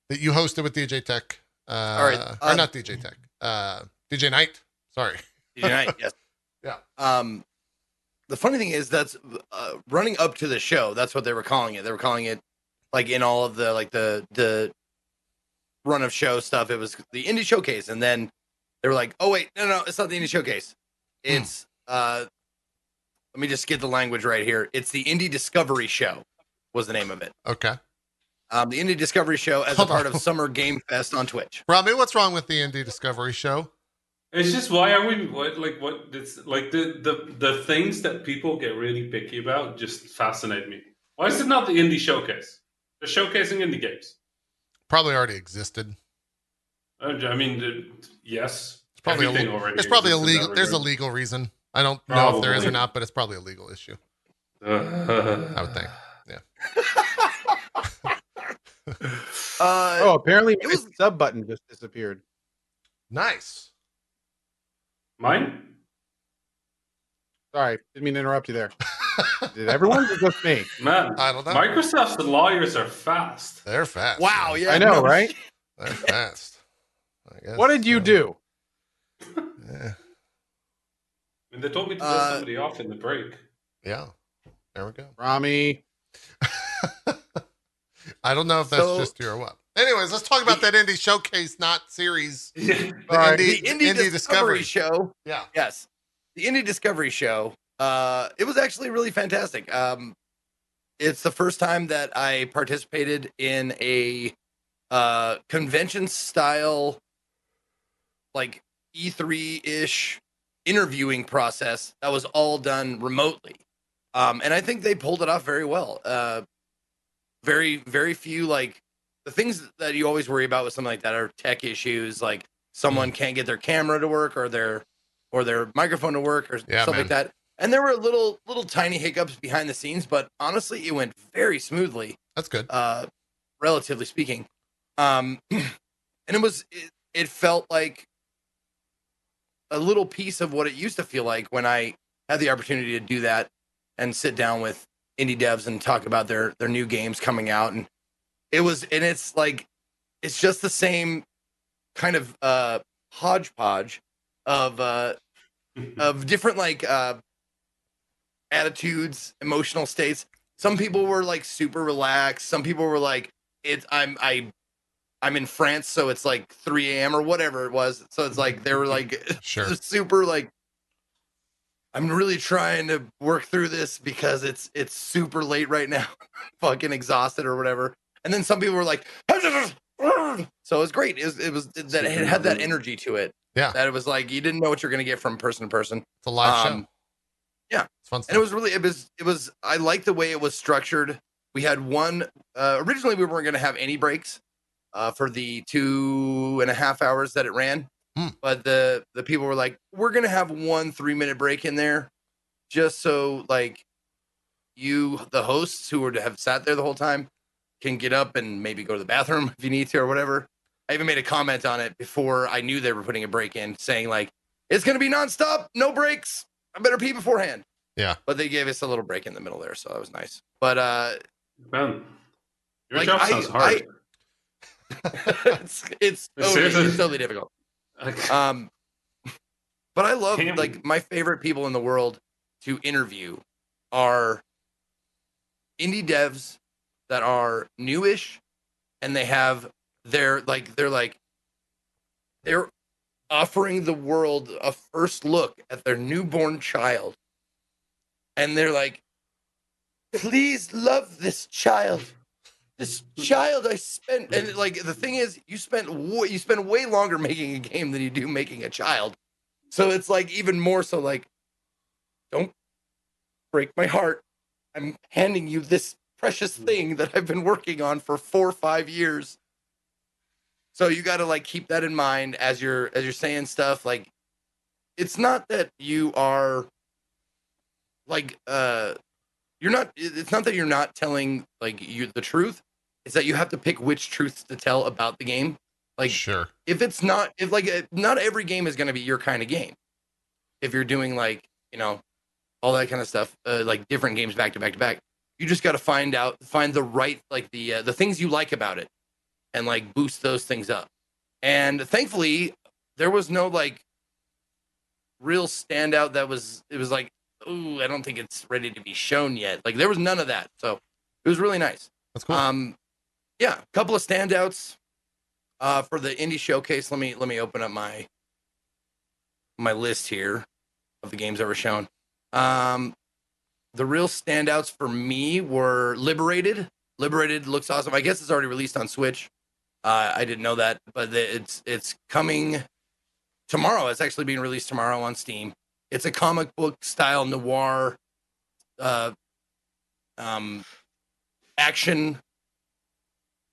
[SPEAKER 1] that you hosted with DJ Tech? Uh,
[SPEAKER 3] All right,
[SPEAKER 1] or
[SPEAKER 3] um,
[SPEAKER 1] not DJ Tech. Uh, DJ Knight. Sorry.
[SPEAKER 3] DJ Knight, yes. *laughs*
[SPEAKER 1] Yeah.
[SPEAKER 3] Um, the funny thing is that's uh, running up to the show. That's what they were calling it. They were calling it like in all of the like the the run of show stuff. It was the indie showcase, and then they were like, "Oh wait, no, no, it's not the indie showcase.
[SPEAKER 1] Hmm.
[SPEAKER 3] It's uh, let me just get the language right here. It's the indie discovery show. Was the name of it.
[SPEAKER 1] Okay,
[SPEAKER 3] Um, the indie discovery show as
[SPEAKER 1] Hold
[SPEAKER 3] a part
[SPEAKER 1] on.
[SPEAKER 3] of Summer Game Fest on Twitch.
[SPEAKER 1] Robbie, what's wrong with the indie Discovery show?
[SPEAKER 4] It's just why are we what like what it's like the the the things that people get really picky about just fascinate me. Why is it not the indie showcase? They're showcasing indie games.
[SPEAKER 1] Probably already existed.
[SPEAKER 4] Uh, I mean, the- yes,
[SPEAKER 1] It's probably a,
[SPEAKER 4] everything
[SPEAKER 1] le-
[SPEAKER 4] already.
[SPEAKER 1] there's probably a legal. There's a legal reason. I don't know if there is or not, but it's probably a legal issue.
[SPEAKER 4] Uh, *laughs*
[SPEAKER 1] I would think. Yeah. *laughs*
[SPEAKER 3] uh,
[SPEAKER 2] Oh, apparently
[SPEAKER 3] It
[SPEAKER 2] my
[SPEAKER 3] was-
[SPEAKER 2] sub button just disappeared.
[SPEAKER 1] Nice.
[SPEAKER 4] Mine,
[SPEAKER 2] Sorry, didn't mean to interrupt you there. *laughs* Did everyone? Or just me?
[SPEAKER 4] man.
[SPEAKER 1] I don't know.
[SPEAKER 4] Microsoft's lawyers are fast.
[SPEAKER 1] They're fast.
[SPEAKER 3] wow,
[SPEAKER 1] man.
[SPEAKER 3] yeah,
[SPEAKER 2] I know,
[SPEAKER 3] no
[SPEAKER 2] right?
[SPEAKER 1] They're fast. I guess,
[SPEAKER 2] What did you
[SPEAKER 1] uh,
[SPEAKER 2] do?
[SPEAKER 1] Yeah.
[SPEAKER 4] I mean, they told me to piss
[SPEAKER 3] Uh,
[SPEAKER 4] somebody off in the break.
[SPEAKER 1] yeah. There we go.
[SPEAKER 2] Rami. *laughs*
[SPEAKER 1] I don't know if that's
[SPEAKER 3] So-
[SPEAKER 1] just you or what. Anyways, let's talk about that indie showcase, not series.
[SPEAKER 4] Yeah. *laughs*
[SPEAKER 1] The
[SPEAKER 2] Sorry.
[SPEAKER 1] indie,
[SPEAKER 3] the indie, discovery, show
[SPEAKER 1] Yeah.
[SPEAKER 3] Yes. The Indie Discovery Show. Uh it was actually really fantastic. Um it's the first time that I participated in a uh convention style like E3-ish interviewing process that was all done remotely. Um and I think they pulled it off very well. Uh very very few like the things that you always worry about with something like that are tech issues like someone can't get their camera to work or their or their microphone to work or
[SPEAKER 1] Yeah,
[SPEAKER 3] stuff
[SPEAKER 1] man.
[SPEAKER 3] like that. And there were little little tiny hiccups behind the scenes, but honestly, it went very smoothly,
[SPEAKER 1] That's good.
[SPEAKER 3] uh, relatively speaking. Um, *clears throat* and it was it, it felt like a little piece of what it used to feel like when I had the opportunity to do that and sit down with indie devs and talk about their their new games coming out and it was and it's like it's just the same kind of uh hodgepodge of uh *laughs* of different like uh attitudes emotional states. Some people were like super relaxed. Some people were like it's i'm i i'm in france so it's like 3 a.m or whatever it was. So it's like they were like *laughs*
[SPEAKER 1] Sure.
[SPEAKER 3] super like i'm really trying to work through this because it's it's super late right now. *laughs* Fucking exhausted or whatever and then some people were like *laughs* so it was great it was, it was that it had that energy to it
[SPEAKER 1] Yeah.
[SPEAKER 3] that it was like you didn't know what you're going to get from person to person
[SPEAKER 1] It's a live
[SPEAKER 3] um,
[SPEAKER 1] show.
[SPEAKER 3] yeah.
[SPEAKER 1] It's fun
[SPEAKER 3] and it was really it was it was i like the way it was structured we had one uh originally we weren't going to have any breaks uh for the two and a half hours that it ran
[SPEAKER 1] Hmm.
[SPEAKER 3] but the the people were like we're going to have one three minute break in there just so like you the hosts who were to have sat there the whole time can get up and maybe go to the bathroom *laughs* if you need to or whatever. I even made a comment on it before i knew they were putting a break in saying like it's going to be nonstop no breaks. I better pee beforehand.
[SPEAKER 1] Yeah.
[SPEAKER 3] but they gave us a little break in the middle there so that was nice. But uh
[SPEAKER 4] Man, your
[SPEAKER 3] Like,
[SPEAKER 4] job
[SPEAKER 3] I-
[SPEAKER 4] sounds hard. *laughs*
[SPEAKER 3] it's it's *laughs* totally, it's totally difficult.
[SPEAKER 4] Like,
[SPEAKER 3] um but i love
[SPEAKER 4] Damn.
[SPEAKER 3] like my favorite people in the world to interview are indie devs that are newish and they have they're like they're like they're offering the world a first look at their newborn child. And they're like, please love this child. This child I spent and like the thing is you spent you spend way longer making a game than you do making a child. So it's like even more so like don't break my heart. I'm handing you this precious thing that I've been working on for 4 or 5 years. So you got to like keep that in mind as you're as you're saying stuff like it's not that you are like uh you're not it's not that you're not telling like you the truth it's that you have to pick which truths to tell about the game like
[SPEAKER 1] sure.
[SPEAKER 3] if it's not if like uh, not every game is going to be your kind of game if you're doing like you know all that kind of stuff uh, like different games back to back to back you just got to find out find the right like the uh, the things you like about it and like boost those things up and thankfully there was no like real standout that was it was like ooh i don't think it's ready to be shown yet like there was none of that so it was really nice
[SPEAKER 1] That's cool.
[SPEAKER 3] um, yeah, a couple of standouts uh, for the indie showcase. Let me let me open up my my list here of the games that were shown. Um, the real standouts for me were Liberated. Liberated looks awesome. I guess it's already released on Switch. Uh, I didn't know that, but it's it's coming tomorrow. It's actually being released tomorrow on Steam. It's a comic book style noir uh, um, action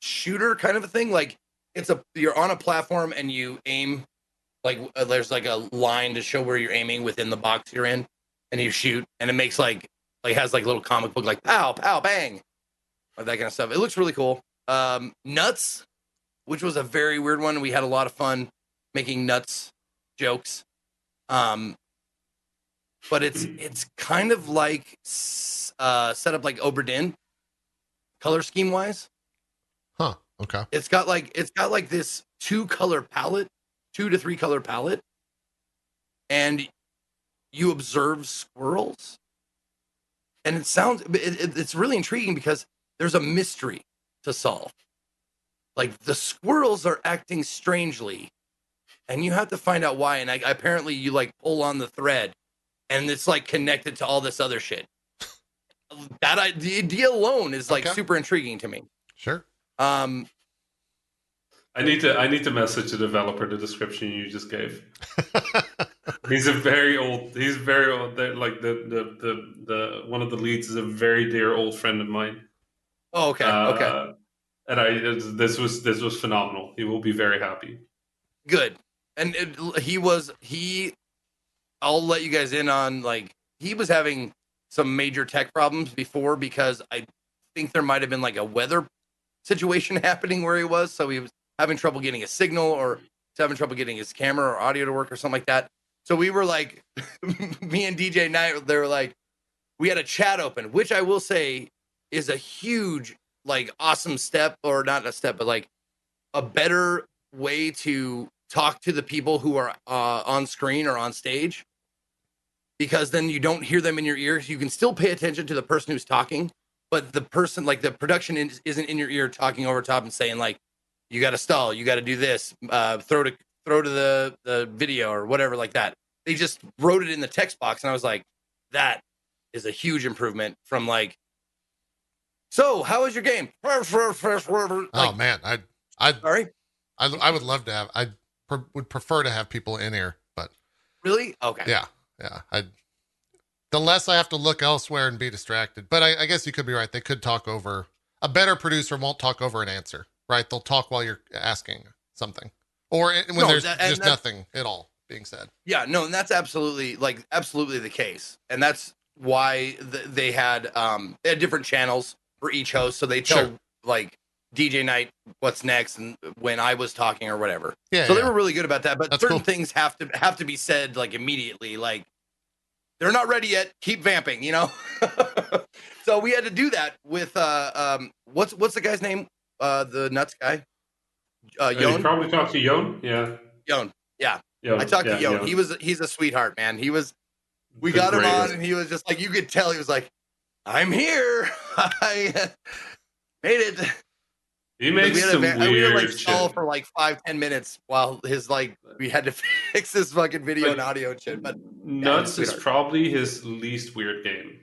[SPEAKER 3] shooter kind of a thing. Like it's a you're on a platform and you aim like uh, there's like a line to show where you're aiming within the box you're in, and you shoot, and it makes like like has like little comic book like pow pow bang, that kind of stuff. It looks really cool. Um, nuts, which was a very weird one. We had a lot of fun making nuts jokes. Um, but it's it's kind of like uh set up like Obra Dinn color scheme wise
[SPEAKER 1] huh. Okay.
[SPEAKER 3] it's got like it's got like this two color palette two to three color palette and you observe squirrels and it sounds it, it- it's really intriguing because there's a mystery to solve like the squirrels are acting strangely and you have to find out why and I, apparently you like pull on the thread and it's like connected to all this other shit that I, the idea alone is like
[SPEAKER 1] Okay.
[SPEAKER 3] super intriguing to me
[SPEAKER 1] Sure.
[SPEAKER 3] um
[SPEAKER 4] I need to I need to message the developer the description you just gave. *laughs* He's a very old. He's very old. Like the, the the the one of the leads is a very dear old friend of mine.
[SPEAKER 3] Oh, okay,
[SPEAKER 4] Uh,
[SPEAKER 3] okay,
[SPEAKER 4] And I this was this was phenomenal. He will be very happy.
[SPEAKER 3] good. And it, he was he. I'll let you guys in on like he was having some major tech problems before because I think there might have been like a weather situation *laughs* happening where he was, so he was having trouble getting a signal or having trouble getting his camera or audio to work or something like that. So we were like, *laughs* me and DJ Knight, they were like, we had a chat open, which I will say is a huge, like, awesome step, or not a step, but like a better way to talk to the people who are uh, on screen or on stage because then you don't hear them in your ears. You can still pay attention to the person who's talking, but the person, like the production, is, isn't in your ear talking over top and saying like, "You got to stall. You got to do this. Uh, throw to throw to the the video or whatever like that." They just wrote it in the text box, and I was like, "That is a huge improvement from like." So, how was your game? *laughs*
[SPEAKER 1] oh man, I I
[SPEAKER 3] sorry,
[SPEAKER 1] I I would love to have. I pre- would prefer to have people in here, but
[SPEAKER 3] really? Okay.
[SPEAKER 1] yeah, yeah. I the less I have to look elsewhere and be distracted. But I, I guess you could be right. They could talk over. A better producer won't talk over an answer, right? They'll talk while you're asking something, or eh, when
[SPEAKER 3] No,
[SPEAKER 1] there's
[SPEAKER 3] that-
[SPEAKER 1] just nothing at all being said.
[SPEAKER 3] Yeah, no, and that's absolutely like absolutely the case, and that's why th- they had um they had different channels for each host, so they tell
[SPEAKER 1] Sure.
[SPEAKER 3] like DJ Knight what's next and when I was talking or whatever.
[SPEAKER 1] Yeah,
[SPEAKER 3] so they were really good about that. But
[SPEAKER 1] That's
[SPEAKER 3] certain
[SPEAKER 1] cool.
[SPEAKER 3] things have to have to be said like immediately, like they're not ready yet. Keep vamping, you know. *laughs* so we had to do that with uh um what's what's the guy's name? Uh, the nuts guy. Uh,
[SPEAKER 4] Uh, you probably talked to Joon. Yeah.
[SPEAKER 3] Joon.
[SPEAKER 4] Joon.
[SPEAKER 3] I talked
[SPEAKER 4] yeah,
[SPEAKER 3] to
[SPEAKER 4] Yo.
[SPEAKER 3] He was he's a sweetheart, man. He was we
[SPEAKER 4] The
[SPEAKER 3] got him on and he was just like you could tell he was like i'm here *laughs* i made it
[SPEAKER 4] He makes
[SPEAKER 3] we had,
[SPEAKER 4] some
[SPEAKER 3] a, va- we
[SPEAKER 4] weird
[SPEAKER 3] had like stall
[SPEAKER 4] shit.
[SPEAKER 3] for like five ten minutes while his like we had to *laughs* fix his fucking video and audio and shit. But
[SPEAKER 4] Nuts is probably his least weird game,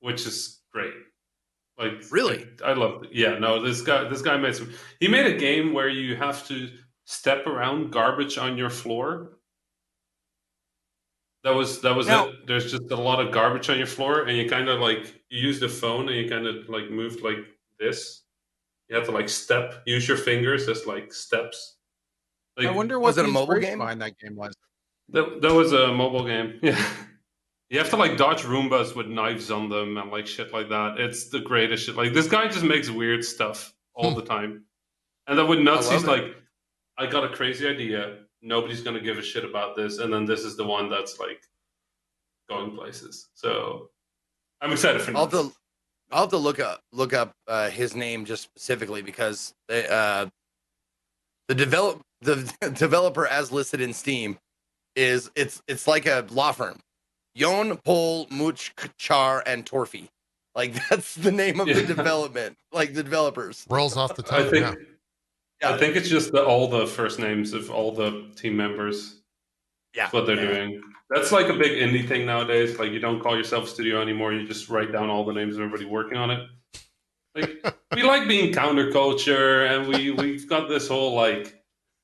[SPEAKER 4] which is great. Like
[SPEAKER 3] Really?
[SPEAKER 4] I, I love it. Yeah, no, this guy this guy made some he made a game where you have to step around garbage on your floor. That was that was
[SPEAKER 3] Now-
[SPEAKER 4] it. There's just a lot of garbage on your floor and you kinda like you use the phone and you kinda like moved like this. You have to like step, use your fingers as like steps. Like
[SPEAKER 2] I wonder what
[SPEAKER 3] Was it a mobile game?
[SPEAKER 2] behind that game was.
[SPEAKER 4] that, that was a mobile game. *laughs* Yeah. You have to like dodge Roombas with knives on them and like shit like that. It's the greatest shit. Like this guy just makes weird stuff all the *laughs* time. And then with Nuts,
[SPEAKER 3] I it.
[SPEAKER 4] like, I got a crazy idea. Nobody's gonna give a shit about this. And then this is the one that's like going places. So I'm excited for
[SPEAKER 3] I'll have to I'll have to look up look up uh, his name just specifically because they, uh, the develop the *laughs* developer as listed in Steam is it's it's like a law firm. Joon Pol Much Char and Torfi. Like *laughs* that's the name of the development, like the developers.
[SPEAKER 1] Rolls off the
[SPEAKER 4] I
[SPEAKER 1] tongue.
[SPEAKER 4] think
[SPEAKER 1] yeah.
[SPEAKER 3] Yeah.
[SPEAKER 4] I think it's just the, all the first names of all the team members.
[SPEAKER 3] Yeah.
[SPEAKER 4] That's what they're
[SPEAKER 3] Yeah.
[SPEAKER 4] doing. That's like a big indie thing nowadays. Like you don't call yourself a studio anymore. You just write down all the names of everybody working on it. Like *laughs* we like being counterculture, and we we've got this whole like,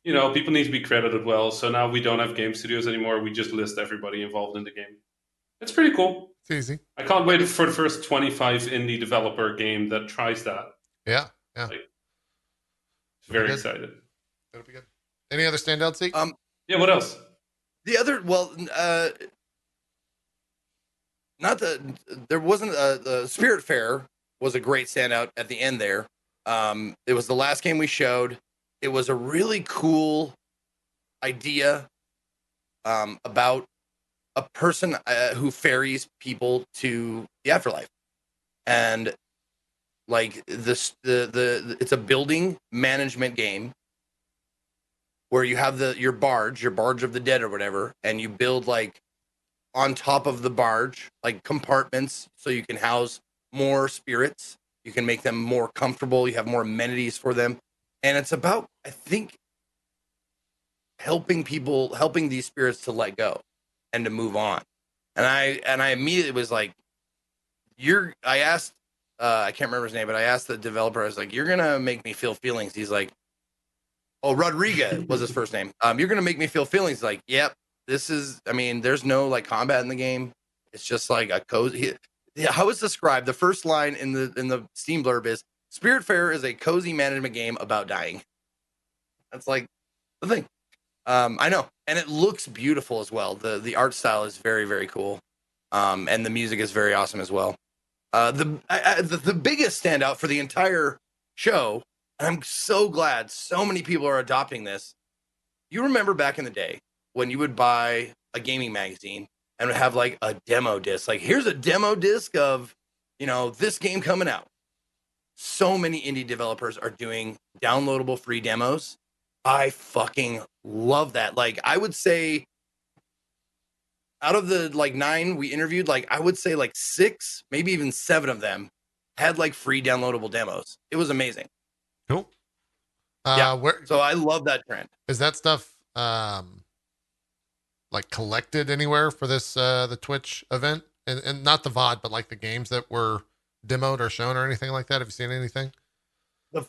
[SPEAKER 4] you know, people need to be credited well. So now we don't have game studios anymore. We just list everybody involved in the game. It's pretty cool.
[SPEAKER 1] It's easy.
[SPEAKER 4] I can't wait for the first twenty-five indie developer game that tries that.
[SPEAKER 1] Yeah. Yeah.
[SPEAKER 4] Very
[SPEAKER 1] Good.
[SPEAKER 4] excited.
[SPEAKER 1] That'll be good. Any other standout Zeke?
[SPEAKER 3] Um,
[SPEAKER 4] Yeah. What else?
[SPEAKER 3] The other, well, uh, not the there wasn't a the Spiritfarer was a great standout at the end there. Um, it was the last game we showed. It was a really cool idea um, about a person uh, who ferries people to the afterlife, and like this the the it's a building management game where you have the your barge, your barge of the dead or whatever, and you build like on top of the barge, like compartments so you can house more spirits. You can make them more comfortable, you have more amenities for them. And it's about I think helping people helping these spirits to let go and to move on. And I and I immediately was like you're I asked uh I can't remember his name, but I asked the developer, I was like, You're gonna make me feel feelings. He's like, Oh, Rodriguez was his first name. Um, you're gonna make me feel feelings. Like, yep, this is. I mean, there's no like combat in the game. It's just like a cozy. Yeah, how it's described. The first line in the in the Steam blurb is Spiritfarer is a cozy management game about dying. That's like the thing. Um, I know, and it looks beautiful as well. the The art style is very very cool, um, and the music is very awesome as well. Uh, the, I, I, the the biggest standout for the entire show and I'm so glad so many people are adopting this. You remember back in the day when you would buy a gaming magazine and would have like a demo disc, like here's a demo disc of, you know, this game coming out. So many indie developers are doing downloadable free demos. I fucking love that. Like I would say out of the like nine we interviewed, like I would say like six, maybe even seven of them had like free downloadable demos. It was amazing.
[SPEAKER 1] Cool. Uh,
[SPEAKER 3] Yeah.
[SPEAKER 1] Where
[SPEAKER 3] So I love that trend.
[SPEAKER 1] is that stuff? Um, like collected anywhere for this uh the Twitch event, and and not the VOD, but like the games that were demoed or shown or anything like that. Have you seen anything?
[SPEAKER 3] The,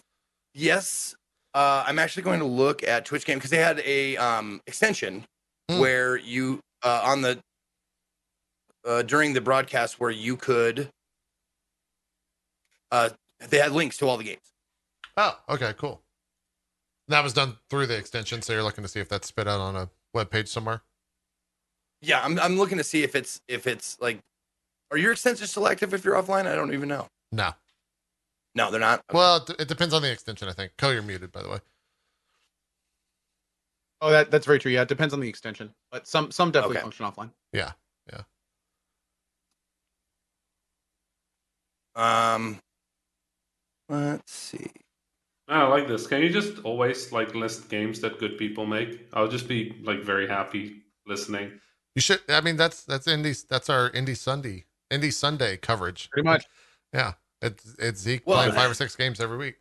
[SPEAKER 3] Yes, uh, I'm actually going to look at Twitch game because they had a um, extension
[SPEAKER 1] Hmm.
[SPEAKER 3] where you uh, on the uh, during the broadcast where you could uh, they had links to all the games.
[SPEAKER 1] Oh, okay, cool. That was done through the extension, so you're looking to see if that's spit out on a web page somewhere.
[SPEAKER 3] Yeah, I'm I'm looking to see if it's if it's like are your extensions selective if you're offline? I don't even know.
[SPEAKER 1] No.
[SPEAKER 3] No, they're not. Okay.
[SPEAKER 1] Well, it, it depends on the extension, I think. Co, you're muted, by the way.
[SPEAKER 2] Oh, that that's very true. Yeah, it depends on the extension, but some some definitely
[SPEAKER 3] Okay.
[SPEAKER 2] function offline. Yeah, yeah.
[SPEAKER 3] Um, let's see.
[SPEAKER 4] I like this. Can you just always like list games that good people make? I'll just be like very happy listening.
[SPEAKER 1] You should. I mean, that's that's indie. That's our indie Sunday, indie Sunday coverage.
[SPEAKER 2] Pretty much. *laughs*
[SPEAKER 1] Yeah, it's it's Zeke
[SPEAKER 3] Well,
[SPEAKER 1] playing five or six games every week.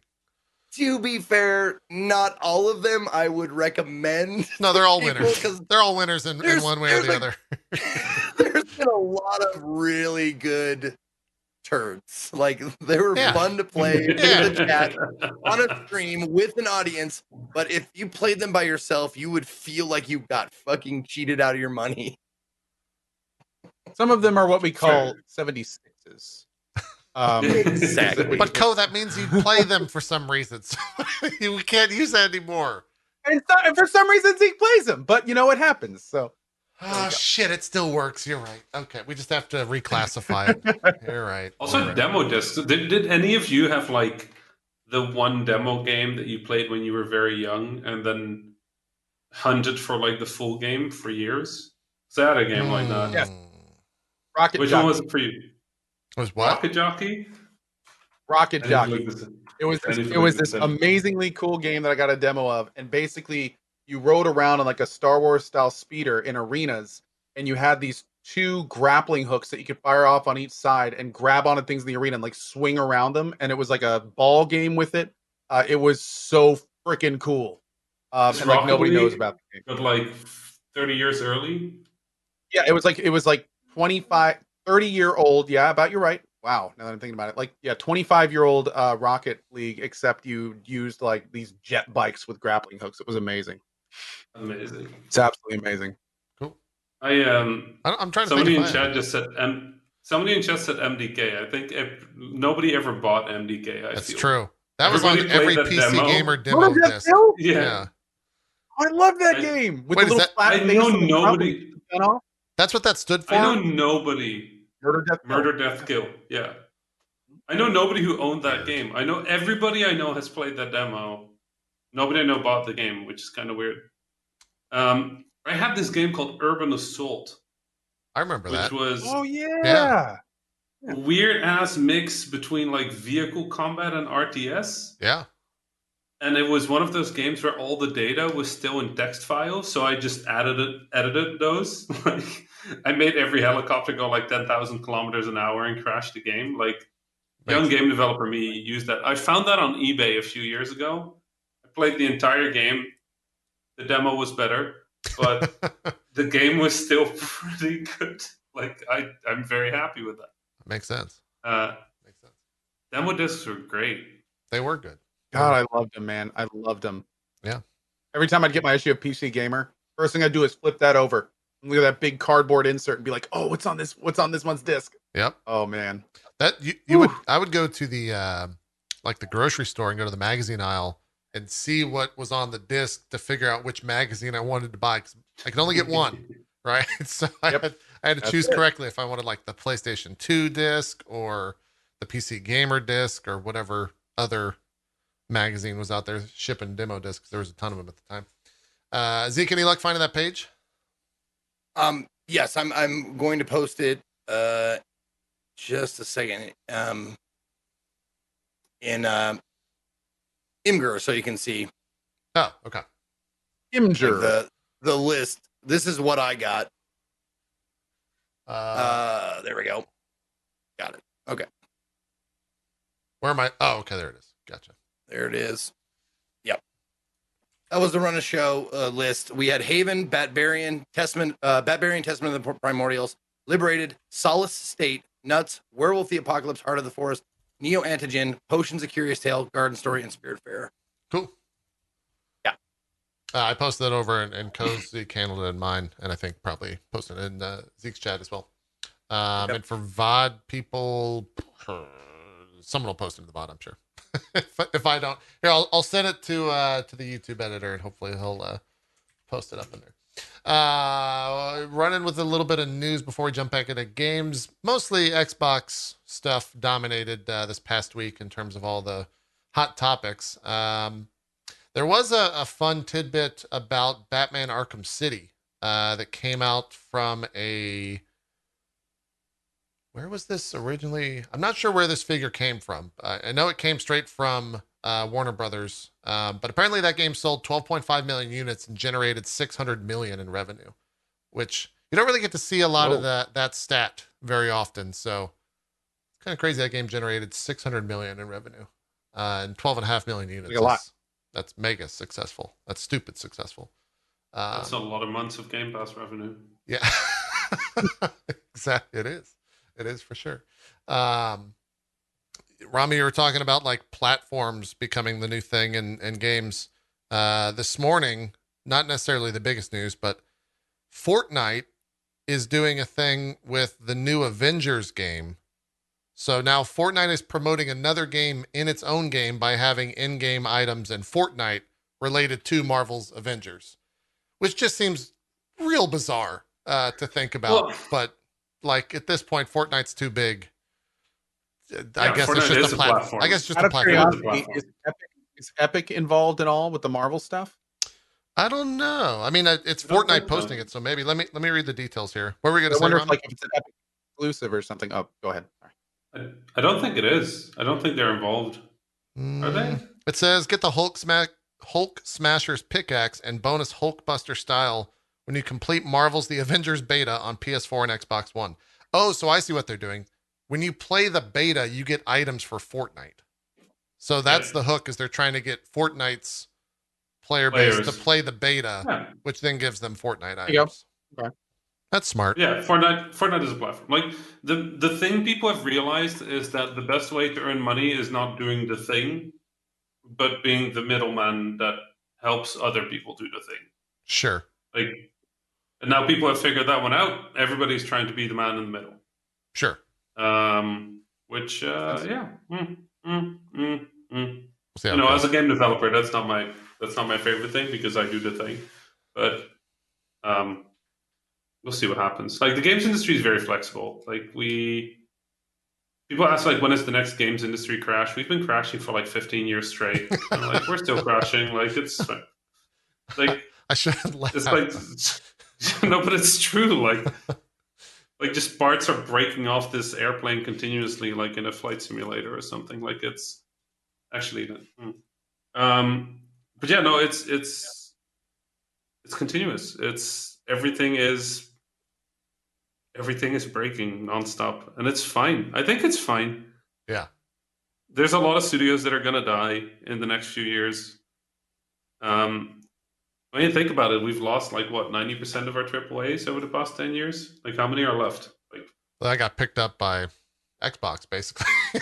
[SPEAKER 3] To be fair, not all of them I would recommend. *laughs*
[SPEAKER 1] No, they're all
[SPEAKER 3] people,
[SPEAKER 1] winners.
[SPEAKER 3] 'cause
[SPEAKER 1] They're all winners in, in one way or the
[SPEAKER 3] a-
[SPEAKER 1] other. *laughs*
[SPEAKER 3] There's *laughs* been a lot of really good turds. Like they were
[SPEAKER 1] Yeah.
[SPEAKER 3] fun to play
[SPEAKER 1] Yeah.
[SPEAKER 3] in the chat on a stream with an audience. But if you played them by yourself, you would feel like you got fucking cheated out of your money.
[SPEAKER 2] Some of them are what we call
[SPEAKER 4] Fair.
[SPEAKER 2] 76s. Um,
[SPEAKER 3] Exactly.
[SPEAKER 1] But Co, that means you play them for some reason. *laughs* So you can't use that anymore.
[SPEAKER 2] and, so, and for some reason Zeke plays them, but you know what happens. So
[SPEAKER 1] Oh shit, it still works. You're right. Okay, we just have to reclassify it. *laughs* You're right.
[SPEAKER 4] Also,
[SPEAKER 1] You're right.
[SPEAKER 4] demo discs. Did, did any of you have like the one demo game that you played when you were very young and then hunted for like the full game for years? Is that a game like that?
[SPEAKER 2] Yes. Rocket
[SPEAKER 4] Which
[SPEAKER 2] Jockey.
[SPEAKER 4] one was it for you?
[SPEAKER 1] Was what?
[SPEAKER 4] Rocket Jockey?
[SPEAKER 2] Rocket Jockey.
[SPEAKER 4] need to look this-
[SPEAKER 2] It was this, it was this amazingly cool game that I got a demo of, and basically you rode around on like a Star Wars style speeder in arenas, and you had these two grappling hooks that you could fire off on each side and grab onto things in the arena and like swing around them, and it was like a ball game with it. Uh, it was so freaking cool, um, and like nobody knows about the game.
[SPEAKER 4] But like 30 years early?
[SPEAKER 2] Yeah, it was like it was like 25, 30 year old. Yeah, about you're right. Wow. Now that I'm thinking about it, like yeah, 25 year old uh, Rocket League, except you used like these jet bikes with grappling hooks. It was amazing.
[SPEAKER 4] Amazing.
[SPEAKER 2] It's absolutely amazing. Cool.
[SPEAKER 4] I um
[SPEAKER 1] I, I'm trying to
[SPEAKER 4] somebody
[SPEAKER 1] think.
[SPEAKER 4] in
[SPEAKER 1] if I-
[SPEAKER 4] chat just said M somebody in chat said MDK. I think if, nobody ever bought MDK. I
[SPEAKER 1] That's
[SPEAKER 4] feel.
[SPEAKER 1] true. That was on every PC
[SPEAKER 4] demo.
[SPEAKER 1] gamer demo
[SPEAKER 2] Remember that
[SPEAKER 1] disc.
[SPEAKER 4] Yeah.
[SPEAKER 1] Yeah.
[SPEAKER 2] I love that
[SPEAKER 4] I-
[SPEAKER 2] game with
[SPEAKER 1] Wait,
[SPEAKER 2] the
[SPEAKER 1] is
[SPEAKER 2] little
[SPEAKER 1] that-
[SPEAKER 2] flat
[SPEAKER 4] I know nobody.
[SPEAKER 2] gun off.
[SPEAKER 1] That's what that stood for.
[SPEAKER 4] I know nobody.
[SPEAKER 2] Murder, death, Kill.
[SPEAKER 4] Murder, death, kill. Yeah. I know nobody who owned that game. I know everybody I know has played that demo. Nobody I know bought the game, which is kind of weird. Um, I had this game called Urban Assault,
[SPEAKER 1] I remember
[SPEAKER 4] which
[SPEAKER 1] that.
[SPEAKER 4] was
[SPEAKER 2] Oh yeah.
[SPEAKER 1] Yeah.
[SPEAKER 4] weird ass mix between like vehicle combat and RTS.
[SPEAKER 1] Yeah.
[SPEAKER 4] And it was one of those games where all the data was still in text files, so I just added it, edited those. *laughs* like I made every helicopter go like ten thousand kilometers an hour and crash the game. Like young game developer me used that. I found that on eBay a few years ago. I played the entire game. The demo was better, but *laughs* the game was still *laughs* pretty good. Like I, I'm very happy with that.
[SPEAKER 1] Makes sense.
[SPEAKER 4] Uh,
[SPEAKER 1] Makes sense.
[SPEAKER 4] demo discs were great.
[SPEAKER 1] They were good.
[SPEAKER 2] God, I loved him, man. I loved him.
[SPEAKER 1] Yeah.
[SPEAKER 2] Every time I'd get my issue of PC Gamer, first thing I'd do is flip that over. and Look at that big cardboard insert and be like, "Oh, what's on this? What's on this one's disc?"
[SPEAKER 1] Yep.
[SPEAKER 2] Oh man.
[SPEAKER 1] That you, you would I would go to the uh, like the grocery store and go to the magazine aisle and see what was on the disc to figure out which magazine I wanted to buy because I could only get one, *laughs* right? *laughs* So I
[SPEAKER 2] Yep.
[SPEAKER 1] had I had to
[SPEAKER 2] That's
[SPEAKER 1] choose
[SPEAKER 2] it.
[SPEAKER 1] correctly if I wanted like the PlayStation 2 disc or the PC Gamer disc or whatever other magazine was out there shipping demo discs. There was a ton of them at the time. Uh, Zeke, any luck finding that page?
[SPEAKER 3] Um, yes, I'm I'm going to post it. Uh, just a second. Um, in um, Imgur, so you can see
[SPEAKER 1] Oh, okay.
[SPEAKER 3] like,
[SPEAKER 2] Imgur.
[SPEAKER 3] the the list. This is what I got.
[SPEAKER 1] Uh,
[SPEAKER 3] Uh, there we go. Got it. Okay.
[SPEAKER 1] Where am I? Oh, okay, there it is. Gotcha.
[SPEAKER 3] There it is. Yep. That was the run of show uh, list. We had Haven, Batbarian, Testament, uh, Batbarian, Testament of the Primordials, Liberated, Solace State, Nuts, Werewolf the Apocalypse, Heart of the Forest, Neo Antigen, Potions of Curious Tale, Garden Story, and Spiritfarer.
[SPEAKER 1] Cool.
[SPEAKER 3] Yeah.
[SPEAKER 1] Uh, I posted that over *coughs* and, and Cozy handled it in mine, and I think probably posted it in uh, Zeke's chat as well. Um,
[SPEAKER 3] Yep.
[SPEAKER 1] And for VOD people, someone will post it in the VOD, I'm sure. *laughs* if, if I don't, here I'll, I'll send it to uh, to the YouTube editor, and hopefully he'll uh, post it up in there. Uh, running with a little bit of news before we jump back into games. Mostly Xbox stuff dominated uh, this past week in terms of all the hot topics. Um, there was a, a fun tidbit about Batman Arkham City uh, that came out from a. Where was this originally? I'm not sure where this figure came from. Uh, I know it came straight from uh, Warner Brothers, um, but apparently that game sold 12.5 million units and generated 600 million in revenue, which you don't really get to see a lot of that that stat very often. So it's kind of crazy that game generated 600 million in revenue. uh, and 12 and a half million units.
[SPEAKER 2] Like a lot.
[SPEAKER 1] That's, that's mega successful. That's stupid successful. Uh,
[SPEAKER 4] That's a lot of months of Game Pass revenue.
[SPEAKER 1] yeah, *laughs* exactly. It is. It is for sure. Um, Rami, you were talking about like platforms becoming the new thing in, in games. Uh, this morning, not necessarily the biggest news, but Fortnite is doing a thing with the new Avengers game. So now Fortnite is promoting another game in its own game by having in game items in Fortnite related to Marvel's Avengers, which just seems real bizarre uh, to think about.
[SPEAKER 4] Well-
[SPEAKER 1] but like at this point, Fortnite's too big. I
[SPEAKER 4] Yeah,
[SPEAKER 1] guess
[SPEAKER 4] Fortnite
[SPEAKER 1] it's just a
[SPEAKER 4] a
[SPEAKER 1] platform.
[SPEAKER 4] platform.
[SPEAKER 1] I guess just
[SPEAKER 2] Out
[SPEAKER 1] a
[SPEAKER 2] of
[SPEAKER 1] platform.
[SPEAKER 4] curiosity-
[SPEAKER 2] curiosity, is Epic, is Epic involved at all with the Marvel stuff?
[SPEAKER 1] I don't know. I mean, it's
[SPEAKER 4] I
[SPEAKER 1] Fortnite
[SPEAKER 4] think so.
[SPEAKER 1] posting it, so maybe let me let me read the details here. What were we gonna say?
[SPEAKER 2] I wonder if like if it's an Epic exclusive or something. Oh, go ahead. Sorry.
[SPEAKER 4] I, I don't think it is. I don't think they're involved. Are they?
[SPEAKER 1] Mm, It says get the Hulk smack Hulk Smasher's pickaxe and bonus Hulkbuster style when you complete Marvel's The Avengers beta on PS4 and Xbox One. Oh, so I see what they're doing. When you play the beta, you get items for Fortnite. So that's the hook is they're trying to get Fortnite's player base to play the beta,
[SPEAKER 4] Yeah.
[SPEAKER 1] which then gives them Fortnite
[SPEAKER 2] you go.
[SPEAKER 1] items.
[SPEAKER 2] Okay.
[SPEAKER 1] That's smart.
[SPEAKER 4] Yeah, Fortnite. Fortnite is a platform. Like the the thing people have realized is that the best way to earn money is not doing the thing, but being the middleman that helps other people do the thing.
[SPEAKER 1] Sure.
[SPEAKER 4] Like, and now people have figured that one out. Everybody's trying to be the man in the middle.
[SPEAKER 1] Sure.
[SPEAKER 4] Um, which, uh, yeah, mm, mm, mm, mm.
[SPEAKER 1] We'll
[SPEAKER 4] you know,
[SPEAKER 1] goes.
[SPEAKER 4] as a game developer, that's not my that's not my favorite thing because I do the thing, but um, we'll see what happens. Like the games industry is very flexible. Like we people ask like when is the next games industry crash? We've been crashing for like 15 years straight. *laughs* And, like we're still crashing. Like it's like *laughs*
[SPEAKER 1] I should laugh.
[SPEAKER 4] it's like *laughs* no, but it's true. Like like just parts are breaking off this airplane continuously, like in a flight simulator or something. Like it's actually mm. Um, but yeah, no, it's it's it's continuous. It's everything is everything is breaking nonstop, and it's fine. I think it's fine.
[SPEAKER 1] Yeah.
[SPEAKER 4] There's a lot of studios that are gonna die in the next few years. Um, when you think about it, we've lost like what ninety percent of our AAA's over the past ten years. Like, how many are left? Like,
[SPEAKER 1] I got picked up by Xbox, basically. *laughs*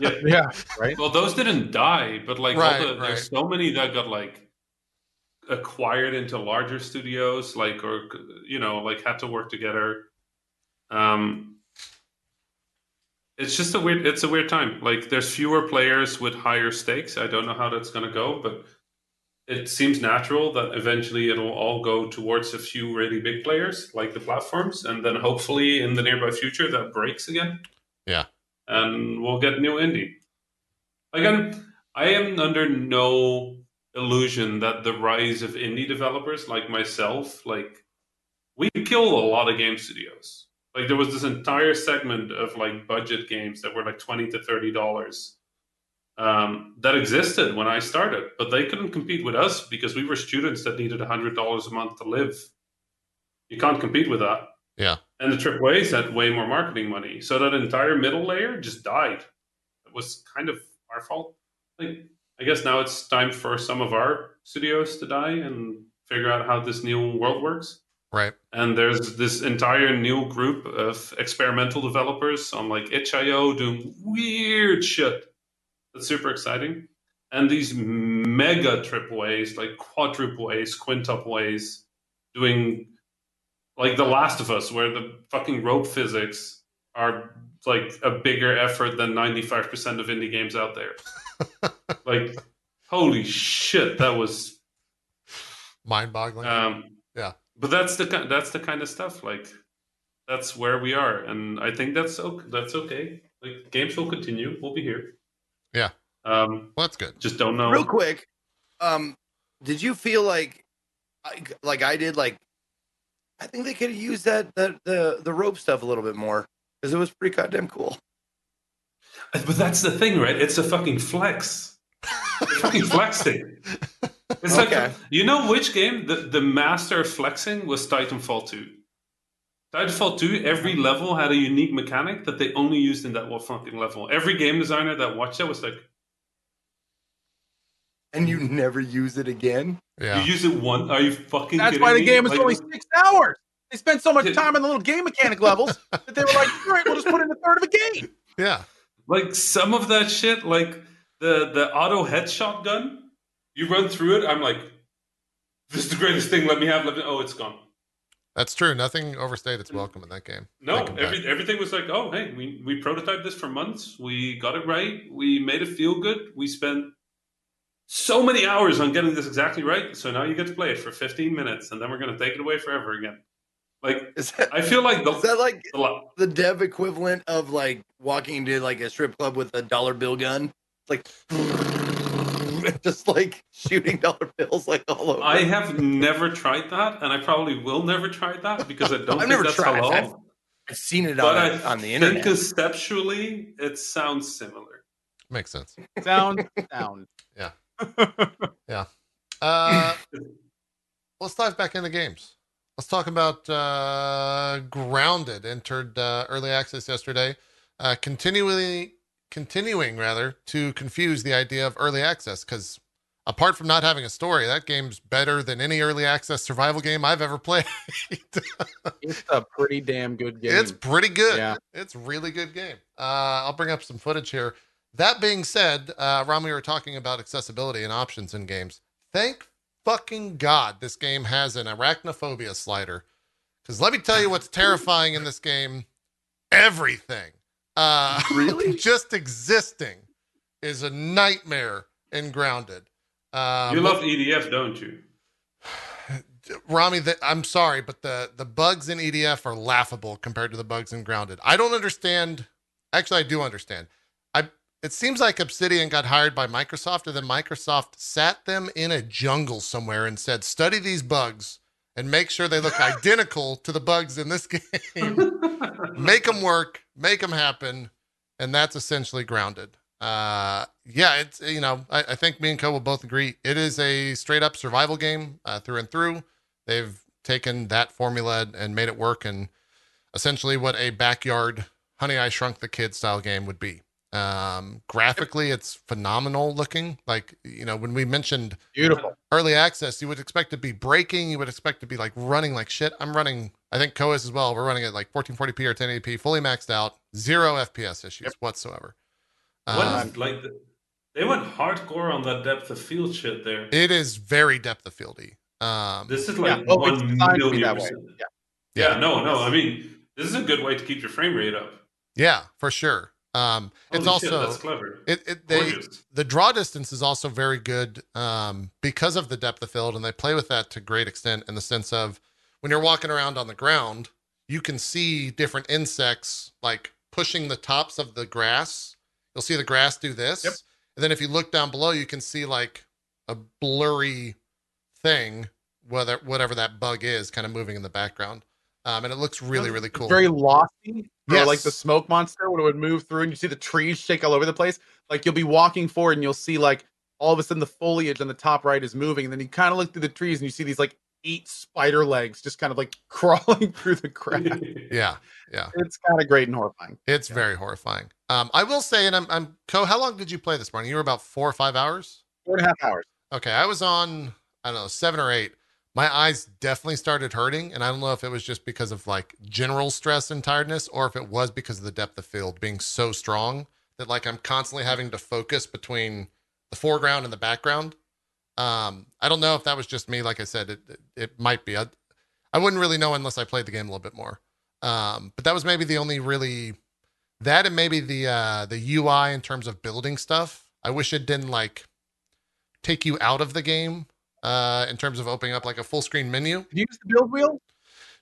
[SPEAKER 4] yeah,
[SPEAKER 2] Yeah. Right.
[SPEAKER 4] Well, those didn't die, but like all
[SPEAKER 1] Right,
[SPEAKER 4] the,
[SPEAKER 1] right.
[SPEAKER 4] there's so many that got like acquired into larger studios, like or you know, like had to work together. Um, it's just a weird. It's a weird time. Like there's fewer players with higher stakes. I don't know how that's going to go, but it seems natural that eventually it'll all go towards a few really big players, like the platforms, and then hopefully in the nearby future that breaks again.
[SPEAKER 1] Yeah.
[SPEAKER 4] and we'll get new indie. Again, I am under no illusion that the rise of indie developers like myself, like we kill a lot of game studios. Like there was this entire segment of like budget games that were like twenty to thirty dollars um, that existed when I started, but they couldn't compete with us because we were students that needed hundred dollars a month to live. You can't compete with that.
[SPEAKER 1] Yeah.
[SPEAKER 4] And the AAA's had way more marketing money, so that entire middle layer just died. It was kind of our fault. Like, I guess now it's time for some of our studios to die and figure out how this new world works.
[SPEAKER 1] right.
[SPEAKER 4] And there's this entire new group of experimental developers on like itch.io doing weird shit. That's super exciting. And these mega triple A's, like quadruple A's, quintuple A's, doing like The Last of Us, where the fucking rope physics are like a bigger effort than 95% of indie games out there. *laughs* like, holy shit, that was
[SPEAKER 1] Mind boggling.
[SPEAKER 4] um,
[SPEAKER 1] Yeah.
[SPEAKER 4] but that's the that's the kind of stuff like that's where we are, and I think that's okay. That's okay. Like games will continue. We'll be here.
[SPEAKER 1] Yeah.
[SPEAKER 4] Um,
[SPEAKER 1] well, that's good.
[SPEAKER 4] just don't know.
[SPEAKER 3] Real quick, um, did you feel like, like, like I did? Like, I think they could have used that that the the rope stuff a little bit more because it was pretty goddamn cool.
[SPEAKER 4] But that's the thing, right? It's a fucking flex. They're *laughs* fucking flexing. It's
[SPEAKER 3] Okay.
[SPEAKER 4] like you know which game the the master of flexing was Titanfall two. Titanfall two, every level had a unique mechanic that they only used in that one fucking level. Every game designer that watched that was like,
[SPEAKER 3] and you never use it again.
[SPEAKER 1] Yeah.
[SPEAKER 4] You use it one. Are you fucking?
[SPEAKER 2] That's why the
[SPEAKER 4] me?
[SPEAKER 2] game is
[SPEAKER 4] Like,
[SPEAKER 2] only six hours. They spent so much time on the little game mechanic levels that they were like, all right, we'll just put in a third of a game.
[SPEAKER 1] Yeah.
[SPEAKER 4] like some of that shit, like the the auto headshot gun. You run through it. I'm like, this is the greatest thing. Let me have. Let me. Oh, it's gone.
[SPEAKER 1] That's true. Nothing overstayed its welcome in that game.
[SPEAKER 4] No, every, everything was like, oh, hey, we, we prototyped this for months. We got it right. We made it feel good. We spent so many hours on getting this exactly right. So now you get to play it for 15 minutes, and then we're going to take it away forever again. Like, *laughs*
[SPEAKER 3] Is that,
[SPEAKER 4] I feel like the,
[SPEAKER 3] is that like
[SPEAKER 4] the
[SPEAKER 3] the dev equivalent of like walking into like a strip club with a dollar bill gun? It's like *laughs* just like shooting *laughs* dollar bills like all over.
[SPEAKER 4] I have never tried that, and I probably will never try that because I don't
[SPEAKER 3] I've
[SPEAKER 4] think
[SPEAKER 3] never
[SPEAKER 4] that's
[SPEAKER 3] tried.
[SPEAKER 4] halal.
[SPEAKER 3] I've- I've seen it
[SPEAKER 4] but
[SPEAKER 3] on,
[SPEAKER 4] I
[SPEAKER 3] on the
[SPEAKER 4] think
[SPEAKER 3] internet.
[SPEAKER 4] conceptually, it sounds similar.
[SPEAKER 1] Makes sense.
[SPEAKER 2] Sounds sound, sound.
[SPEAKER 1] Uh, *laughs* let's dive back into games. Let's talk about uh, Grounded. Entered uh, early access yesterday. Uh, continually, continuing rather to confuse the idea of early access because apart from not having a story, that game's better than any early access survival game I've ever played. *laughs*
[SPEAKER 2] It's a pretty damn good game.
[SPEAKER 1] it's pretty good.
[SPEAKER 2] Yeah.
[SPEAKER 1] It's a really good game. Uh, I'll bring up some footage here. That being said, uh, Ron, we were talking about accessibility and options in games. Thank fucking God this game has an arachnophobia slider. Because let me tell you what's terrifying in this game everything. Uh,
[SPEAKER 3] Really? *laughs*
[SPEAKER 1] just existing is a nightmare in Grounded. Um,
[SPEAKER 4] you love EDF, don't you? *sighs*
[SPEAKER 1] Rami, the, I'm sorry, but the the bugs in EDF are laughable compared to the bugs in Grounded. I don't understand. Actually, I do understand. It seems like Obsidian got hired by Microsoft, and then Microsoft sat them in a jungle somewhere and said, "Study these bugs and make sure they look *laughs* identical to the bugs in this game. make them work, make them happen." And that's essentially Grounded. Uh, yeah, it's you know, I, I think me and Co will both agree it is a straight up survival game uh, through and through. They've taken that formula and made it work, and essentially what a backyard Honey I Shrunk the Kid style game would be. Um, graphically, it's phenomenal looking. Like you know, when we mentioned
[SPEAKER 2] Beautiful.
[SPEAKER 1] early access, you would expect to be breaking. You would expect to be like running like shit. I'm running. I think Coas as well. We're running at like 1440p or 1080p, fully maxed out, zero FPS issues whatsoever.
[SPEAKER 4] What
[SPEAKER 1] Um,
[SPEAKER 4] is, like the, they went hardcore on that depth of field shit there.
[SPEAKER 1] it is very depth of fieldy. Um,
[SPEAKER 4] This is like
[SPEAKER 2] it's
[SPEAKER 4] one
[SPEAKER 2] designed to be
[SPEAKER 4] million percent.
[SPEAKER 2] Yeah.
[SPEAKER 4] Yeah,
[SPEAKER 1] Yeah.
[SPEAKER 4] no, no. I mean, this is a good way to keep your frame rate up.
[SPEAKER 1] yeah, for sure. Um, it's
[SPEAKER 4] Holy shit,
[SPEAKER 1] also
[SPEAKER 4] that's clever.
[SPEAKER 1] it, it they
[SPEAKER 4] Gorgeous.
[SPEAKER 1] the draw distance is also very good um, because of the depth of field, and they play with that to great extent in the sense of when you're walking around on the ground, you can see different insects like pushing the tops of the grass. You'll see the grass do this,
[SPEAKER 2] Yep.
[SPEAKER 1] and then if you look down below, you can see like a blurry thing, whether whatever that bug is, kind of moving in the background, um, and it looks really really cool.
[SPEAKER 2] Very lofty. Or like the smoke monster when it would move through and you see the trees shake all over the place. Like you'll be walking forward and you'll see like all of a sudden the foliage on the top right is moving. And then you kind of look through the trees and you see these like eight spider legs just kind of like *laughs* crawling through the *laughs* crack.
[SPEAKER 1] yeah, Yeah.
[SPEAKER 2] it's kind of great and horrifying.
[SPEAKER 1] It's very horrifying. Um, I will say, and I'm, I'm Co. How long did you play this morning? You were about four or five hours.
[SPEAKER 2] Four and a half hours.
[SPEAKER 1] Okay, I was on, I don't know, seven or eight. My eyes definitely started hurting, and I don't know if it was just because of like general stress and tiredness, or if it was because of the depth of field being so strong that like I'm constantly having to focus between the foreground and the background. Um, I don't know if that was just me. Like I said, it it, it might be. I, I wouldn't really know unless I played the game a little bit more. Um, but that was maybe the only really that and maybe the uh the UI in terms of building stuff. I wish it didn't like take you out of the game uh in terms of opening up like a full screen menu.
[SPEAKER 2] Did you use the build wheel?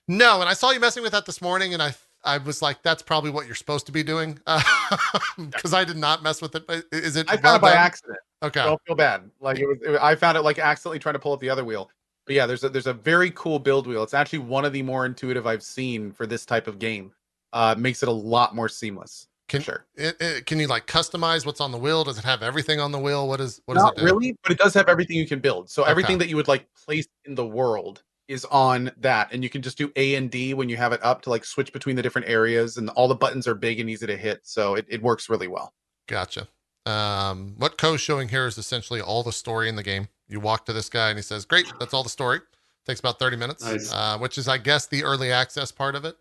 [SPEAKER 1] No, and I saw you messing with that this morning and I I was like that's probably what you're supposed to be doing. *laughs* because I did not mess with it. Is it
[SPEAKER 2] I found it by
[SPEAKER 1] done?
[SPEAKER 2] accident.
[SPEAKER 1] Okay.
[SPEAKER 2] Don't feel bad. Like it was, it- I found it like accidentally trying to pull up the other wheel. But yeah, there's a there's a very cool build wheel. It's actually one of the more intuitive I've seen for this type of game. Uh, makes it a lot more seamless.
[SPEAKER 1] Can-
[SPEAKER 2] sure.
[SPEAKER 1] It, it, can you like customize what's on the wheel? Does it have everything on the wheel? What is what does it do?
[SPEAKER 2] really, but it does have everything you can build. So everything
[SPEAKER 1] Okay.
[SPEAKER 2] that you would like place in the world is on that, and you can just do A and D when you have it up to like switch between the different areas, and all the buttons are big and easy to hit. So it, it works really well.
[SPEAKER 1] Gotcha. Um, what Co's showing here is essentially all the story in the game. You walk to this guy and he says, "Great, that's all the story." Takes about thirty minutes,
[SPEAKER 4] Nice.
[SPEAKER 1] uh, which is, I guess, the early access part of it.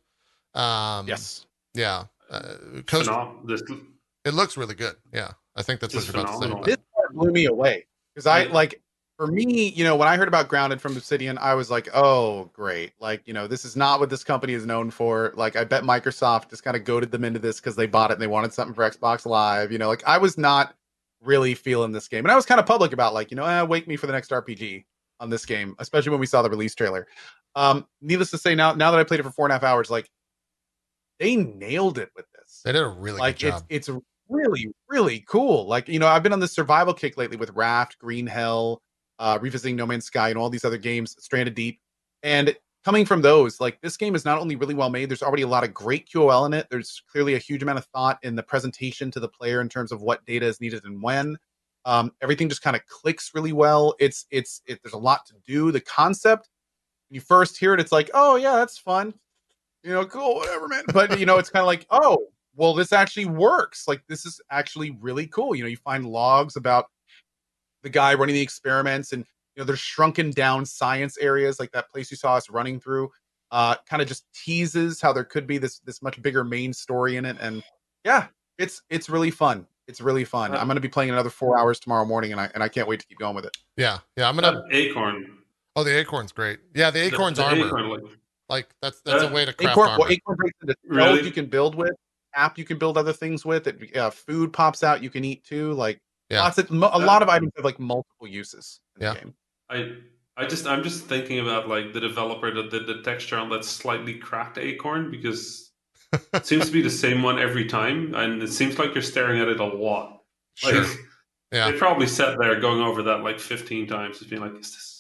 [SPEAKER 1] Um,
[SPEAKER 2] yes.
[SPEAKER 1] Yeah. Uh, Co's,
[SPEAKER 4] Phenom- this,
[SPEAKER 1] it looks really good. Yeah, I think that's what
[SPEAKER 4] Just
[SPEAKER 1] you're about to say.
[SPEAKER 2] This part blew me away because I
[SPEAKER 4] Yeah.
[SPEAKER 2] like for me, you know, when I heard about Grounded from Obsidian, I was like, oh, great. Like, you know, this is not what this company is known for. Like, I bet Microsoft just kind of goaded them into this because they bought it and they wanted something for Xbox Live. You know, like I was not really feeling this game. And I was kind of public about like, you know, eh, wake me for the next RPG on this game, especially when we saw the release trailer. Um, needless to say, now now that I played it for four and a half hours, like they nailed it with this.
[SPEAKER 1] They did a really
[SPEAKER 2] like
[SPEAKER 1] good job.
[SPEAKER 2] it's it's really really cool. Like you know i've been on this survival kick lately with raft green hell uh revisiting no man's sky and all these other games stranded deep. And coming from those like this game is not only really well made there's already a lot of great qol in it. There's clearly a huge amount of thought in the presentation to the player in terms of what data is needed and when. Um everything just kind of clicks really well. It's it's it, there's a lot to do. The concept when you first hear it it's like oh yeah that's fun you know cool whatever man but you know it's kind of like oh well this actually works like this is actually really cool you know you find logs about the guy running the experiments and you know there's shrunken down science areas like that place you saw us running through uh kind of just teases how there could be this this much bigger main story in it and yeah it's it's really fun it's really fun
[SPEAKER 4] Uh,
[SPEAKER 2] i'm going to be playing another four hours tomorrow morning and i and i can't wait to keep going with it
[SPEAKER 1] yeah, yeah. I'm gonna.
[SPEAKER 4] that acorn.
[SPEAKER 1] Oh, the acorn's great. Yeah, the
[SPEAKER 4] the-
[SPEAKER 1] acorn's
[SPEAKER 4] the
[SPEAKER 1] armor.
[SPEAKER 4] acorn, like,
[SPEAKER 1] Like that's that's a
[SPEAKER 4] Uh,
[SPEAKER 1] way to craft
[SPEAKER 2] acorn,
[SPEAKER 1] armor.
[SPEAKER 2] well, acorn breaks into
[SPEAKER 4] Really?
[SPEAKER 2] you can build with app you can build other things with it uh, food pops out you can eat too like
[SPEAKER 1] Yeah.
[SPEAKER 2] lots of mo- a lot of items have like multiple uses in
[SPEAKER 1] Yeah.
[SPEAKER 2] the game
[SPEAKER 4] I I just I'm just thinking about like the developer that did the texture on that slightly cracked acorn because *laughs* it seems to be the same one every time, and it seems like you're staring at it a lot. Like,
[SPEAKER 1] Sure. Yeah.
[SPEAKER 4] They probably sat there going over that like 15 times, just being like, "Is this?"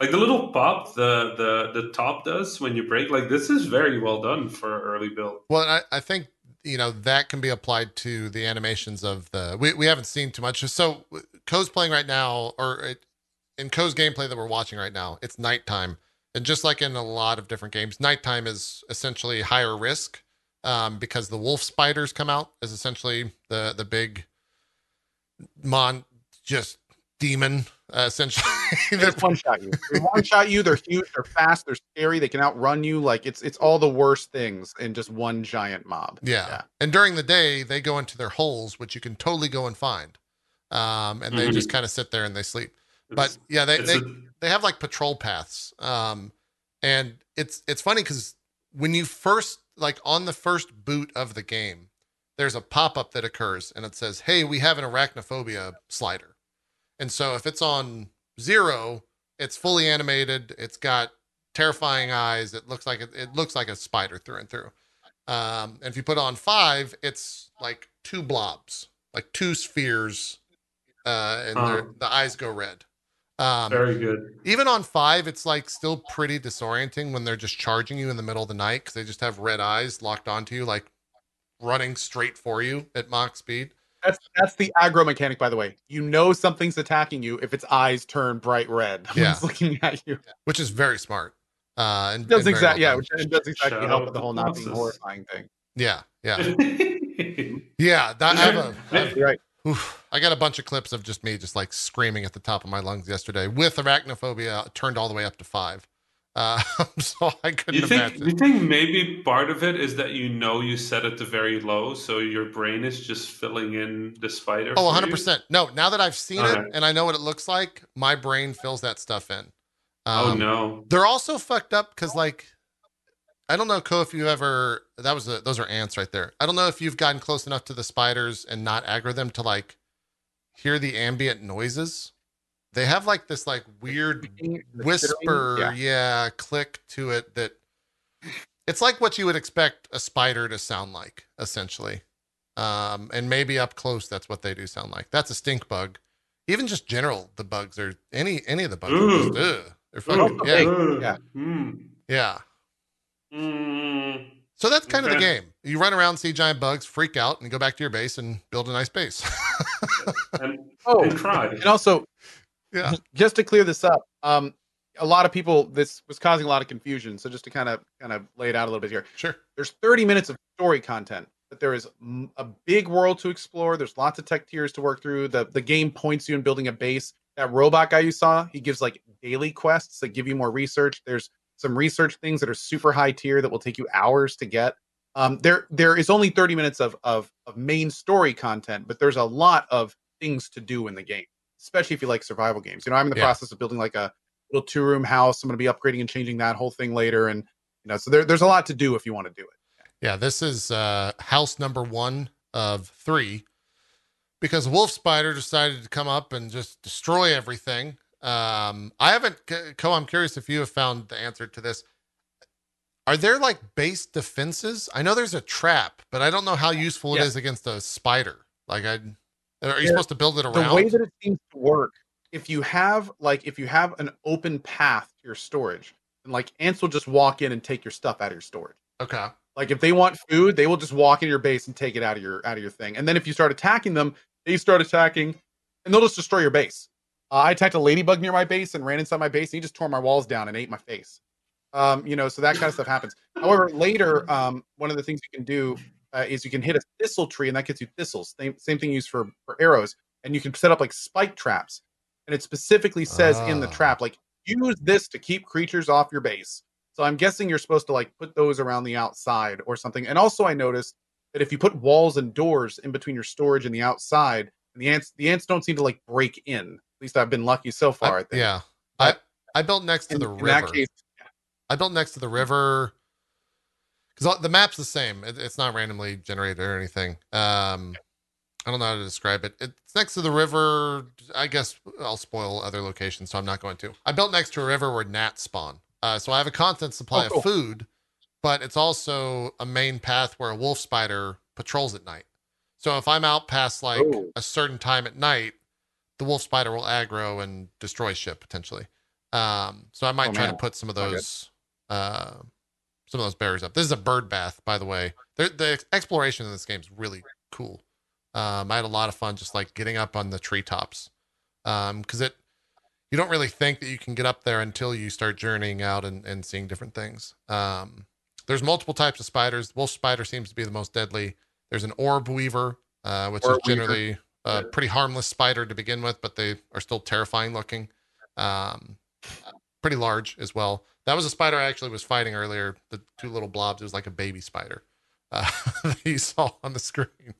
[SPEAKER 4] Like the little pop the the the top does when you break. Like this is very well done for early build.
[SPEAKER 1] Well, I, I think you know that can be applied to the animations of the. We, we haven't seen too much. So Co's playing right now, or it, in Co's gameplay that we're watching right now, it's nighttime, and just like in a lot of different games, nighttime is essentially higher risk um, because the wolf spiders come out as essentially the the big mon just demon uh, essentially. *laughs* *laughs*
[SPEAKER 2] they just one shot you they one shot you they're huge they're fast they're scary they can outrun you like it's it's all the worst things in just one giant mob
[SPEAKER 1] Yeah. And during the day, they go into their holes, which you can totally go and find. Um, and they
[SPEAKER 4] Mhm.
[SPEAKER 1] just kind of sit there and they sleep. But yeah, they, they,
[SPEAKER 4] a-
[SPEAKER 1] they have like patrol paths. Um, and it's it's funny because when you first like on the first boot of the game, there's a pop up that occurs and it says, "Hey, we have an arachnophobia slider." And so if it's on zero, it's fully animated. It's got terrifying eyes. It looks like it, it looks like a spider through and through. Um, and if you put on five, it's like two blobs, like two spheres, uh, and
[SPEAKER 4] Uh-huh.
[SPEAKER 1] the eyes go red. Um,
[SPEAKER 4] very good.
[SPEAKER 1] even on five, it's like still pretty disorienting when they're just charging you in the middle of the night because they just have red eyes locked onto you, like running straight for you at Mach speed.
[SPEAKER 2] That's that's the aggro mechanic by the way you know something's attacking you if its eyes turn bright red when *laughs*
[SPEAKER 1] Yeah.
[SPEAKER 2] it's looking at you
[SPEAKER 1] which is very smart. Uh, and
[SPEAKER 2] it does exactly
[SPEAKER 1] well
[SPEAKER 2] yeah which it does exactly
[SPEAKER 4] Shout
[SPEAKER 2] help with the whole not being horrifying thing
[SPEAKER 1] yeah, yeah, *laughs* yeah. That, I have a, *laughs* I have-
[SPEAKER 2] right
[SPEAKER 1] oof, I got a bunch of clips of just me just like screaming at the top of my lungs yesterday with arachnophobia turned all the way up to five. Uh, *laughs* so I couldn't
[SPEAKER 4] you think
[SPEAKER 1] imagine.
[SPEAKER 4] you think maybe part of it is that you know you set it to very low, so your brain is just filling in the spider.
[SPEAKER 1] Oh,
[SPEAKER 4] for you?
[SPEAKER 1] 100%. No, now that I've seen it and I know what it looks like, my brain fills that stuff in.
[SPEAKER 4] Oh
[SPEAKER 1] Um,
[SPEAKER 4] no.
[SPEAKER 1] They're also fucked up because, like, I don't know, Co, if you ever, that was, a, those are ants right there. I don't know if you've gotten close enough to the spiders and not aggro them to, like, hear the ambient noises. They have, like, this, like, weird whisper,
[SPEAKER 2] chittering,
[SPEAKER 1] yeah. click to it that it's like what you would expect a spider to sound like, essentially. Um, and maybe up close, that's what they do sound like. That's a stink bug. Even just general, the bugs are any any of the bugs are just, ugh. They're fucking
[SPEAKER 2] Ooh.
[SPEAKER 1] yeah,
[SPEAKER 2] yeah.
[SPEAKER 4] Hmm.
[SPEAKER 1] yeah.
[SPEAKER 4] Mm.
[SPEAKER 1] So that's kind of the game. You run around, see giant bugs, freak out, and go back to your base and build a nice base. *laughs*
[SPEAKER 4] And,
[SPEAKER 2] oh
[SPEAKER 4] and cry.
[SPEAKER 2] and also
[SPEAKER 1] yeah. *laughs*
[SPEAKER 2] just to clear this up um a lot of people this was causing a lot of confusion so just to kind of kind of lay it out a little bit here
[SPEAKER 1] Sure.
[SPEAKER 2] there's 30 minutes of story content but there is a big world to explore. There's lots of tech tiers to work through. The the game points you in building a base. That robot guy you saw, he gives like daily quests that give you more research. There's some research things that are super high tier that will take you hours to get. Um, there there is only 30 minutes of, of of main story content, but there's a lot of things to do in the game, especially if you like survival games. You know, I'm in the
[SPEAKER 1] Yeah.
[SPEAKER 2] process of building like a little two room house. I'm going to be upgrading and changing that whole thing later, and you know, so there, there's a lot to do if you want to do it.
[SPEAKER 1] Yeah, this is uh, house number one of three because Wolf Spider decided to come up and just destroy everything. Um, I haven't, Co, I'm curious if you have found the answer to this. Are there like base defenses? I know there's a trap, but I don't know how useful it
[SPEAKER 2] Yeah.
[SPEAKER 1] is against a spider. Like, I are you supposed to build it around?
[SPEAKER 2] the way that it seems to work if you have like if you have an open path to your storage and like ants will just walk in and take your stuff out of your storage.
[SPEAKER 1] Okay,
[SPEAKER 2] like if they want food they will just walk into your base and take it out of your out of your thing. And then if you start attacking them they start attacking and they'll just destroy your base. Uh, i attacked a ladybug near my base and ran inside my base and he just tore my walls down and ate my face. Um you know so that kind of stuff happens. However later um one of the things you can do uh, is you can hit a thistle tree and that gets you thistles. Same, same thing used for for arrows. And you can set up like spike traps. And it specifically says in the trap like use this to keep creatures off your base. So i'm guessing you're supposed to like put those around the outside or something. And also i noticed that if you put walls and doors in between your storage and the outside and the ants the ants don't seem to like break in. At least i've been lucky so far I,
[SPEAKER 1] I-
[SPEAKER 2] think.
[SPEAKER 1] yeah,
[SPEAKER 2] But
[SPEAKER 1] I I built next to
[SPEAKER 2] in,
[SPEAKER 1] the
[SPEAKER 2] in
[SPEAKER 1] river.
[SPEAKER 2] that case
[SPEAKER 1] I built next to the river because the map's the same. It, it's not randomly generated or anything. Um, I don't know how to describe it. It's next to the river. I guess I'll spoil other locations, so I'm not going to. I built next to a river where gnats spawn. Uh, so I have a constant supply
[SPEAKER 2] Oh, cool.
[SPEAKER 1] of food, but it's also a main path where a wolf spider patrols at night. So if I'm out past like
[SPEAKER 2] Oh.
[SPEAKER 1] a certain time at night, the wolf spider will aggro and destroy ship potentially. Um, so I might
[SPEAKER 2] Oh,
[SPEAKER 1] try to put some of those uh, some of those barriers up. This is a bird bath, by the way. The, the exploration in this game is really cool. Um, I had a lot of fun just like getting up on the treetops because it you don't really think that you can get up there until you start journeying out and, and seeing different things. Um, there's multiple types of spiders. Wolf spider seems to be the most deadly. There's an orb weaver, uh, which
[SPEAKER 2] Orb
[SPEAKER 1] is generally a pretty harmless spider to begin with, but they are still terrifying looking. Um, pretty large as well. That was a spider I actually was fighting earlier. The two little blobs. It was like a baby spider uh, *laughs* that you saw on the screen.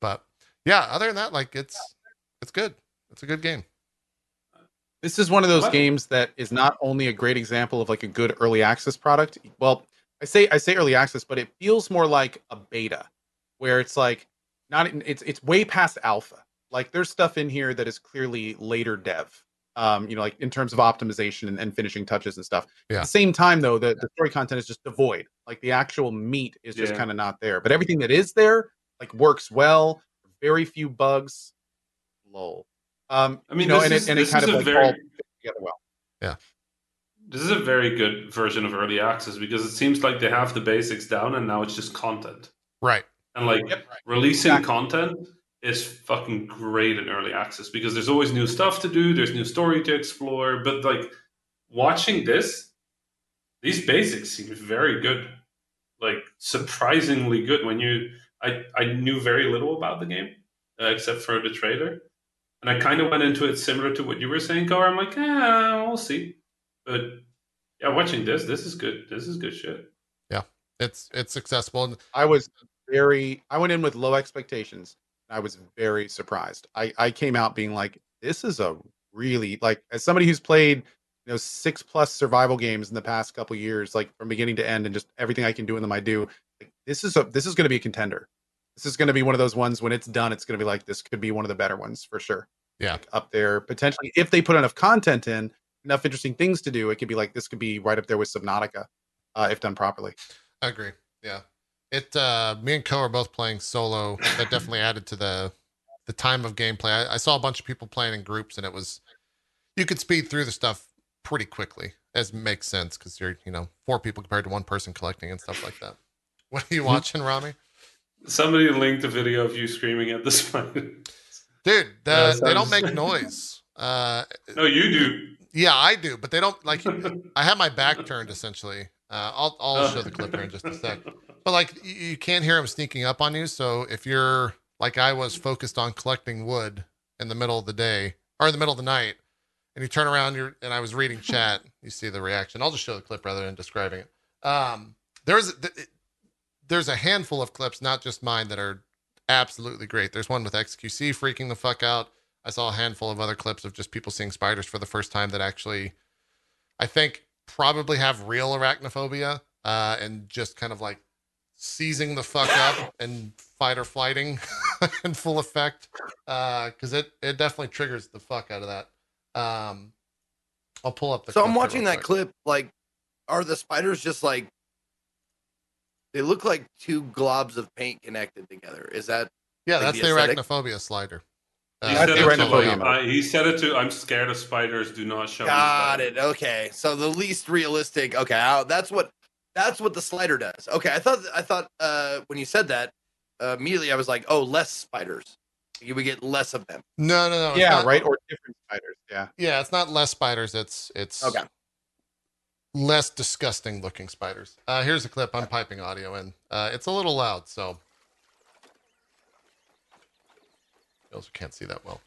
[SPEAKER 1] But yeah, other than that, like it's it's good. It's a good game.
[SPEAKER 2] This is one of those
[SPEAKER 4] What?
[SPEAKER 2] games that is not only a great example of like a good early access product. Well, I say I say early access, but it feels more like a beta, where it's like not it's it's way past alpha. Like there's stuff in here that is clearly later dev. Um, you know, like in terms of optimization and, and finishing touches and stuff. At
[SPEAKER 1] Yeah.
[SPEAKER 2] the same time, though, the, the story content is just devoid. Like the actual meat is just
[SPEAKER 4] Yeah.
[SPEAKER 2] kind of not there. But everything that is there, like works well. Very few bugs. Lol. Um,
[SPEAKER 4] I mean,
[SPEAKER 2] you know, and
[SPEAKER 4] is,
[SPEAKER 2] it and it kind of like
[SPEAKER 4] very
[SPEAKER 2] all fit together well. Yeah.
[SPEAKER 4] This is a very good version of early access because it seems like they have the basics down and now it's just content.
[SPEAKER 1] Right.
[SPEAKER 4] And like
[SPEAKER 2] Yep.
[SPEAKER 4] releasing
[SPEAKER 2] Exactly.
[SPEAKER 4] content is fucking great in early access because there's always new stuff to do, there's new story to explore. But like watching this, these basics seem very good, like surprisingly good. When you, I, I knew very little about the game uh, except for the trailer, and I kind of went into it similar to what you were saying, Gar. I'm like, ah, we'll see. But yeah, watching this, this is good. This is good shit.
[SPEAKER 1] Yeah, it's it's accessible. And
[SPEAKER 2] I was very I went in with low expectations. I was very surprised. I I came out being like this is a really like as somebody who's played you know six plus survival games in the past couple years like from beginning to end and just everything I can do in them I do. Like, this is a this is going to be a contender. This is going to be one of those ones when it's done it's going to be like this could be one of the better ones for sure.
[SPEAKER 1] Yeah.
[SPEAKER 2] Like, up there potentially if they put enough content in, enough interesting things to do, it could be like this could be right up there with Subnautica uh, if done properly.
[SPEAKER 1] I agree. Yeah. It uh me and Co are both playing solo. That definitely *laughs* added to the the time of gameplay. I, I saw a bunch of people playing in groups and it was you could speed through the stuff pretty quickly, as makes sense because you're, you know, four people compared to one person collecting and stuff like that. *laughs* What are you watching, Rami?
[SPEAKER 4] Somebody linked a video of you screaming at the *laughs* spider.
[SPEAKER 1] Dude, the,
[SPEAKER 4] Yeah,
[SPEAKER 1] they don't make noise. Uh
[SPEAKER 4] no, you do.
[SPEAKER 1] yeah, I do, but they don't like I have my back turned essentially. Uh, I'll I'll show the clip here in just a sec. *laughs* But like you, you can't hear him sneaking up on you. So if you're like I was focused on collecting wood in the middle of the day or in the middle of the night, and you turn around, you're and I was reading *laughs* chat, you see the reaction. I'll just show the clip rather than describing it. Um, there's there's a handful of clips, not just mine, that are absolutely great. There's one with XQC freaking the fuck out. I saw a handful of other clips of just people seeing spiders for the first time that actually, I think, probably have real arachnophobia uh, and just kind of like seizing the fuck up and fight or flighting *laughs* in full effect because uh, it it definitely triggers the fuck out of that. Um, I'll pull up the.
[SPEAKER 3] So I'm watching that clip. Like, are the spiders just like? They look like two globs of paint connected together. Is that?
[SPEAKER 1] Yeah,
[SPEAKER 3] like
[SPEAKER 1] that's the,
[SPEAKER 3] aesthetic?
[SPEAKER 1] arachnophobia slider.
[SPEAKER 4] He
[SPEAKER 1] Uh,
[SPEAKER 4] said, it to,
[SPEAKER 2] arachnophobia.
[SPEAKER 4] I- he said it to. I'm scared of spiders. Do not show me.
[SPEAKER 3] Got it. Okay, so the least realistic. Okay, I- that's what that's what the slider does. Okay, I thought I thought uh, when you said that uh, immediately, I was like, oh, less spiders. You would get less of them.
[SPEAKER 1] no, no, no.
[SPEAKER 2] yeah,
[SPEAKER 1] not-
[SPEAKER 2] right. Or different spiders. Yeah.
[SPEAKER 1] Yeah, it's not less spiders. It's it's
[SPEAKER 3] Okay.
[SPEAKER 1] less disgusting looking spiders. Uh, here's a clip. I'm piping audio in. Uh, it's a little loud, so you also can't see that well.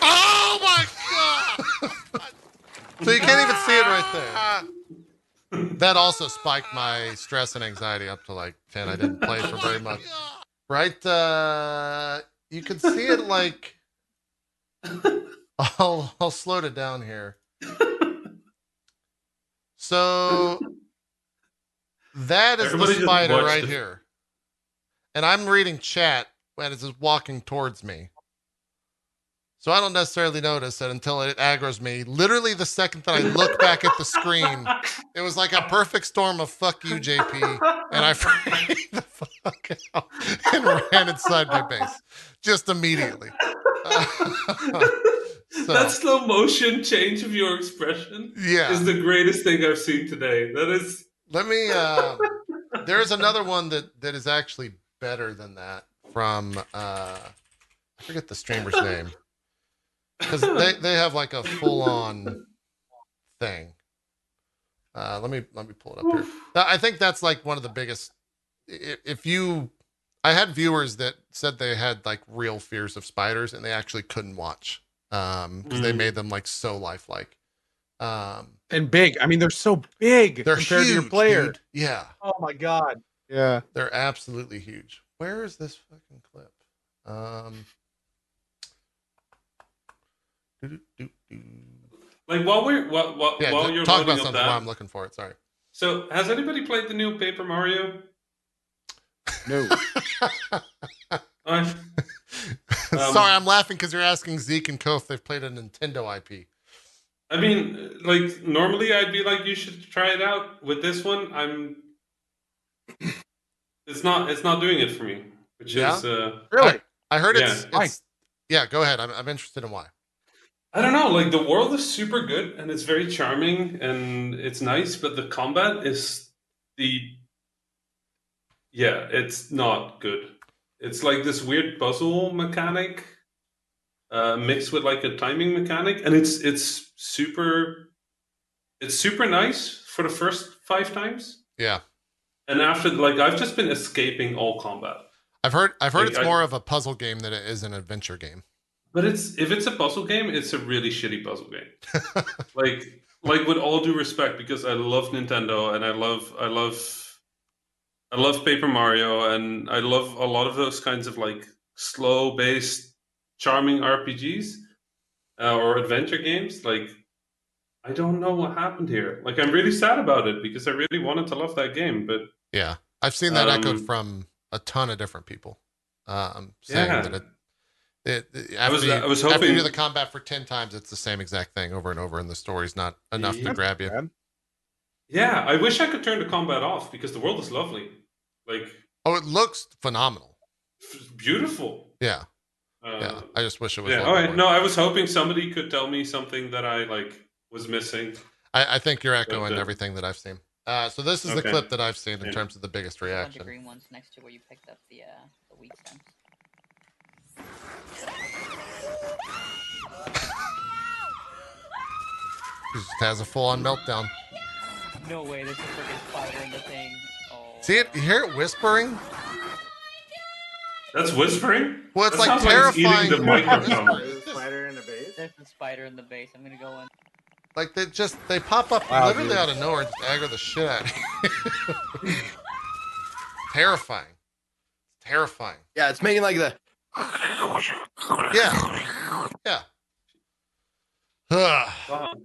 [SPEAKER 1] Oh my god! *laughs* so you can't even see it right there. That also spiked my stress and anxiety up to like 10. I didn't play for very much. Right? Uh, you can see it like. I'll, I'll slow it down here. So that is
[SPEAKER 4] Everybody
[SPEAKER 1] the spider right here. And I'm reading chat when it's just walking towards me. So I don't necessarily notice it until it aggroes me. Literally the second that I look back at the screen, it was like a perfect storm of fuck you, JP. And I *laughs* freaked the fuck out and ran inside my base just immediately. *laughs* so,
[SPEAKER 4] that slow motion change of your expression
[SPEAKER 1] yeah.
[SPEAKER 4] is the greatest thing I've seen today. That is.
[SPEAKER 1] Let me. Uh, there's another one that that is actually better than that from. Uh, I forget the streamer's name because they they have like a full on thing. Uh, let me let me pull it up here. I think that's like one of the biggest. If you, I had viewers that said they had like real fears of spiders and they actually couldn't watch um because they
[SPEAKER 4] Mm.
[SPEAKER 1] made them like so lifelike. Um,
[SPEAKER 2] And big. I mean, they're so big
[SPEAKER 1] they're
[SPEAKER 2] compared
[SPEAKER 1] huge,
[SPEAKER 2] to your player.
[SPEAKER 1] dude. Yeah.
[SPEAKER 2] Oh my god. Yeah.
[SPEAKER 1] They're absolutely huge. Where is this fucking clip? Um.
[SPEAKER 4] Like while we're while, while,
[SPEAKER 1] Yeah,
[SPEAKER 4] while you're
[SPEAKER 1] talk
[SPEAKER 4] loading
[SPEAKER 1] about something
[SPEAKER 4] that.
[SPEAKER 1] while I'm looking for it. Sorry.
[SPEAKER 4] So has anybody played the new Paper Mario?
[SPEAKER 2] No. *laughs*
[SPEAKER 4] I,
[SPEAKER 1] Sorry, I'm laughing because you're asking Zeke and Co if they've played a Nintendo IP.
[SPEAKER 4] I mean, like normally I'd be like, you should try it out. With this one, I'm. It's not. It's not doing it for me, which
[SPEAKER 1] Yeah?
[SPEAKER 4] is. uh
[SPEAKER 2] Really?
[SPEAKER 1] I heard
[SPEAKER 4] Yeah.
[SPEAKER 1] it's, it's yeah. Go ahead. I'm, I'm interested in why.
[SPEAKER 4] I don't know. Like the world is super good and it's very charming and it's nice, but the combat is the. Yeah, it's not good. It's like this weird puzzle mechanic, uh, mixed with like a timing mechanic, and it's it's super. It's super nice for the first five times,
[SPEAKER 1] Yeah,
[SPEAKER 4] and after like I've just been escaping all combat.
[SPEAKER 1] I've heard. I've heard
[SPEAKER 4] Like,
[SPEAKER 1] it's
[SPEAKER 4] I-
[SPEAKER 1] more of a puzzle game than it is an adventure game.
[SPEAKER 4] But it's if it's a puzzle game, it's a really shitty puzzle game. *laughs* like like with all due respect, because I love Nintendo and I love I love I love Paper Mario and I love a lot of those kinds of like slow based charming RPGs uh, or adventure games. Like I don't know what happened here. Like I'm really sad about it because I really wanted to love that game, but
[SPEAKER 1] Yeah, I've seen that echoed
[SPEAKER 4] Um,
[SPEAKER 1] from a ton of different people, um, saying
[SPEAKER 4] Yeah.
[SPEAKER 1] that it. It, it- after,
[SPEAKER 4] was-
[SPEAKER 1] you,
[SPEAKER 4] I was
[SPEAKER 1] after you do the combat for 10 times, it's the same exact thing over and over, and the story's not enough to grab you.
[SPEAKER 4] Yeah, I wish I could turn the combat off because the world is lovely. Like
[SPEAKER 1] Oh, it looks phenomenal.
[SPEAKER 4] f- beautiful.
[SPEAKER 1] Yeah,
[SPEAKER 4] Uh,
[SPEAKER 1] yeah. I just wish it was.
[SPEAKER 4] Yeah.
[SPEAKER 1] little
[SPEAKER 4] All
[SPEAKER 1] bit
[SPEAKER 4] right.
[SPEAKER 1] more.
[SPEAKER 4] No, I was hoping somebody could tell me something that I like was missing.
[SPEAKER 1] I, I think you're echoing
[SPEAKER 4] Okay.
[SPEAKER 1] everything that I've seen. Uh, so this is the clip that I've seen in
[SPEAKER 4] Yeah.
[SPEAKER 1] terms of the biggest
[SPEAKER 5] A bunch of
[SPEAKER 1] reaction.
[SPEAKER 5] green ones next to where you picked up the uh, the weak sense.
[SPEAKER 1] He just has a full on meltdown.
[SPEAKER 5] No way, there's a freaking spider in the thing. Oh,
[SPEAKER 1] See it? You hear it whispering?
[SPEAKER 4] That's whispering.
[SPEAKER 1] Well, it's
[SPEAKER 4] That
[SPEAKER 1] like
[SPEAKER 4] sounds like it's
[SPEAKER 1] terrifying.
[SPEAKER 4] eating the microphone.
[SPEAKER 6] Spider in the base.
[SPEAKER 5] There's a spider in the base. I'm gonna go in.
[SPEAKER 1] Like they just they pop up
[SPEAKER 2] Wow,
[SPEAKER 1] literally
[SPEAKER 2] dude.
[SPEAKER 1] out of nowhere and just aggro the shit out of you. *laughs* terrifying. Terrifying.
[SPEAKER 3] Yeah, it's making like the.
[SPEAKER 1] Yeah. Yeah. Ugh.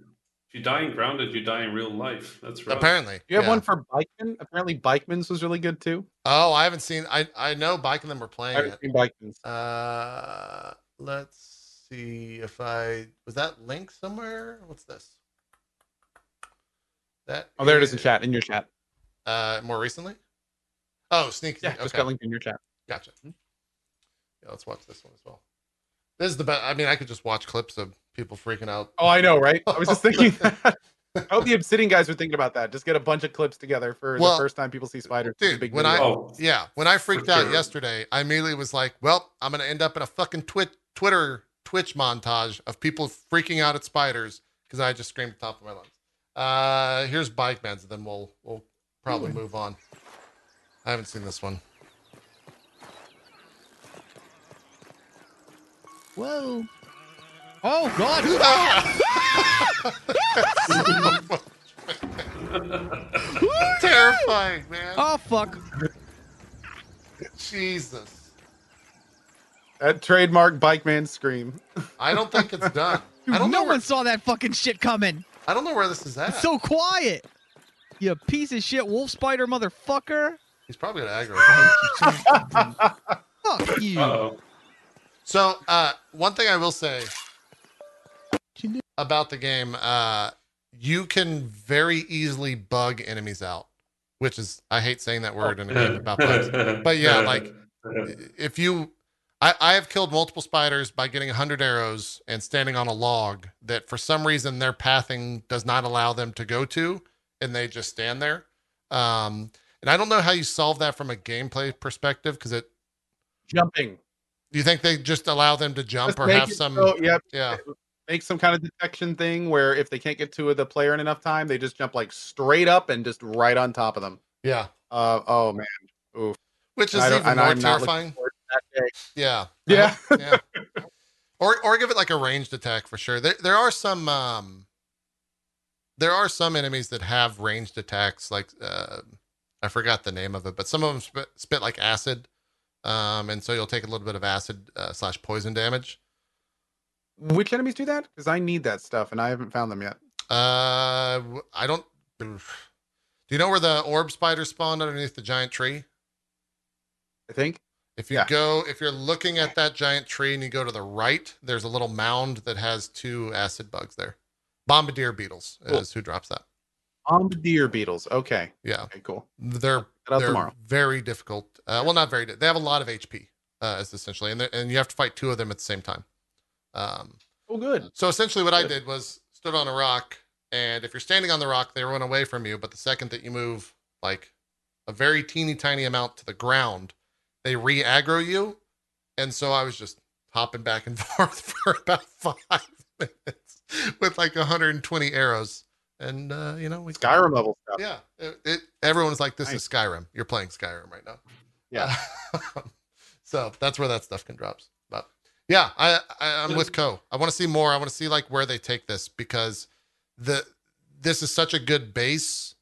[SPEAKER 4] Wow. You die in grounded, you die in real life. That's right.
[SPEAKER 1] Apparently.
[SPEAKER 2] You have
[SPEAKER 1] yeah.
[SPEAKER 2] one for Bikeman? Apparently Bikeman's was really good too.
[SPEAKER 1] Oh, I haven't seen I I know Bike and them were
[SPEAKER 2] I
[SPEAKER 1] playing
[SPEAKER 2] haven't
[SPEAKER 1] it.
[SPEAKER 2] seen Bikeman's.
[SPEAKER 1] Uh let's see if I was that link somewhere? What's this? That
[SPEAKER 2] Oh, there it is in chat, in your chat.
[SPEAKER 1] Uh more recently? Oh, sneak.
[SPEAKER 2] Yeah,
[SPEAKER 1] Sneak.
[SPEAKER 2] just got linked in your chat.
[SPEAKER 1] Gotcha. Yeah, let's watch this one as well. This is the best. I mean, I could just watch clips of people freaking out.
[SPEAKER 2] Oh, I know, right? I was just thinking that. *laughs* *laughs* I hope the Obsidian guys were thinking about that. Just get a bunch of clips together for
[SPEAKER 1] Well,
[SPEAKER 2] the first time people see spiders.
[SPEAKER 1] Dude,
[SPEAKER 2] big
[SPEAKER 1] when
[SPEAKER 2] video.
[SPEAKER 1] I-
[SPEAKER 4] Oh,
[SPEAKER 1] Yeah, when I freaked
[SPEAKER 4] For
[SPEAKER 1] out
[SPEAKER 4] sure.
[SPEAKER 1] yesterday, I immediately was like, "Well, I'm gonna end up in a fucking twit Twitter Twitch montage of people freaking out at spiders because I just screamed at the top of my lungs." Uh, here's Bikeman's, and then we'll we'll probably move on. I haven't seen this one.
[SPEAKER 7] Whoa. Oh God! *laughs*
[SPEAKER 1] Terrifying, man.
[SPEAKER 7] Oh fuck!
[SPEAKER 1] Jesus.
[SPEAKER 2] that trademark Bikeman scream.
[SPEAKER 1] I don't think it's done.
[SPEAKER 7] Dude,
[SPEAKER 1] I don't
[SPEAKER 7] no
[SPEAKER 1] know. Where,
[SPEAKER 7] one saw that fucking shit coming.
[SPEAKER 1] I don't know where this is at.
[SPEAKER 7] It's so quiet. You piece of shit wolf spider motherfucker.
[SPEAKER 1] He's probably gonna aggro.
[SPEAKER 7] Fuck you.
[SPEAKER 4] uh-oh.
[SPEAKER 1] So, uh, one thing I will say
[SPEAKER 7] You knew-
[SPEAKER 1] about the game, uh, you can very easily bug enemies out, which is I hate saying that word in a game about bugs. *laughs* But yeah, like *laughs* if you, I, I have killed multiple spiders by getting hundred arrows and standing on a log that for some reason their pathing does not allow them to go to, and they just stand there. Um, and I don't know how you solve that from a gameplay perspective because it.
[SPEAKER 2] Jumping.
[SPEAKER 1] Do you think they just allow them to jump
[SPEAKER 2] Just
[SPEAKER 1] or have
[SPEAKER 2] it
[SPEAKER 1] some?
[SPEAKER 2] so- yep.
[SPEAKER 1] yeah.
[SPEAKER 2] Make some kind of detection thing where if they can't get to the player in enough time, they just jump like straight up and just right on top of them.
[SPEAKER 1] Yeah.
[SPEAKER 2] Uh, oh man.
[SPEAKER 1] Which is even
[SPEAKER 2] and
[SPEAKER 1] more
[SPEAKER 2] I'm
[SPEAKER 1] terrifying.
[SPEAKER 2] forward that day.
[SPEAKER 1] Yeah.
[SPEAKER 2] Yeah.
[SPEAKER 1] Yeah. *laughs* Or or give it like a ranged attack for sure. There there are some um there are some enemies that have ranged attacks like uh I forgot the name of it, but some of them spit, spit like acid. Um and so you'll take a little bit of acid uh, slash poison damage.
[SPEAKER 2] Which enemies do that? Because I need that stuff and I haven't found them yet.
[SPEAKER 1] Uh I don't do you know where the orb spiders spawned underneath the giant tree?
[SPEAKER 2] I think.
[SPEAKER 1] If you
[SPEAKER 2] Yeah.
[SPEAKER 1] go, if you're looking at that giant tree and you go to the right, there's a little mound that has two acid bugs there. Bombardier beetles
[SPEAKER 2] Cool.
[SPEAKER 1] is who drops that.
[SPEAKER 2] Bombardier beetles. Okay.
[SPEAKER 1] Yeah,
[SPEAKER 2] Okay, cool.
[SPEAKER 1] they're they're
[SPEAKER 2] tomorrow.
[SPEAKER 1] very difficult. Uh, well, not very. They have a lot of HP, uh, essentially, and and you have to fight two of them at the same time. Um,
[SPEAKER 2] Oh, good.
[SPEAKER 1] so essentially, what I did was stood on a rock, and if you're standing on the rock, they run away from you. But the second that you move like a very teeny tiny amount to the ground, they re-aggro you. And so I was just hopping back and *laughs* forth for about five *laughs* minutes with like 120 arrows, and uh, you know we
[SPEAKER 2] Skyrim level stuff.
[SPEAKER 1] Yeah, it, it, everyone's like, "This
[SPEAKER 2] Nice.
[SPEAKER 1] is Skyrim. You're playing Skyrim right now."
[SPEAKER 2] Yeah. *laughs*
[SPEAKER 1] so that's where that stuff can drops. Yeah, I, I I'm with Co. I want to see more. I want to see like where they take this because the this is such a good base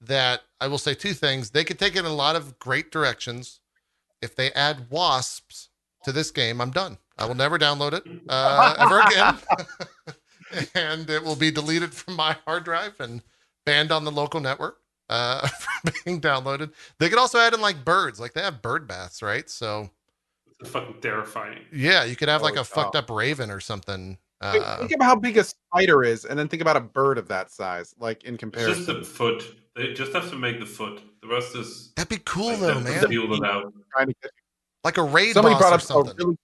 [SPEAKER 1] that I will say two things. They could take it in a lot of great directions. If they add wasps to this game, I'm done. I will never download it uh, *laughs* ever again, *laughs* and it will be deleted from my hard drive and banned on the local network uh, *laughs* from being downloaded. They could also add in like birds, like they have bird baths, right? So
[SPEAKER 4] fucking terrifying.
[SPEAKER 1] yeah, you could have like
[SPEAKER 2] Oh,
[SPEAKER 1] a fucked up raven or something.
[SPEAKER 2] Think,
[SPEAKER 1] Uh,
[SPEAKER 2] think about how big a spider is, and then think about a bird of that size, like in
[SPEAKER 4] It's
[SPEAKER 2] comparison.
[SPEAKER 4] just the foot. They just have to make the foot. The rest is
[SPEAKER 1] that'd be cool
[SPEAKER 4] like,
[SPEAKER 1] though, man.
[SPEAKER 4] to it out.
[SPEAKER 2] Trying to get-
[SPEAKER 1] Like a raid
[SPEAKER 2] Somebody
[SPEAKER 1] boss
[SPEAKER 2] brought
[SPEAKER 1] or
[SPEAKER 2] up a
[SPEAKER 1] something.
[SPEAKER 2] really.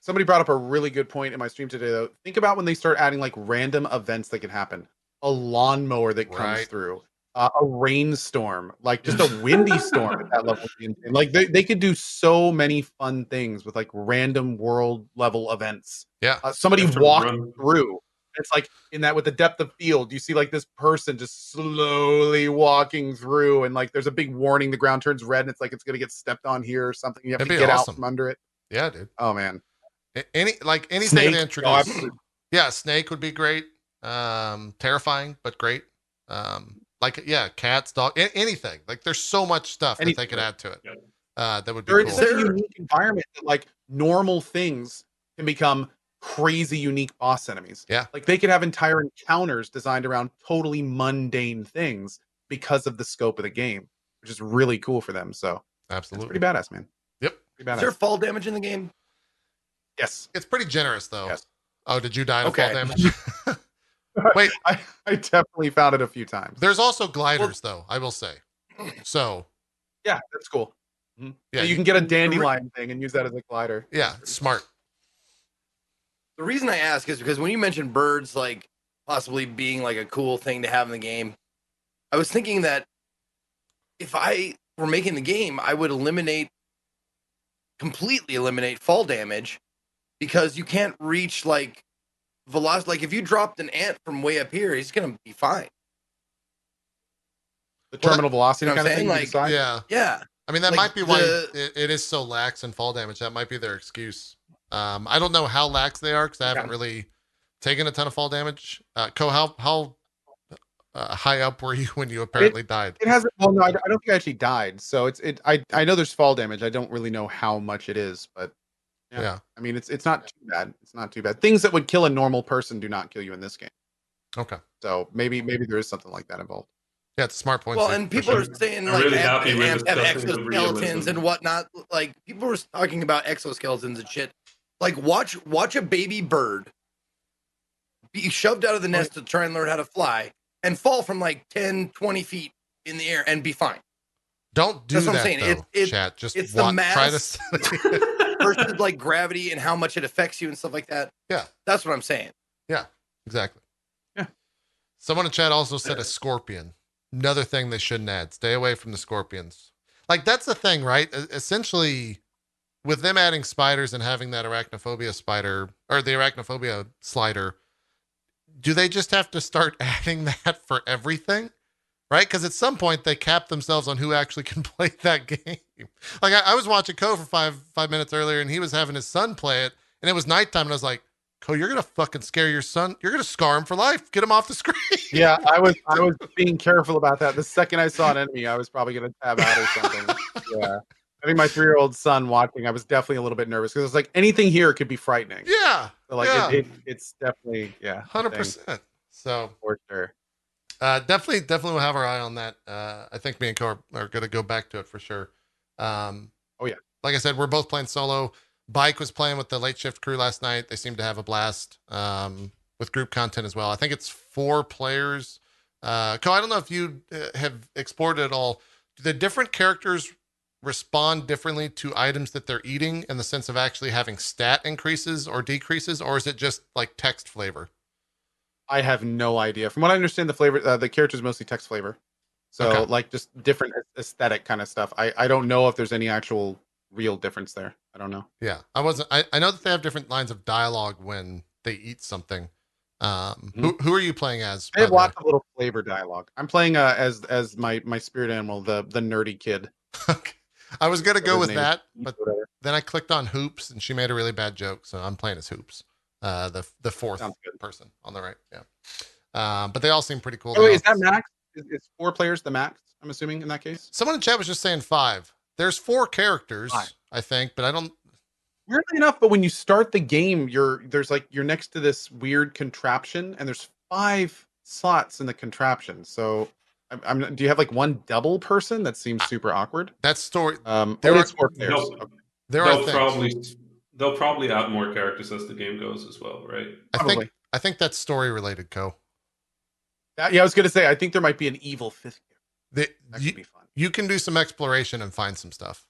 [SPEAKER 2] Somebody brought up a really good point in my stream today, though. Think about when they start adding like random events that can happen. A lawnmower that comes
[SPEAKER 1] Right.
[SPEAKER 2] through, uh, a rainstorm, like just a windy storm at that level. would be insane. Like they, they could do so many fun things with like random world level events.
[SPEAKER 1] Yeah.
[SPEAKER 2] Uh, somebody
[SPEAKER 4] You have to
[SPEAKER 2] walked
[SPEAKER 4] run-
[SPEAKER 2] through It's like in that with the depth of field, you see like this person just slowly walking through, and like there's a big warning: the ground turns red, and it's like it's gonna get stepped on here or something. You have
[SPEAKER 1] That'd
[SPEAKER 2] to get
[SPEAKER 1] awesome.
[SPEAKER 2] out from under it.
[SPEAKER 1] Yeah, dude.
[SPEAKER 2] Oh man,
[SPEAKER 1] Any like anything
[SPEAKER 2] Snake?
[SPEAKER 1] to
[SPEAKER 2] Oh,
[SPEAKER 1] introduce.
[SPEAKER 2] absolutely.
[SPEAKER 1] yeah, snake would be great. Um, terrifying, but great. Um, like yeah, cats, dog, a- anything. Like there's so much stuff that they could add to it.
[SPEAKER 4] Yeah.
[SPEAKER 1] Uh, that would be
[SPEAKER 2] They're
[SPEAKER 1] cool.
[SPEAKER 2] in such a unique environment that like normal things can become crazy unique boss enemies.
[SPEAKER 1] Yeah.
[SPEAKER 2] Like they could have entire encounters designed around totally mundane things because of the scope of the game, which is really cool for them. So it's
[SPEAKER 1] Absolutely.
[SPEAKER 2] pretty badass, man.
[SPEAKER 1] Yep.
[SPEAKER 2] Pretty
[SPEAKER 3] Is there fall damage in the game?
[SPEAKER 2] yes.
[SPEAKER 1] It's pretty generous though.
[SPEAKER 2] Yes.
[SPEAKER 1] Oh, did you die to
[SPEAKER 3] Okay.
[SPEAKER 1] fall damage? *laughs* *laughs* Wait,
[SPEAKER 2] I, I definitely found it a few times.
[SPEAKER 1] there's also gliders though. I will say. So
[SPEAKER 2] Yeah, that's cool. Mhm.
[SPEAKER 1] yeah,
[SPEAKER 2] So you can get a dandelion thing and use that as a glider.
[SPEAKER 1] yeah, smart.
[SPEAKER 3] The reason I ask is because when you mentioned birds, like possibly being like a cool thing to have in the game, I was thinking that if I were making the game, I would eliminate completely eliminate fall damage because you can't reach like velocity. Like if you dropped an ant from way up here, he's gonna be fine.
[SPEAKER 2] The
[SPEAKER 1] Well,
[SPEAKER 2] terminal velocity
[SPEAKER 3] you know
[SPEAKER 2] kind
[SPEAKER 3] what
[SPEAKER 2] of
[SPEAKER 3] I'm
[SPEAKER 2] thing.
[SPEAKER 3] saying?
[SPEAKER 2] you decide?
[SPEAKER 1] Yeah.
[SPEAKER 3] Yeah,
[SPEAKER 1] I mean, that
[SPEAKER 3] Like,
[SPEAKER 1] might be why
[SPEAKER 3] the-
[SPEAKER 1] it, it is so lax in fall damage. That might be their excuse. Um, I don't know how lax they are because I haven't
[SPEAKER 2] Yeah.
[SPEAKER 1] really taken a ton of fall damage. Uh, Co, how how uh, high up were *laughs* you when you apparently died?
[SPEAKER 2] It hasn't. Well, no, I, don't- I don't think I actually died. So it's it. I I know there's fall damage. I don't really know how much it is, but
[SPEAKER 1] Yeah.
[SPEAKER 2] yeah. I mean, it's it's not too bad. It's not too bad. Things that would kill a normal person do not kill you in this game.
[SPEAKER 1] Okay.
[SPEAKER 2] So maybe maybe there is something like that involved.
[SPEAKER 1] Yeah, it's a smart point.
[SPEAKER 3] well, and people
[SPEAKER 1] sure.
[SPEAKER 3] are saying
[SPEAKER 4] I'm
[SPEAKER 3] like
[SPEAKER 4] really
[SPEAKER 3] have, have, have exoskeletons and whatnot. Like people were talking about exoskeletons and shit. Like watch watch a baby bird be shoved out of the nest to try and learn how to fly and fall from like 10, 20 feet in the air and be fine.
[SPEAKER 1] Don't do
[SPEAKER 3] That's what I'm
[SPEAKER 1] that
[SPEAKER 3] saying.
[SPEAKER 1] though,
[SPEAKER 3] It- it-
[SPEAKER 1] chat. Just
[SPEAKER 3] it's the
[SPEAKER 1] wa- try to. *laughs*
[SPEAKER 3] mass Versus like gravity and how much it affects you and stuff like that.
[SPEAKER 1] Yeah.
[SPEAKER 3] That's what I'm saying.
[SPEAKER 1] Yeah, exactly.
[SPEAKER 2] Yeah.
[SPEAKER 1] Someone in chat also said a scorpion. Another thing they shouldn't add. Stay away from the scorpions. Like that's the thing, right? Essentially, with them adding spiders and having that arachnophobia spider or the arachnophobia slider, do they just have to start *laughs* adding that for everything? Right? Because at some point they cap themselves on who actually *laughs* can play that game. Like I, I was watching Co for five five minutes earlier, and he was having his son play it, and it was nighttime, and I was like, Co, you're gonna fucking scare your son. You're gonna scar him for life. Get him off the *laughs* screen.
[SPEAKER 2] Yeah, I was I was being careful about that. The second I saw an enemy, I was probably gonna tab out or something. *laughs* Yeah. I think my three year old son watching, I was definitely a little bit nervous because it's like anything here could be frightening.
[SPEAKER 1] yeah,
[SPEAKER 2] So like
[SPEAKER 1] yeah.
[SPEAKER 2] it, it, it's definitely yeah,
[SPEAKER 1] hundred percent. So
[SPEAKER 2] for sure.
[SPEAKER 1] Uh, definitely, definitely, we'll have our eye on that. Uh, I think me and Co are, are gonna go back to it for sure. Um,
[SPEAKER 2] Oh, yeah.
[SPEAKER 1] like I said, we're both playing solo. Bike was playing with the late shift crew last night. They seem to have a blast um, with group content as well. I think it's four players. Uh, Co, I don't know if you uh, have explored it at all. Do the different characters respond differently to items that they're eating in the sense of actually having stat increases or decreases, or is it just like text flavor?
[SPEAKER 2] I have no idea. From what I understand, the flavor, uh, the character is mostly text flavor. So
[SPEAKER 1] Okay.
[SPEAKER 2] like just different aesthetic kind of stuff. I I don't know if there's any actual real difference there. I don't know.
[SPEAKER 1] Yeah, I wasn't. I, I know that they have different lines of dialogue when they eat something. Um, who who are you playing as?
[SPEAKER 2] I have
[SPEAKER 1] way?
[SPEAKER 2] lots of little flavor dialogue. I'm playing uh, as as my my spirit animal, the the nerdy kid. *laughs*
[SPEAKER 1] Okay. I was gonna go with that, but
[SPEAKER 2] whatever.
[SPEAKER 1] then I clicked on Hoops and she made a really bad joke, so I'm playing as Hoops, uh, the the fourth person on the right. Yeah, um, but they all seem pretty cool.
[SPEAKER 2] Oh, wait, is that max? Is, is four players the max? I'm assuming in that case.
[SPEAKER 1] Someone in chat was just saying five. There's four characters,
[SPEAKER 2] Five.
[SPEAKER 1] I think, but I don't.
[SPEAKER 2] Weirdly enough, but when you start the game, you're there's like you're next to this weird contraption, and there's five slots in the contraption. So, I'm, I'm do you have like one double person that seems super awkward?
[SPEAKER 1] That's story.
[SPEAKER 2] Um,
[SPEAKER 1] There
[SPEAKER 2] there
[SPEAKER 1] are-
[SPEAKER 2] four players.
[SPEAKER 4] No.
[SPEAKER 2] Okay.
[SPEAKER 1] There are things.
[SPEAKER 4] probably they'll probably add more characters as the game goes as well, right?
[SPEAKER 1] I
[SPEAKER 2] Probably.
[SPEAKER 1] think I think that's story related. Co.
[SPEAKER 2] That- yeah, I was gonna say I think there might be an evil fifth.
[SPEAKER 1] The,
[SPEAKER 2] That
[SPEAKER 1] you,
[SPEAKER 2] could be fun.
[SPEAKER 1] you can do some exploration and find some stuff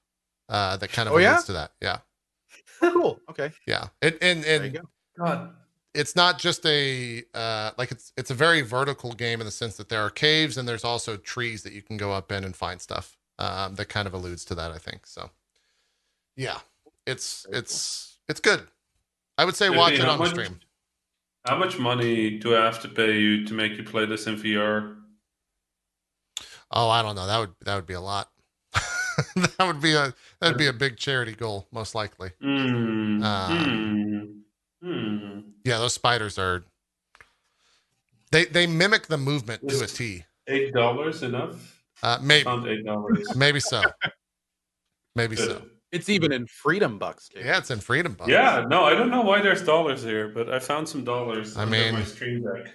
[SPEAKER 1] uh, that kind of
[SPEAKER 2] Oh, yeah?
[SPEAKER 1] to that. Yeah, *laughs*
[SPEAKER 2] Cool. Okay.
[SPEAKER 1] yeah. It, and
[SPEAKER 2] There you
[SPEAKER 1] and
[SPEAKER 2] go.
[SPEAKER 4] God,
[SPEAKER 1] it's not just a uh, like it's it's a very vertical game in the sense that there are caves and there's also trees that you can go up in and find stuff. Um, that kind of alludes to that, I think. So, yeah, it's
[SPEAKER 2] Very cool.
[SPEAKER 1] it's it's good. I would say watch it
[SPEAKER 4] how
[SPEAKER 1] on the
[SPEAKER 4] much-
[SPEAKER 1] stream.
[SPEAKER 4] How much money do I have to pay you to make you play this in VR?
[SPEAKER 1] Oh, I don't know. That would that would be a lot. *laughs* that would be a that'd be a big charity goal, most likely.
[SPEAKER 4] Hmm.
[SPEAKER 1] Uh,
[SPEAKER 4] hmm. Hmm.
[SPEAKER 1] Yeah, those spiders are. They they mimic the movement to a T.
[SPEAKER 4] Eight dollars enough?
[SPEAKER 1] Uh, maybe
[SPEAKER 4] eight dollars.
[SPEAKER 1] maybe so. Maybe so.
[SPEAKER 4] Good.
[SPEAKER 2] It's even in freedom bucks. Jake.
[SPEAKER 1] Yeah, it's in Freedom Bucks.
[SPEAKER 4] Yeah, no, I don't know why there's dollars here, but I found some dollars.
[SPEAKER 1] I
[SPEAKER 4] under
[SPEAKER 1] mean-
[SPEAKER 4] my stream deck.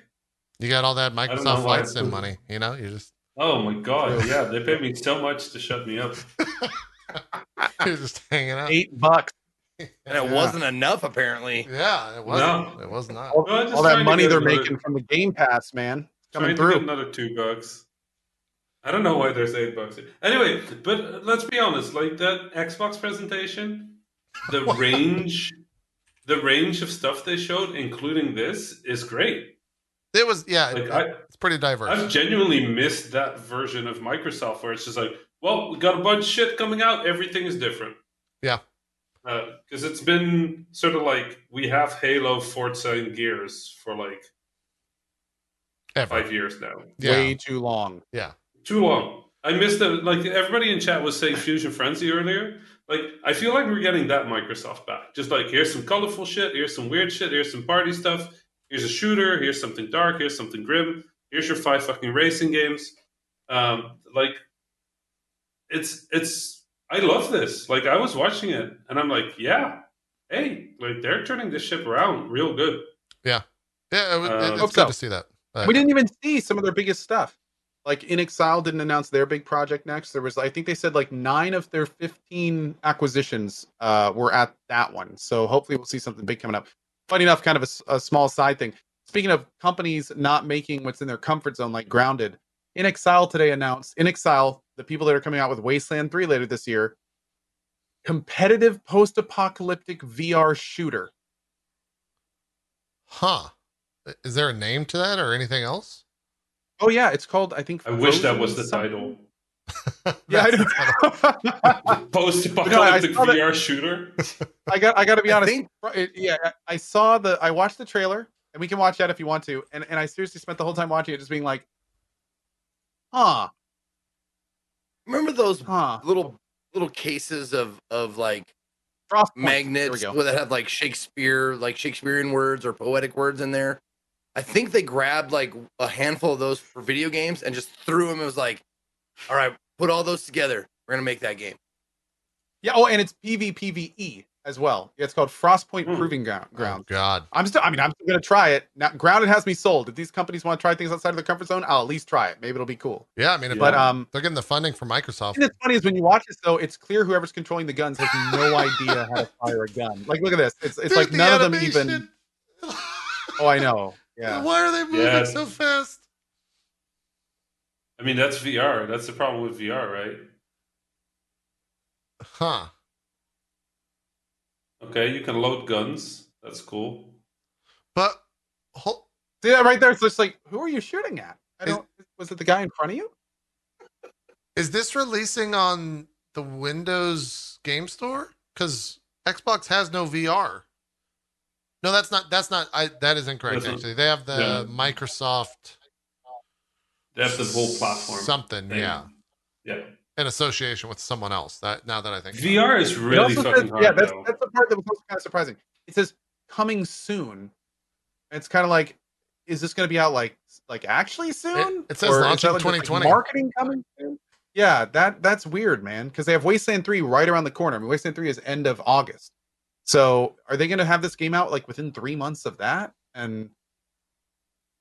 [SPEAKER 1] You got all that
[SPEAKER 4] don't know
[SPEAKER 1] Microsoft
[SPEAKER 4] why
[SPEAKER 1] Flight Sim money. You know, you just
[SPEAKER 4] Oh my god, *laughs* yeah, they paid me so much to shut me up. *laughs*
[SPEAKER 1] you're just hanging out.
[SPEAKER 2] Eight bucks. *laughs*
[SPEAKER 3] and it
[SPEAKER 2] Yeah.
[SPEAKER 3] wasn't enough apparently.
[SPEAKER 1] Yeah, it wasn't. It was not.
[SPEAKER 2] All,
[SPEAKER 4] Well,
[SPEAKER 2] all that money they're
[SPEAKER 4] another-
[SPEAKER 2] making from the Game Pass, man, coming
[SPEAKER 4] Trying to get
[SPEAKER 2] through.
[SPEAKER 4] another two bucks. I don't know why there's eight bucks. Anyway, but let's be honest, like that Xbox presentation, the *laughs* range, the range of stuff they showed, including this, is great.
[SPEAKER 1] It was yeah.
[SPEAKER 4] Like
[SPEAKER 1] it-
[SPEAKER 4] I,
[SPEAKER 1] it's pretty diverse.
[SPEAKER 4] I've genuinely missed that version of Microsoft where it's just like, well, we got a bunch of shit coming out. Everything is different.
[SPEAKER 1] Yeah.
[SPEAKER 4] Uh, because it's been sort of like we have Halo, Forza, and Gears for like
[SPEAKER 1] Ever.
[SPEAKER 4] five years now.
[SPEAKER 1] Yeah.
[SPEAKER 2] Way too long.
[SPEAKER 4] Too long. I missed it. Like everybody in chat was saying Fusion Frenzy earlier. Like I feel like we're getting that Microsoft back. Just like here's some colorful shit, here's some weird shit, here's some party stuff, here's a shooter, here's something dark, here's something grim, here's your five fucking racing games. Um, like it's it's I love this. Like I was watching it and I'm like, yeah, hey, like they're turning this ship around real good.
[SPEAKER 1] Yeah, yeah, it, was-
[SPEAKER 4] Uh,
[SPEAKER 1] it's
[SPEAKER 2] Hope
[SPEAKER 1] good
[SPEAKER 2] so.
[SPEAKER 1] to see that. Uh,
[SPEAKER 2] we didn't even see some of their biggest stuff. Like inXile didn't announce their big project next. There was, I think they said like nine of their 15 acquisitions uh, were at that one. So hopefully we'll see something big coming up. Funny enough, kind of a small side thing. Speaking of companies not making what's in their comfort zone, like Grounded, inXile today announced, inXile, the people that are coming out with Wasteland 3 later this year, competitive post apocalyptic VR shooter.
[SPEAKER 1] Huh? Is there a name to that or anything else?
[SPEAKER 2] Oh, yeah, it's called, I think.
[SPEAKER 4] I wish that was the
[SPEAKER 2] something.
[SPEAKER 4] title.
[SPEAKER 2] Yeah, I know. *laughs*
[SPEAKER 4] Post apocalyptic
[SPEAKER 2] saw that-
[SPEAKER 4] VR shooter.
[SPEAKER 2] I got I got to be
[SPEAKER 3] I
[SPEAKER 2] honest.
[SPEAKER 3] think-
[SPEAKER 2] it- yeah, I- I saw the I watched the trailer, and we can watch that if you want to. And and I seriously spent the whole time watching it, just being like, huh,
[SPEAKER 3] Remember those
[SPEAKER 2] huh.
[SPEAKER 3] little little cases of of like
[SPEAKER 2] Frostpoint. There
[SPEAKER 3] magnets where that had like Shakespeare, like Shakespearean words or poetic words in there. I think they grabbed like a handful of those for video games and just threw them. It was like, all right, put all those together. We're gonna make that game.
[SPEAKER 2] Yeah. Oh, and it's PvPvE as well. Yeah, it's called Frostpoint
[SPEAKER 4] Hmm.
[SPEAKER 2] Proving Ground.
[SPEAKER 1] Oh, God.
[SPEAKER 2] I'm still. I mean, I'm still gonna try it. Now, Grounded has me sold. If these companies want to try things outside of their comfort zone, I'll at least try it. Maybe it'll be cool.
[SPEAKER 1] Yeah, I mean, if
[SPEAKER 2] But um,
[SPEAKER 1] they're getting the funding from Microsoft.
[SPEAKER 2] And it's funny is when you watch this though, it's clear whoever's controlling the guns has no *laughs* idea how to fire a gun. Like, look at this. It's it's
[SPEAKER 1] Dude,
[SPEAKER 2] like
[SPEAKER 1] the
[SPEAKER 2] none of them even. *laughs* Oh, I know. Yeah.
[SPEAKER 1] Why are they moving
[SPEAKER 4] Yeah.
[SPEAKER 1] so fast?
[SPEAKER 4] I mean, that's VR. That's the problem with VR, right?
[SPEAKER 1] Huh?
[SPEAKER 4] Okay, you can load guns. That's cool.
[SPEAKER 1] But hol-
[SPEAKER 2] See that right there? It's just like, who are you shooting at? I
[SPEAKER 1] Is-
[SPEAKER 2] don't. Was it the guy in front of you?
[SPEAKER 1] is this releasing on the Windows Game Store? Because Xbox has no VR. No, that's not. That's not. I. That is incorrect.
[SPEAKER 4] That's not-
[SPEAKER 1] Actually, they have the
[SPEAKER 4] yeah.
[SPEAKER 1] Microsoft
[SPEAKER 4] That's the whole platform.
[SPEAKER 1] something.
[SPEAKER 4] thing.
[SPEAKER 1] Yeah,
[SPEAKER 4] Yeah.
[SPEAKER 1] in association with someone else. That now that I think.
[SPEAKER 4] VR is really fucking
[SPEAKER 2] says-
[SPEAKER 4] hard.
[SPEAKER 2] yeah, that's
[SPEAKER 4] though.
[SPEAKER 2] that's the part that was also kind of surprising. It says coming soon. It's kind of like, is this going to be out like like actually soon?
[SPEAKER 1] it says
[SPEAKER 2] Or is
[SPEAKER 1] launching
[SPEAKER 2] like, just, like,
[SPEAKER 1] 2020.
[SPEAKER 2] marketing coming soon. Yeah, that that's weird, man. Because they have Wasteland Three right around the corner. I mean, Wasteland Three is end of August. So are they going to have this game out like within three months of that? And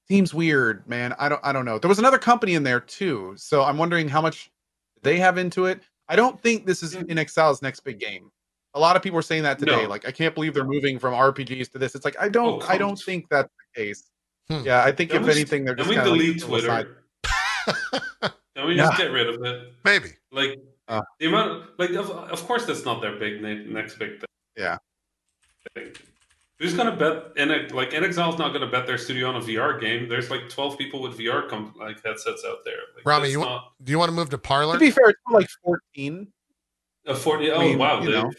[SPEAKER 2] seems weird, man. I don't I don't know. There was another company in there too, so I'm wondering how much they have into it. I don't think this is
[SPEAKER 4] Mm.
[SPEAKER 2] inXile's next big game. A lot of people are saying that today.
[SPEAKER 4] No.
[SPEAKER 2] Like, I can't believe they're moving from RPGs to this. It's like I don't
[SPEAKER 4] Oh,
[SPEAKER 2] I don't
[SPEAKER 4] come-
[SPEAKER 2] think that's the case.
[SPEAKER 1] Hmm.
[SPEAKER 2] Yeah, I think
[SPEAKER 4] Can
[SPEAKER 2] if
[SPEAKER 4] we-
[SPEAKER 2] anything, they're
[SPEAKER 4] Can
[SPEAKER 2] just
[SPEAKER 4] we
[SPEAKER 2] kind of
[SPEAKER 4] delete Twitter? *laughs* Can we just get rid of it?
[SPEAKER 1] Maybe.
[SPEAKER 4] Like
[SPEAKER 2] Uh.
[SPEAKER 4] the amount, like of, of course that's not their big next big thing.
[SPEAKER 2] Yeah.
[SPEAKER 4] Thing. Who's gonna bet? In a, like inXile's not gonna bet their studio on a VR game. There's like 12 people with VR com- like headsets out there. Like,
[SPEAKER 1] Rami, you
[SPEAKER 4] not
[SPEAKER 1] Do you want to move to Parler?
[SPEAKER 2] To be fair, it's like 14.
[SPEAKER 4] a 40. Oh
[SPEAKER 2] I mean,
[SPEAKER 4] wow,
[SPEAKER 2] you
[SPEAKER 4] they-
[SPEAKER 2] know.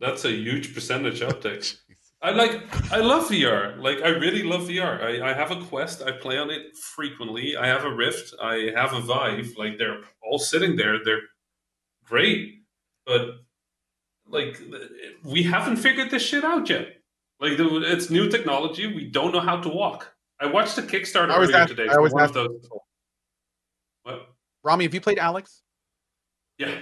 [SPEAKER 4] that's a huge percentage uptick. *laughs* I like I love VR. Like I really love VR. I, I have a Quest. I play on it frequently. I have a Rift. I have a Vive. Like they're all sitting there. They're great, but like we haven't figured this shit out yet. Like it's new technology. We don't know how to walk. I watched the Kickstarter
[SPEAKER 2] I always
[SPEAKER 4] earlier today.
[SPEAKER 2] I
[SPEAKER 4] for
[SPEAKER 2] always
[SPEAKER 4] one of those. What?
[SPEAKER 2] Rami, have you played Alyx?
[SPEAKER 4] Yeah,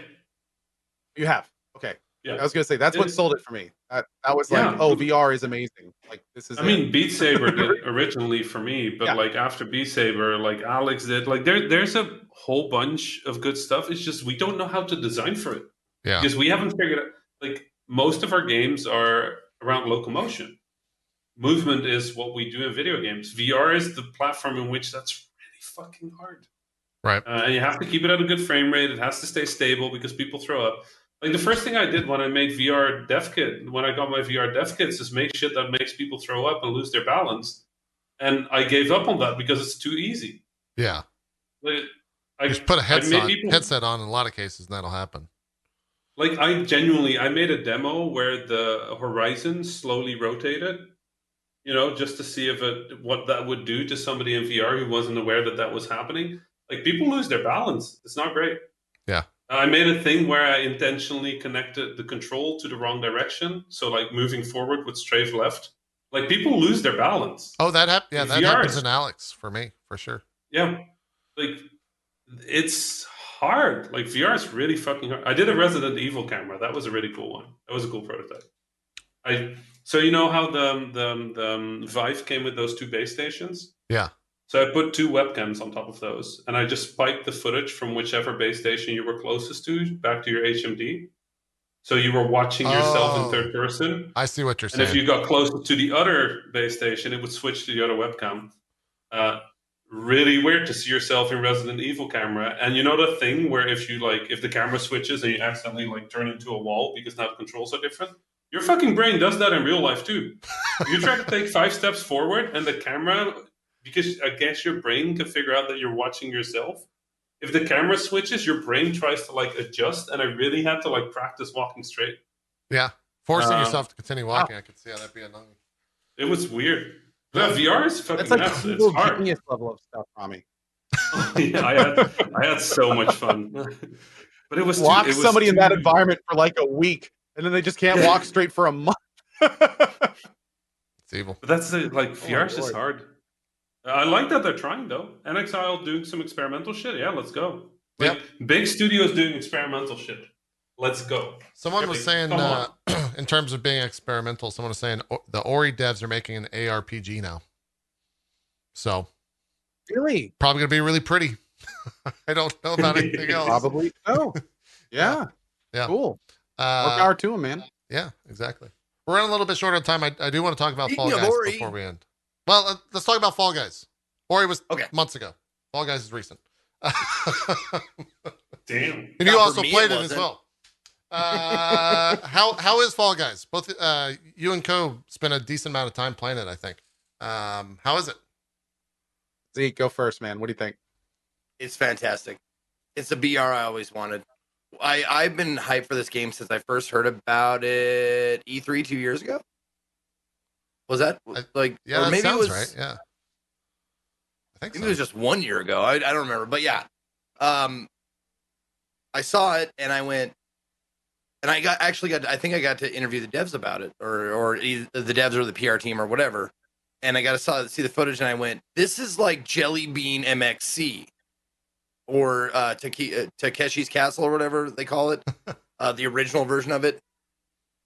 [SPEAKER 2] You have. Okay.
[SPEAKER 4] yeah.
[SPEAKER 2] I was gonna say that's what sold it for me. That, that was
[SPEAKER 4] Yeah.
[SPEAKER 2] like, oh, VR is amazing. Like this is.
[SPEAKER 4] I
[SPEAKER 2] it.
[SPEAKER 4] mean, Beat Saber did *laughs* originally for me, but
[SPEAKER 2] Yeah.
[SPEAKER 4] like after Beat Saber, like Alyx did, like there, there's a whole bunch of good stuff. It's just we don't know how to design for it
[SPEAKER 1] Yeah.
[SPEAKER 4] because we haven't figured out. Like most of our games are around locomotion. Movement is what we do in video games. VR is the platform in which that's really fucking hard.
[SPEAKER 1] Right.
[SPEAKER 4] Uh, and you have to keep it at a good frame rate. It has to stay stable because people throw up. Like the first thing I did when I made VR dev kit, when I got my VR dev kits, is make shit that makes people throw up and lose their balance. And I gave up on that because it's too easy.
[SPEAKER 1] Yeah.
[SPEAKER 4] Like, I,
[SPEAKER 1] Just put a headset
[SPEAKER 4] people-
[SPEAKER 1] headset on in a lot of cases, and that'll happen.
[SPEAKER 4] Like I genuinely, I made a demo where the horizon slowly rotated. You know, just to see if it what that would do to somebody in VR who wasn't aware that that was happening. Like people lose their balance. It's not great.
[SPEAKER 1] Yeah.
[SPEAKER 4] I made a thing where I intentionally connected the control to the wrong direction. So like moving forward with strafe left. Like people lose their balance.
[SPEAKER 1] Oh, that hap- Yeah, that
[SPEAKER 4] VR
[SPEAKER 1] happens in Alyx for me for sure.
[SPEAKER 4] Yeah. Like it's hard. Like VR is really fucking hard. I did a Resident Evil camera. That was a really cool one. That was a cool prototype. I so you know how the the, the um, Vive came with those two base stations?
[SPEAKER 1] Yeah.
[SPEAKER 4] So I put two webcams on top of those, and I just spiked the footage from whichever base station you were closest to back to your HMD. So you were watching yourself
[SPEAKER 1] Oh.
[SPEAKER 4] in third person,
[SPEAKER 1] I see what you're saying.
[SPEAKER 4] and if you got closer to the other base station, it would switch to the other webcam. Uh, really weird to see yourself in Resident Evil camera. And you know the thing where if you like, if the camera switches and you accidentally like turn into a wall because now the controls are different, your fucking brain does that in real life too. *laughs* you try to take five steps forward and the camera, because I guess your brain can figure out that you're watching yourself. If the camera switches, your brain tries to like adjust, and I really had to like practice walking straight.
[SPEAKER 1] yeah. Forcing
[SPEAKER 4] Um,
[SPEAKER 1] yourself to continue walking, I could see how that'd be annoying.
[SPEAKER 4] It was weird. Yeah, VR is fucking
[SPEAKER 2] that's like
[SPEAKER 4] nuts.
[SPEAKER 2] the
[SPEAKER 4] It's hard.
[SPEAKER 2] genius level of stuff, Rami. *laughs*
[SPEAKER 4] yeah, I had I had so much fun. *laughs* But it was too-
[SPEAKER 2] Lock
[SPEAKER 4] it was
[SPEAKER 2] somebody in that
[SPEAKER 4] too-
[SPEAKER 2] environment for like a week, and then they just can't walk *laughs* straight for a month.
[SPEAKER 1] It's evil.
[SPEAKER 4] But that's the like
[SPEAKER 2] Oh
[SPEAKER 4] VR is hard. I like that they're trying though. inXile doing some experimental shit. Yeah, let's go. Like big studios doing experimental shit. Let's go.
[SPEAKER 1] Someone was saying,
[SPEAKER 4] Come
[SPEAKER 1] uh, in terms of being experimental, someone was saying the Ori devs are making an ARPG now. So
[SPEAKER 2] really?
[SPEAKER 1] probably gonna be really pretty. *laughs* I don't know about anything *laughs* else.
[SPEAKER 2] Probably so. *laughs* Yeah.
[SPEAKER 1] Yeah.
[SPEAKER 2] Cool. More
[SPEAKER 1] Uh,
[SPEAKER 2] power to him, man.
[SPEAKER 1] yeah, exactly. We're running a little bit short on time. I, I do want to talk about Fall
[SPEAKER 3] Speaking of
[SPEAKER 1] Guys
[SPEAKER 3] Ori-
[SPEAKER 1] before we end. Well, uh, let's talk about Fall Guys. Ori was
[SPEAKER 3] Okay.
[SPEAKER 1] months ago. Fall Guys is recent.
[SPEAKER 4] Damn.
[SPEAKER 3] And you
[SPEAKER 1] also
[SPEAKER 3] me, it
[SPEAKER 1] played it, as well. Uh, how how is Fall Guys? Both uh, you and Co spent a decent amount of time playing it. I think. Um, how is it?
[SPEAKER 2] Zeke, go first, man. What do you think?
[SPEAKER 3] It's fantastic. It's a BR I always wanted. I I've been hyped for this game since I first heard about it E3 two years ago. Was that
[SPEAKER 1] I-
[SPEAKER 3] like?
[SPEAKER 1] Yeah,
[SPEAKER 3] or
[SPEAKER 1] that
[SPEAKER 3] maybe
[SPEAKER 1] sounds
[SPEAKER 3] it was,
[SPEAKER 1] right. Yeah, I think
[SPEAKER 3] Maybe
[SPEAKER 1] so.
[SPEAKER 3] it was just one year ago. I, I don't remember, but yeah, um, I saw it and I went, and I got actually got. I think I got to interview the devs about it, or or the devs or the PR team or whatever. And I got to saw see the footage, and I went, "This is like Jelly Bean MXC, or uh, Take- uh, Takeshi's Castle, or whatever they call it, *laughs* uh, the original version of it.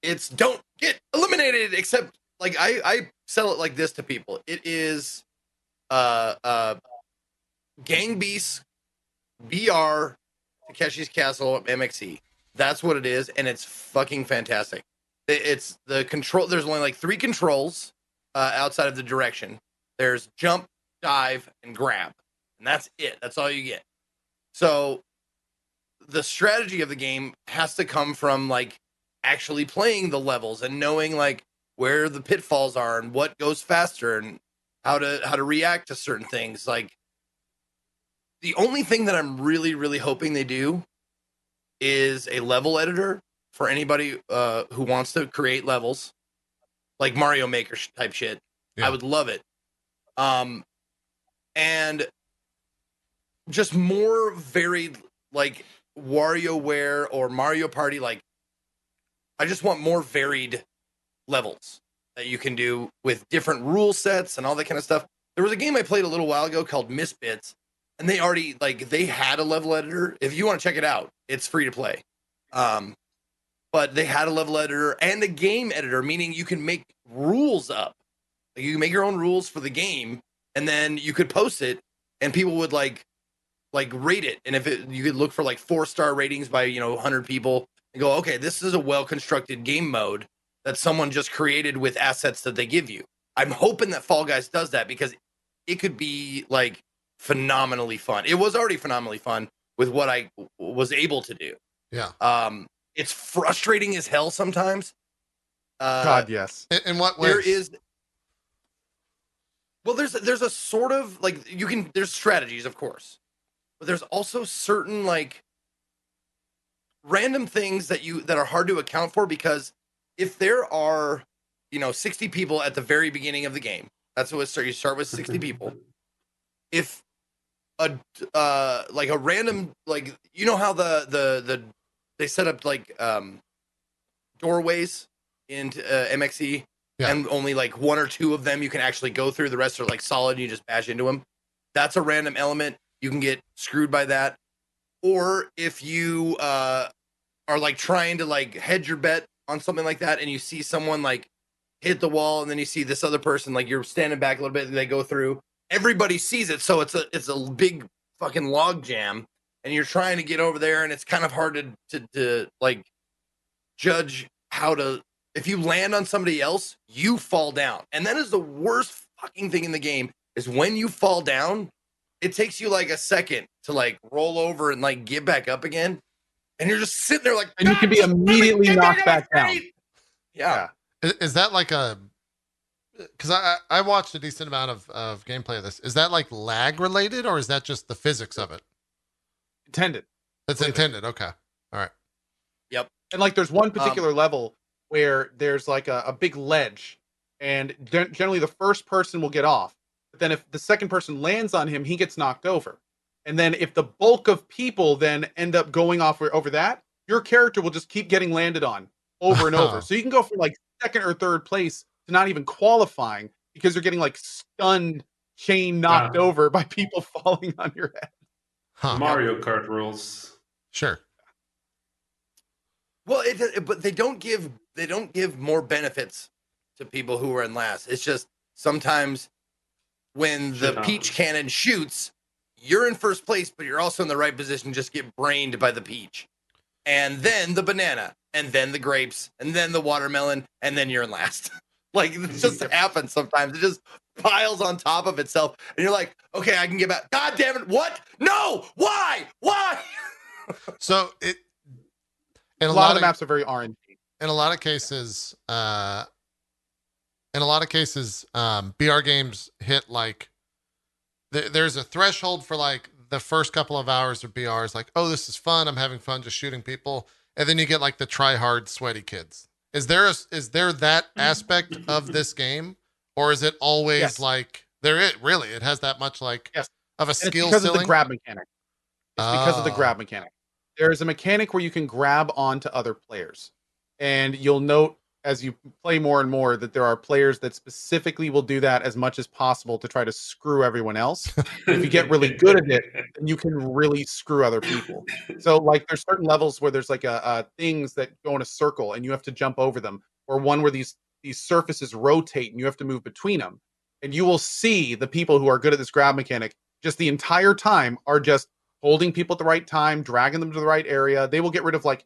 [SPEAKER 3] It's don't get eliminated, except like I I sell it like this to people. It is uh uh Gang Beasts BR Takeshi's Castle MXC. That's what it is, and it's fucking fantastic. It's the control. There's only like three controls uh, outside of the direction. There's jump, dive, and grab, and that's it. That's all you get. So the strategy of the game has to come from like actually playing the levels and knowing like where the pitfalls are and what goes faster and how to how to react to certain things like the only thing that i'm really really hoping they do is a level editor for anybody uh, who wants to create levels like Mario Maker type shit.
[SPEAKER 1] Yeah.
[SPEAKER 3] I would love it. Um, and just more varied, like WarioWare or Mario Party. Like, I just want more varied levels that you can do with different rule sets and all that kind of stuff. There was a game I played a little while ago called Misbits, and they already like they had a level editor. If you want to check it out, it's free to play. Um, but they had a level editor and a game editor, meaning you can make rules up. Like you can make your own rules for the game, and then you could post it, and people would like like rate it. And if it, you could look for like four star ratings by you know 100 people and go, okay, this is a well constructed game mode that someone just created with assets that they give you. I'm hoping that Fall Guys does that because it could be like phenomenally fun. It was already phenomenally fun with what I w- was able to do.
[SPEAKER 1] Yeah.
[SPEAKER 3] Um, it's frustrating as hell sometimes. Uh,
[SPEAKER 2] God, yes.
[SPEAKER 1] In, in what ways?
[SPEAKER 3] there is. Well, there's there's a sort of like you can there's strategies, of course, but there's also certain like random things that you that are hard to account for because if there are you know 60 people at the very beginning of the game, that's what it start. You start with 60 *laughs* people. If a uh like a random like you know how the the the they set up like um doorways into uh, MXC
[SPEAKER 1] Yeah.
[SPEAKER 3] and only like one or two of them you can actually go through. The rest are like solid and you just bash into them that's a random element. You can get screwed by that. Or if you uh are like trying to like hedge your bet on something like that and you see someone like hit the wall and then you see this other person like you're standing back a little bit and they go through everybody sees it so it's a it's a big fucking log jam and you're trying to get over there and it's kind of hard to to, to like judge how to if you land on somebody else you fall down and that is the worst fucking thing in the game is when you fall down it takes you like a second to like roll over and like get back up again and you're just sitting there like
[SPEAKER 2] And you can be ah,
[SPEAKER 3] "God, damn it,
[SPEAKER 2] immediately knocked back down."
[SPEAKER 3] feet." yeah
[SPEAKER 1] Is, is that like a? Because I I I watched a decent amount of of gameplay of this. Is that like lag related, or is that just the physics of it?
[SPEAKER 2] Intended.
[SPEAKER 1] It's
[SPEAKER 2] Believe it.
[SPEAKER 1] intended. Okay. All right. Yep.
[SPEAKER 2] And like there's one
[SPEAKER 3] Um,
[SPEAKER 2] particular level where there's like a, a big ledge, and gen- generally the first person will get off. But then if the second person lands on him, he gets knocked over. And then if the bulk of people then end up going off over that, your character will just keep getting landed on over and over. *laughs* So you can go from like second or third place to not even qualifying because you're getting like stunned, chain knocked
[SPEAKER 4] Yeah.
[SPEAKER 2] over by people *laughs* falling on your head.
[SPEAKER 1] Huh.
[SPEAKER 4] Mario Kart rules.
[SPEAKER 1] Sure.
[SPEAKER 3] Well, it, it- but they don't give they don't give more benefits to people who are in last. It's just sometimes when the
[SPEAKER 4] Shit
[SPEAKER 3] peach
[SPEAKER 4] happens.
[SPEAKER 3] cannon shoots, you're in first place, but you're also in the right position. Just get brained by the peach, and then the banana, and then the grapes, and then the watermelon, and then you're in last. *laughs* like it just happens sometimes. It just piles on top of itself, and you're like, okay, I can get back. God damn it! What? No! Why? Why? *laughs*
[SPEAKER 1] So it. In
[SPEAKER 2] A
[SPEAKER 1] a,
[SPEAKER 2] lot,
[SPEAKER 1] lot
[SPEAKER 2] of the
[SPEAKER 1] of
[SPEAKER 2] maps are very RNG.
[SPEAKER 1] in a lot of cases, uh, in a lot of cases, um, BR games hit like there, there's a threshold for like the first couple of hours of BR is like, oh, this is fun. I'm having fun just shooting people, and then you get like the try hard, sweaty kids. Is there a, is there that aspect of this game, or is it always
[SPEAKER 2] Yes.
[SPEAKER 1] like there? It really it has that much like
[SPEAKER 2] Yes.
[SPEAKER 1] of a
[SPEAKER 2] And
[SPEAKER 1] skill
[SPEAKER 2] because of the grab mechanic. It's because of the
[SPEAKER 1] Ah.
[SPEAKER 2] grab mechanic. There is a mechanic where you can grab onto other players. And you'll note as you play more and more that there are players that specifically will do that as much as possible to try to screw everyone else. If you get really good at it, then you can really screw other people. So like there's certain levels where there's like a, a things that go in a circle and you have to jump over them, or one where these these surfaces rotate and you have to move between them. And you will see the people who are good at this grab mechanic just the entire time are just holding people at the right time, dragging them to the right area. They will get rid of like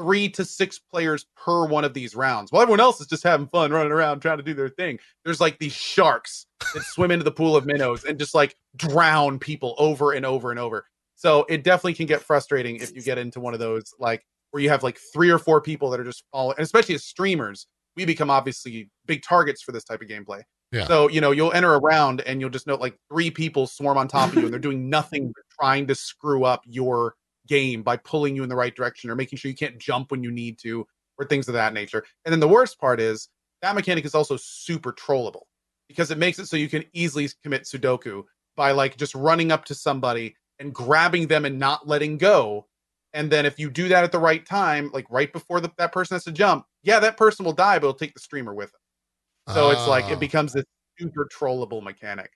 [SPEAKER 2] three to six players per one of these rounds. While everyone else is just having fun running around trying to do their thing. There's like these sharks that swim into the pool of minnows and just like drown people over and over and over. So it definitely can get frustrating if you get into one of those like where you have like three or four people that are just all, and especially as streamers, we become obviously big targets for this type of gameplay.
[SPEAKER 1] Yeah.
[SPEAKER 2] So, you know, you'll enter a round and you'll just note like three people swarm on top of you and they're doing nothing but trying to screw up your game by pulling you in the right direction or making sure you can't jump when you need to or things of that nature. And then the worst part is that mechanic is also super trollable because it makes it so you can easily commit Sudoku by like just running up to somebody and grabbing them and not letting go. And then if you do that at the right time, like right before the, that person has to jump, yeah, that person will die, but it'll take the streamer with them. So it's like
[SPEAKER 1] Ah.
[SPEAKER 2] it becomes this super trollable mechanic.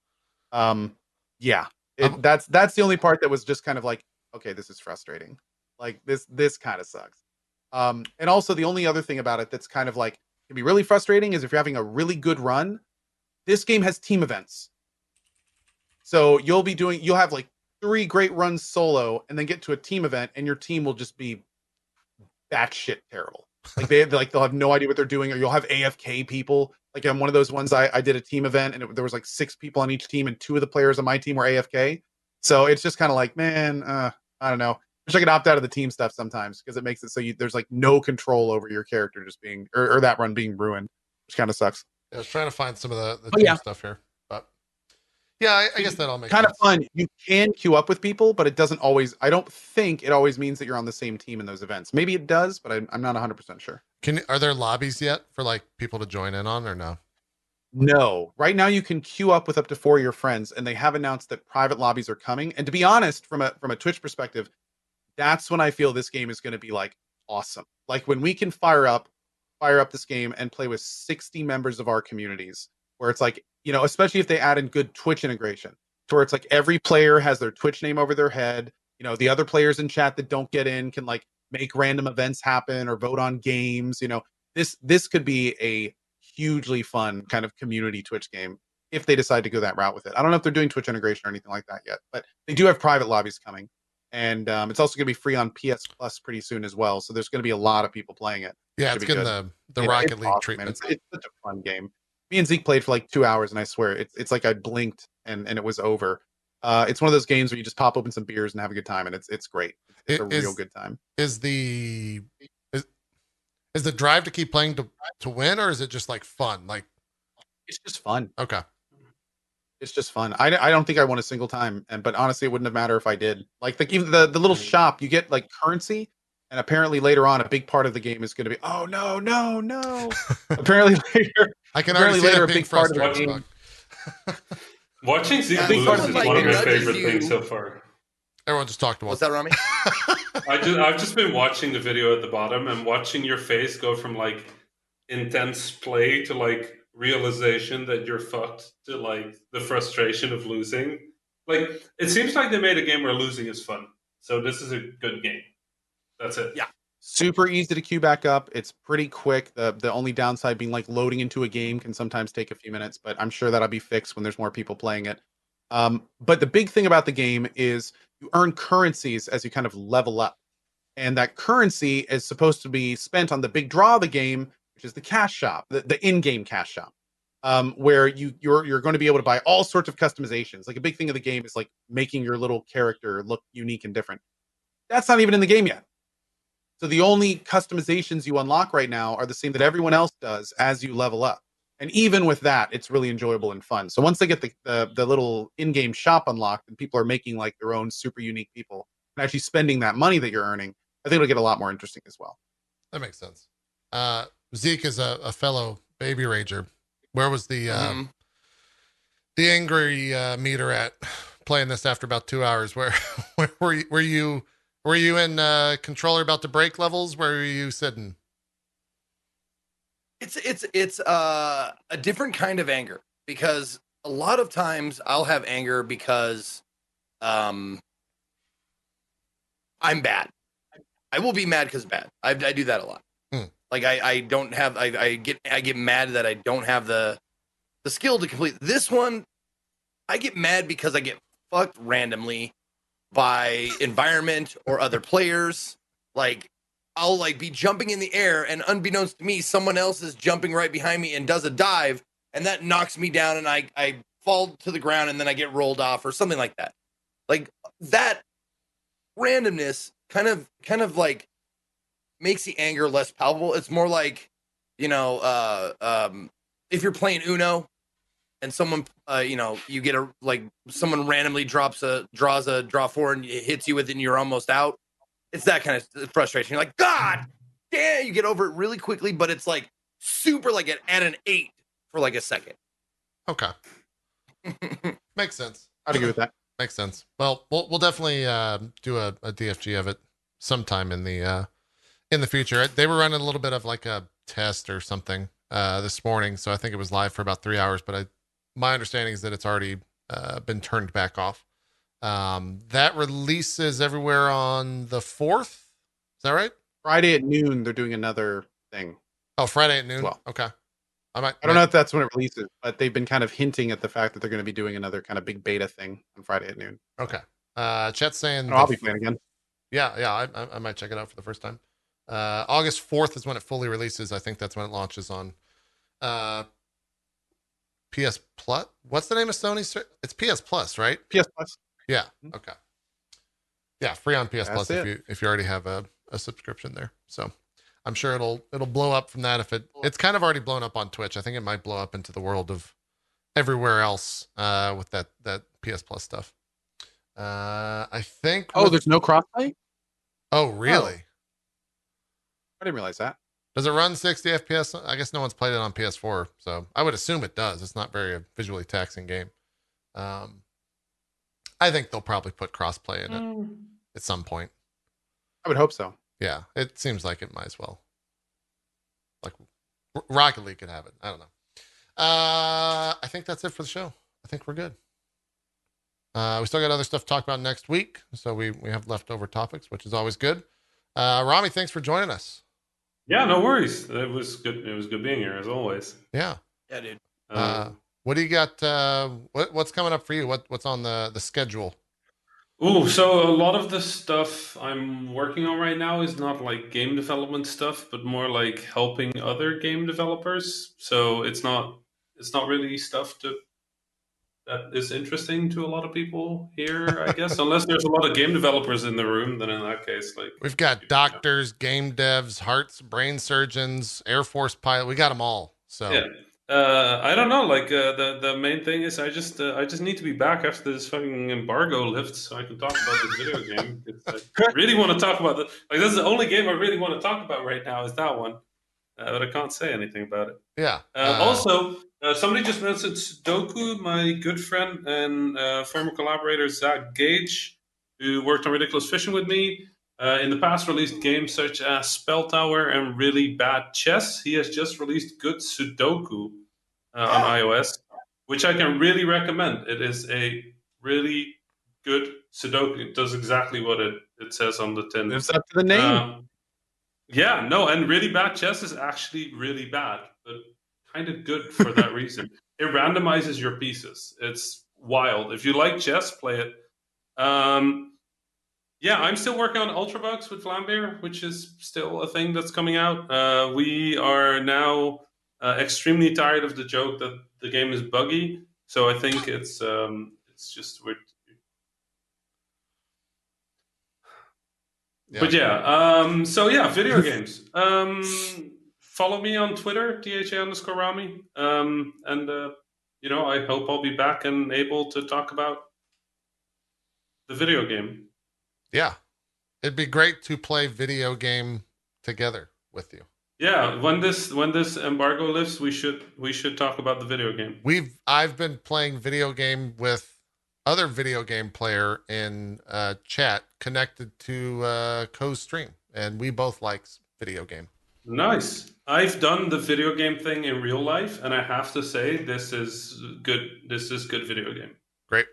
[SPEAKER 2] Um, yeah, it,
[SPEAKER 1] Um,
[SPEAKER 2] that's that's the only part that was just kind of like, okay, this is frustrating. Like this this kind of sucks. Um, and also the only other thing about it that's kind of like can be really frustrating is if you're having a really good run, this game has team events. So you'll be doing you'll have like three great runs solo and then get to a team event and your team will just be batshit terrible. Like they like they'll have no idea what they're doing, or you'll have AFK people. Like on one of those ones, I, I did a team event and it, there was like six people on each team, and two of the players on my team were AFK. So it's just kind of like, man, uh, I don't know. Wish I could opt out of the team stuff sometimes because it makes it so you there's like no control over your character just being or, or that run being ruined, which kind of sucks.
[SPEAKER 1] I was trying to find some of the, the
[SPEAKER 2] Oh,
[SPEAKER 1] team
[SPEAKER 2] yeah.
[SPEAKER 1] stuff here, but yeah, I, I guess that all makes
[SPEAKER 2] kind of fun. You can queue up with people, but it doesn't always. I don't think it always means that you're on the same team in those events. Maybe it does, but I'm, I'm not 100 percent sure.
[SPEAKER 1] Can are there lobbies yet for like people to join in on or no?
[SPEAKER 2] No, right now you can queue up with up to four of your friends, and they have announced that private lobbies are coming. And to be honest, from a from a Twitch perspective, that's when I feel this game is going to be like awesome. Like when we can fire up, fire up this game and play with 60 members of our communities, where it's like you know, especially if they add in good Twitch integration, to where it's like every player has their Twitch name over their head. You know, the other players in chat that don't get in can like make random events happen or vote on games. You know, this this could be a hugely fun kind of community Twitch game if they decide to go that route with it. I don't know if they're doing Twitch integration or anything like that yet, but they do have private lobbies coming, and um, it's also going to be free on PS Plus pretty soon as well. So there's going to be a lot of people playing it.
[SPEAKER 1] Yeah,
[SPEAKER 2] Should
[SPEAKER 1] it's getting
[SPEAKER 2] good.
[SPEAKER 1] the the
[SPEAKER 2] know,
[SPEAKER 1] Rocket League
[SPEAKER 2] awesome,
[SPEAKER 1] treatment.
[SPEAKER 2] It's, it's such a fun game. Me and Zeke played for like two hours, and I swear it's it's like I blinked and and it was over. Uh, it's one of those games where you just pop open some beers and have a good time, and it's it's great. It's a
[SPEAKER 1] It is-
[SPEAKER 2] real good time.
[SPEAKER 1] Is the is, is the drive to keep playing to to win, or is it just like fun? Like
[SPEAKER 2] It's just fun.
[SPEAKER 1] okay,
[SPEAKER 2] it's just fun. I, I don't think I won a single time, and but honestly, it wouldn't have mattered if I did. Like the even the the little mm. shop, you get like currency, and apparently later on, a big part of the game is going to be oh no no no. *laughs* apparently later,
[SPEAKER 1] I can
[SPEAKER 2] Apparently
[SPEAKER 1] already see
[SPEAKER 2] later
[SPEAKER 1] that
[SPEAKER 2] a
[SPEAKER 1] being
[SPEAKER 2] big part of the game-
[SPEAKER 4] Watching *laughs* Zeke
[SPEAKER 3] Yeah,
[SPEAKER 4] lose is
[SPEAKER 3] of,
[SPEAKER 4] one of my favorite
[SPEAKER 3] you-
[SPEAKER 4] things so far.
[SPEAKER 1] Everyone just talked about
[SPEAKER 3] What's that, Rami? *laughs*
[SPEAKER 4] I just I've just been watching the video at the bottom and watching your face go from like intense play to like realization that you're fucked to like the frustration of losing. Like it seems like they made a game where losing is fun. So this is a good game. That's it.
[SPEAKER 3] Yeah.
[SPEAKER 2] super easy to queue back up. It's pretty quick. The the only downside being like loading into a game can sometimes take a few minutes, but I'm sure that'll be fixed when there's more people playing it. Um, but the big thing about the game is you earn currencies as you kind of level up. And that currency is supposed to be spent on the big draw of the game, which is the cash shop, the, the in-game cash shop. Um, where you you're you're going to be able to buy all sorts of customizations. Like a big thing of the game is like making your little character look unique and different. That's not even in the game yet. So the only customizations you unlock right now are the same that everyone else does as you level up. And even with that, it's really enjoyable and fun. So once they get the the, the little in-game shop unlocked and people are making like their own super unique people and actually spending that money that you're earning, I think it'll get a lot more interesting as well.
[SPEAKER 1] That makes sense. Uh, Zeke is a, a fellow baby rager. Where was the uh,
[SPEAKER 3] Mhm.
[SPEAKER 1] the angry uh, meter at playing this after about two hours? Where, *laughs* where were you? Were you were you in uh, controller about to break levels? Where were you sitting?
[SPEAKER 3] It's it's it's uh, a different kind of anger because a lot of times I'll have anger because um I'm bad. I will be mad because bad. I, I do that a lot.
[SPEAKER 1] Hmm.
[SPEAKER 3] Like I, I don't have I, I get I get mad that I don't have the the skill to complete this one. I get mad because I get fucked randomly by environment or other players. Like I'll like be jumping in the air and unbeknownst to me, someone else is jumping right behind me and does a dive and that knocks me down and I, I fall to the ground and then I get rolled off or something like that. Like that randomness kind of kind of like makes the anger less palpable. It's more like, you know, uh um if you're playing Uno and someone uh you know, you get a like someone randomly drops a draws a draw four and it hits you with it and you're almost out it's that kind of frustration. You're like, God damn, you get over it really quickly, but it's like super like at, at an eight for like a second.
[SPEAKER 1] Okay. *laughs* Makes sense.
[SPEAKER 2] I'd agree with that.
[SPEAKER 1] Makes sense. Well, we'll we'll definitely uh, do a, a DFG of it sometime in the uh, in the future. They were running a little bit of like a test or something uh, this morning, so I think it was live for about three hours. But I, my understanding is that it's already uh, been turned back off. Um, that releases everywhere on the fourth. Is that right?
[SPEAKER 2] Friday at noon, they're doing another thing.
[SPEAKER 1] Oh, Friday at noon.
[SPEAKER 2] Well.
[SPEAKER 1] okay. I might.
[SPEAKER 2] I don't know if that's when it releases, but they've been kind of hinting at the fact that they're going to be doing another kind of big beta thing on Friday at noon.
[SPEAKER 1] Okay. Uh, Chet's saying.
[SPEAKER 2] I'll be playing again.
[SPEAKER 1] Yeah, yeah, I, I, I might check it out for the first time. Uh, August fourth is when it fully releases. I think that's when it launches on uh, PS Plus. What's the name of Sony's? It's PS Plus, right?
[SPEAKER 2] PS Plus.
[SPEAKER 1] Yeah. Okay. Yeah, free on PS
[SPEAKER 2] That's
[SPEAKER 1] Plus if you if you already have a, a subscription there. So I'm sure it'll it'll blow up from that. If it it's kind of already blown up on Twitch. I think it might blow up into the world of everywhere else uh, with that that PS Plus stuff. Uh, I think.
[SPEAKER 2] Oh,
[SPEAKER 1] with-
[SPEAKER 2] there's no crossplay.
[SPEAKER 1] oh really?
[SPEAKER 2] I didn't realize that.
[SPEAKER 1] Does it run 60 FPS? I guess no one's played it on PS4, so I would assume it does. It's not very a visually taxing game. Um, I think they'll probably put crossplay in it
[SPEAKER 4] Mm.
[SPEAKER 1] at some point.
[SPEAKER 2] I would hope so.
[SPEAKER 1] Yeah, it seems like it might as well. Like R- Rocket League could have it. I don't know. Uh, I think that's it for the show. I think we're good. Uh, we still got other stuff to talk about next week, so we we have leftover topics, which is always good. Uh, Rami, thanks for joining us.
[SPEAKER 4] Yeah, no worries. It was good. It was good being here as always.
[SPEAKER 1] Yeah.
[SPEAKER 3] Yeah, dude.
[SPEAKER 1] Uh,
[SPEAKER 4] Um,
[SPEAKER 1] what do you got? Uh, what what's coming up for you? What what's on the the schedule?
[SPEAKER 4] Ooh, so a lot of the stuff I'm working on right now is not like game development stuff, but more like helping other game developers. So it's not it's not really stuff to that is interesting to a lot of people here, I *laughs* guess. Unless there's a lot of game developers in the room, then in that case, like
[SPEAKER 1] We've got doctors, game devs, hearts, brain surgeons, Air Force pilot. We got them all. So
[SPEAKER 4] yeah. Uh, I don't know. Like uh, the the main thing is, I just uh, I just need to be back after this fucking embargo lifts, so I can talk about this video game. It's, I *laughs* really want to talk about it. Like This is the only game I really want to talk about right now is that one, uh, but I can't say anything about it.
[SPEAKER 1] yeah.
[SPEAKER 4] Uh,
[SPEAKER 1] Uh,
[SPEAKER 4] also, uh, somebody just mentioned Sudoku. My good friend and uh, former collaborator Zach Gage, who worked on Ridiculous Fishing with me, uh, in the past released games such as Spell Tower and Really Bad Chess. He has just released Good Sudoku uh, on iOS, which I can really recommend. It is a really good Sudoku. It does exactly what it, it says on the tin.
[SPEAKER 2] Lives up to the name.
[SPEAKER 4] Um, yeah, no, and really bad chess is actually really bad, but kind of good for that *laughs* reason. It randomizes your pieces. It's wild. If you like chess, play it. Um, yeah, I'm still working on Ultrabugs with Vlambeer, which is still a thing that's coming out. Uh, we are now uh, extremely tired of the joke that the game is buggy, so I think it's um, it's just we're
[SPEAKER 1] Yeah.
[SPEAKER 4] But yeah, um, so yeah, video games. Um, follow me on Twitter, tha underscore Rami, um, and uh, you know I hope I'll be back and able to talk about the video game.
[SPEAKER 1] Yeah. It'd be great to play video game together with you.
[SPEAKER 4] Yeah, when this when this embargo lifts, we should we should talk about the video game.
[SPEAKER 1] We've I've been playing video game with other video game player in uh, chat connected to uh, Co stream, and we both like video game.
[SPEAKER 4] Nice. I've done the video game thing in real life, and I have to say this is good. This is good video game.
[SPEAKER 1] Great,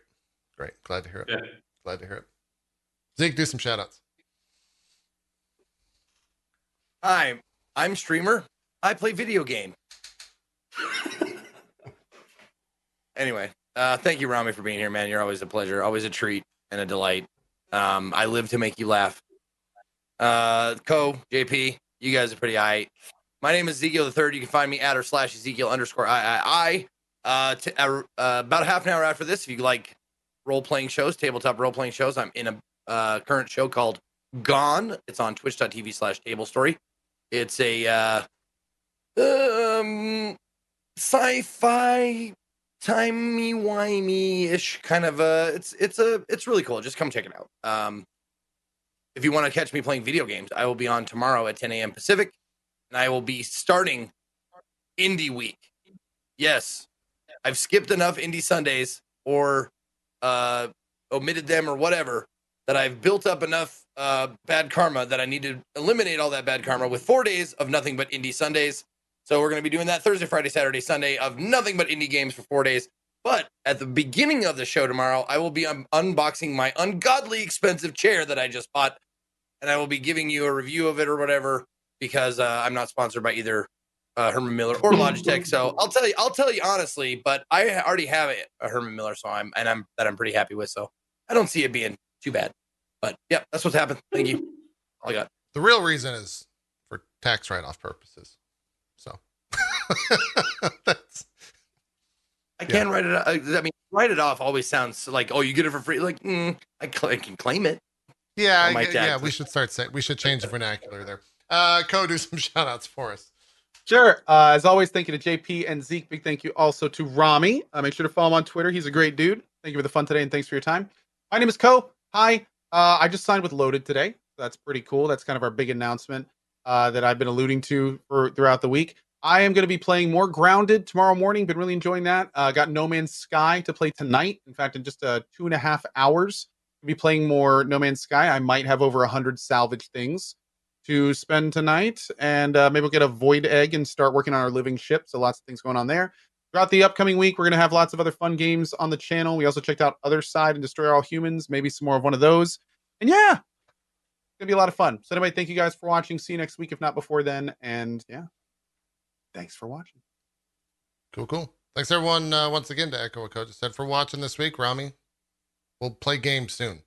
[SPEAKER 1] great. Glad to hear it.
[SPEAKER 4] Yeah.
[SPEAKER 1] Glad to hear it. Zeke, do some shout outs.
[SPEAKER 3] Hi, I'm streamer. I play video game. anyway, uh, thank you, Rami, for being here, man. You're always a pleasure, always a treat and a delight. Um, I live to make you laugh. Uh, Co, JP, you guys are pretty aight. My name is Ezekiel the Third. You can find me at or slash Ezekiel underscore I I I. Uh, uh, uh, about half an hour after this, if you like role playing shows, tabletop role playing shows, I'm in a uh, current show called Gone. It's on twitch.tv slash table story. It's a uh, um, sci-fi timey wimey ish kind of uh it's it's a it's really cool just come check it out um if you want to catch me playing video games i will be on tomorrow at 10 a.m pacific and i will be starting indie week. Yes, I've skipped enough indie Sundays or uh, omitted them or whatever that I've built up enough uh, bad karma that I need to eliminate all that bad karma with four days of nothing but indie Sundays. So we're going to be doing that Thursday, Friday, Saturday, Sunday of nothing but indie games for four days. But at the beginning of the show tomorrow, I will be um, unboxing my ungodly expensive chair that I just bought, and I will be giving you a review of it or whatever because uh, I'm not sponsored by either uh, Herman Miller or Logitech. So I'll tell you, I'll tell you honestly, but I already have a Herman Miller, so I'm and I'm that I'm pretty happy with. So I don't see it being too bad. But yeah, that's what's happened. Thank you. *laughs* All I got.
[SPEAKER 1] The real reason is for tax write off purposes. So *laughs* that's
[SPEAKER 3] I can write it. I I mean, write it off always sounds like, oh, you get it for free. Like, mm, I, cl- I can claim it.
[SPEAKER 1] yeah,
[SPEAKER 3] my
[SPEAKER 1] I- yeah. We should start saying we should change the vernacular there. Uh, Co, do some *laughs* shout outs for us.
[SPEAKER 2] Sure. Uh, as always, thank you to JP and Zeke. Big thank you also to Rami. Uh, make sure to follow him on Twitter. He's a great dude. Thank you for the fun today and thanks for your time. My name is Co. Hi. Uh, I just signed with Loaded today. That's pretty cool. That's kind of our big announcement uh, that I've been alluding to for throughout the week. I am going to be playing more Grounded tomorrow morning. Been really enjoying that. Uh, got No Man's Sky to play tonight. In fact, in just uh, two and a half hours, I'll be playing more No Man's Sky. I might have over a hundred salvage things to spend tonight, and uh, maybe we'll get a void egg and start working on our living ship. So lots of things going on there. Throughout the upcoming week, we're going to have lots of other fun games on the channel. We also checked out Othercide and Destroy All Humans, maybe some more of one of those. And yeah, it's going to be a lot of fun. So anyway, thank you guys for watching. See you next week, if not before then. And yeah, thanks for watching.
[SPEAKER 1] Cool, cool. Thanks everyone uh, once again to echo what Co just said for watching this week. Rami, we'll play games soon.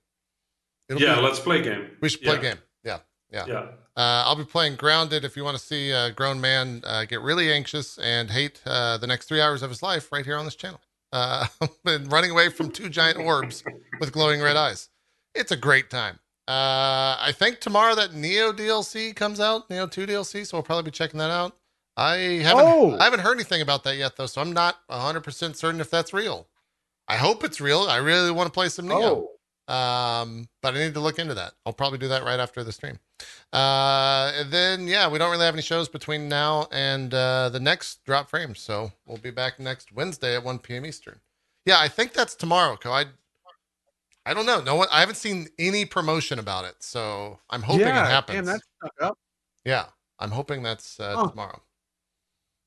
[SPEAKER 1] It'll
[SPEAKER 4] yeah,
[SPEAKER 1] be-
[SPEAKER 4] let's play game.
[SPEAKER 1] we should play
[SPEAKER 4] yeah.
[SPEAKER 1] game. Yeah, yeah.
[SPEAKER 4] Yeah.
[SPEAKER 1] Uh, I'll be playing Grounded. If you want to see a grown man uh, get really anxious and hate uh, the next three hours of his life, right here on this channel, uh, *laughs* and running away from two giant orbs with glowing red eyes. It's a great time. Uh, I think tomorrow that Nioh DLC comes out, Nioh Two DLC, so we'll probably be checking that out. I haven't,
[SPEAKER 2] Oh.
[SPEAKER 1] I haven't heard anything about that yet, though, so I'm not 100 percent certain if that's real. I hope it's real. I really want to play some Nioh. Um, but I need to look into that. I'll probably do that right after the stream. Uh, then yeah, we don't really have any shows between now and uh, the next drop frames, so we'll be back next Wednesday at 1 p.m. Eastern. Yeah, I think that's tomorrow. Co. I I don't know. No one. I haven't seen any promotion about it, so I'm hoping
[SPEAKER 2] yeah,
[SPEAKER 1] it happens.
[SPEAKER 2] Damn, that's stuck up.
[SPEAKER 1] Yeah, I'm hoping that's uh,
[SPEAKER 2] Huh.
[SPEAKER 1] tomorrow.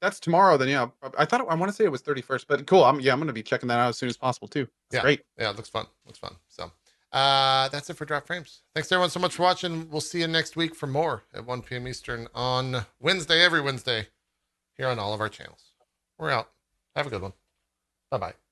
[SPEAKER 2] That's tomorrow. Then yeah, I thought I want to say it was 31st, but cool. I'm yeah, I'm going to be checking that out as soon as possible too. It's
[SPEAKER 1] Yeah.
[SPEAKER 2] great.
[SPEAKER 1] Yeah, it looks fun. Looks fun. So uh, that's it for drop frames. Thanks everyone so much for watching. We'll see you next week for more at 1 p.m. Eastern on Wednesday, every Wednesday, here on all of our channels. We're out. Have a good one. Bye bye.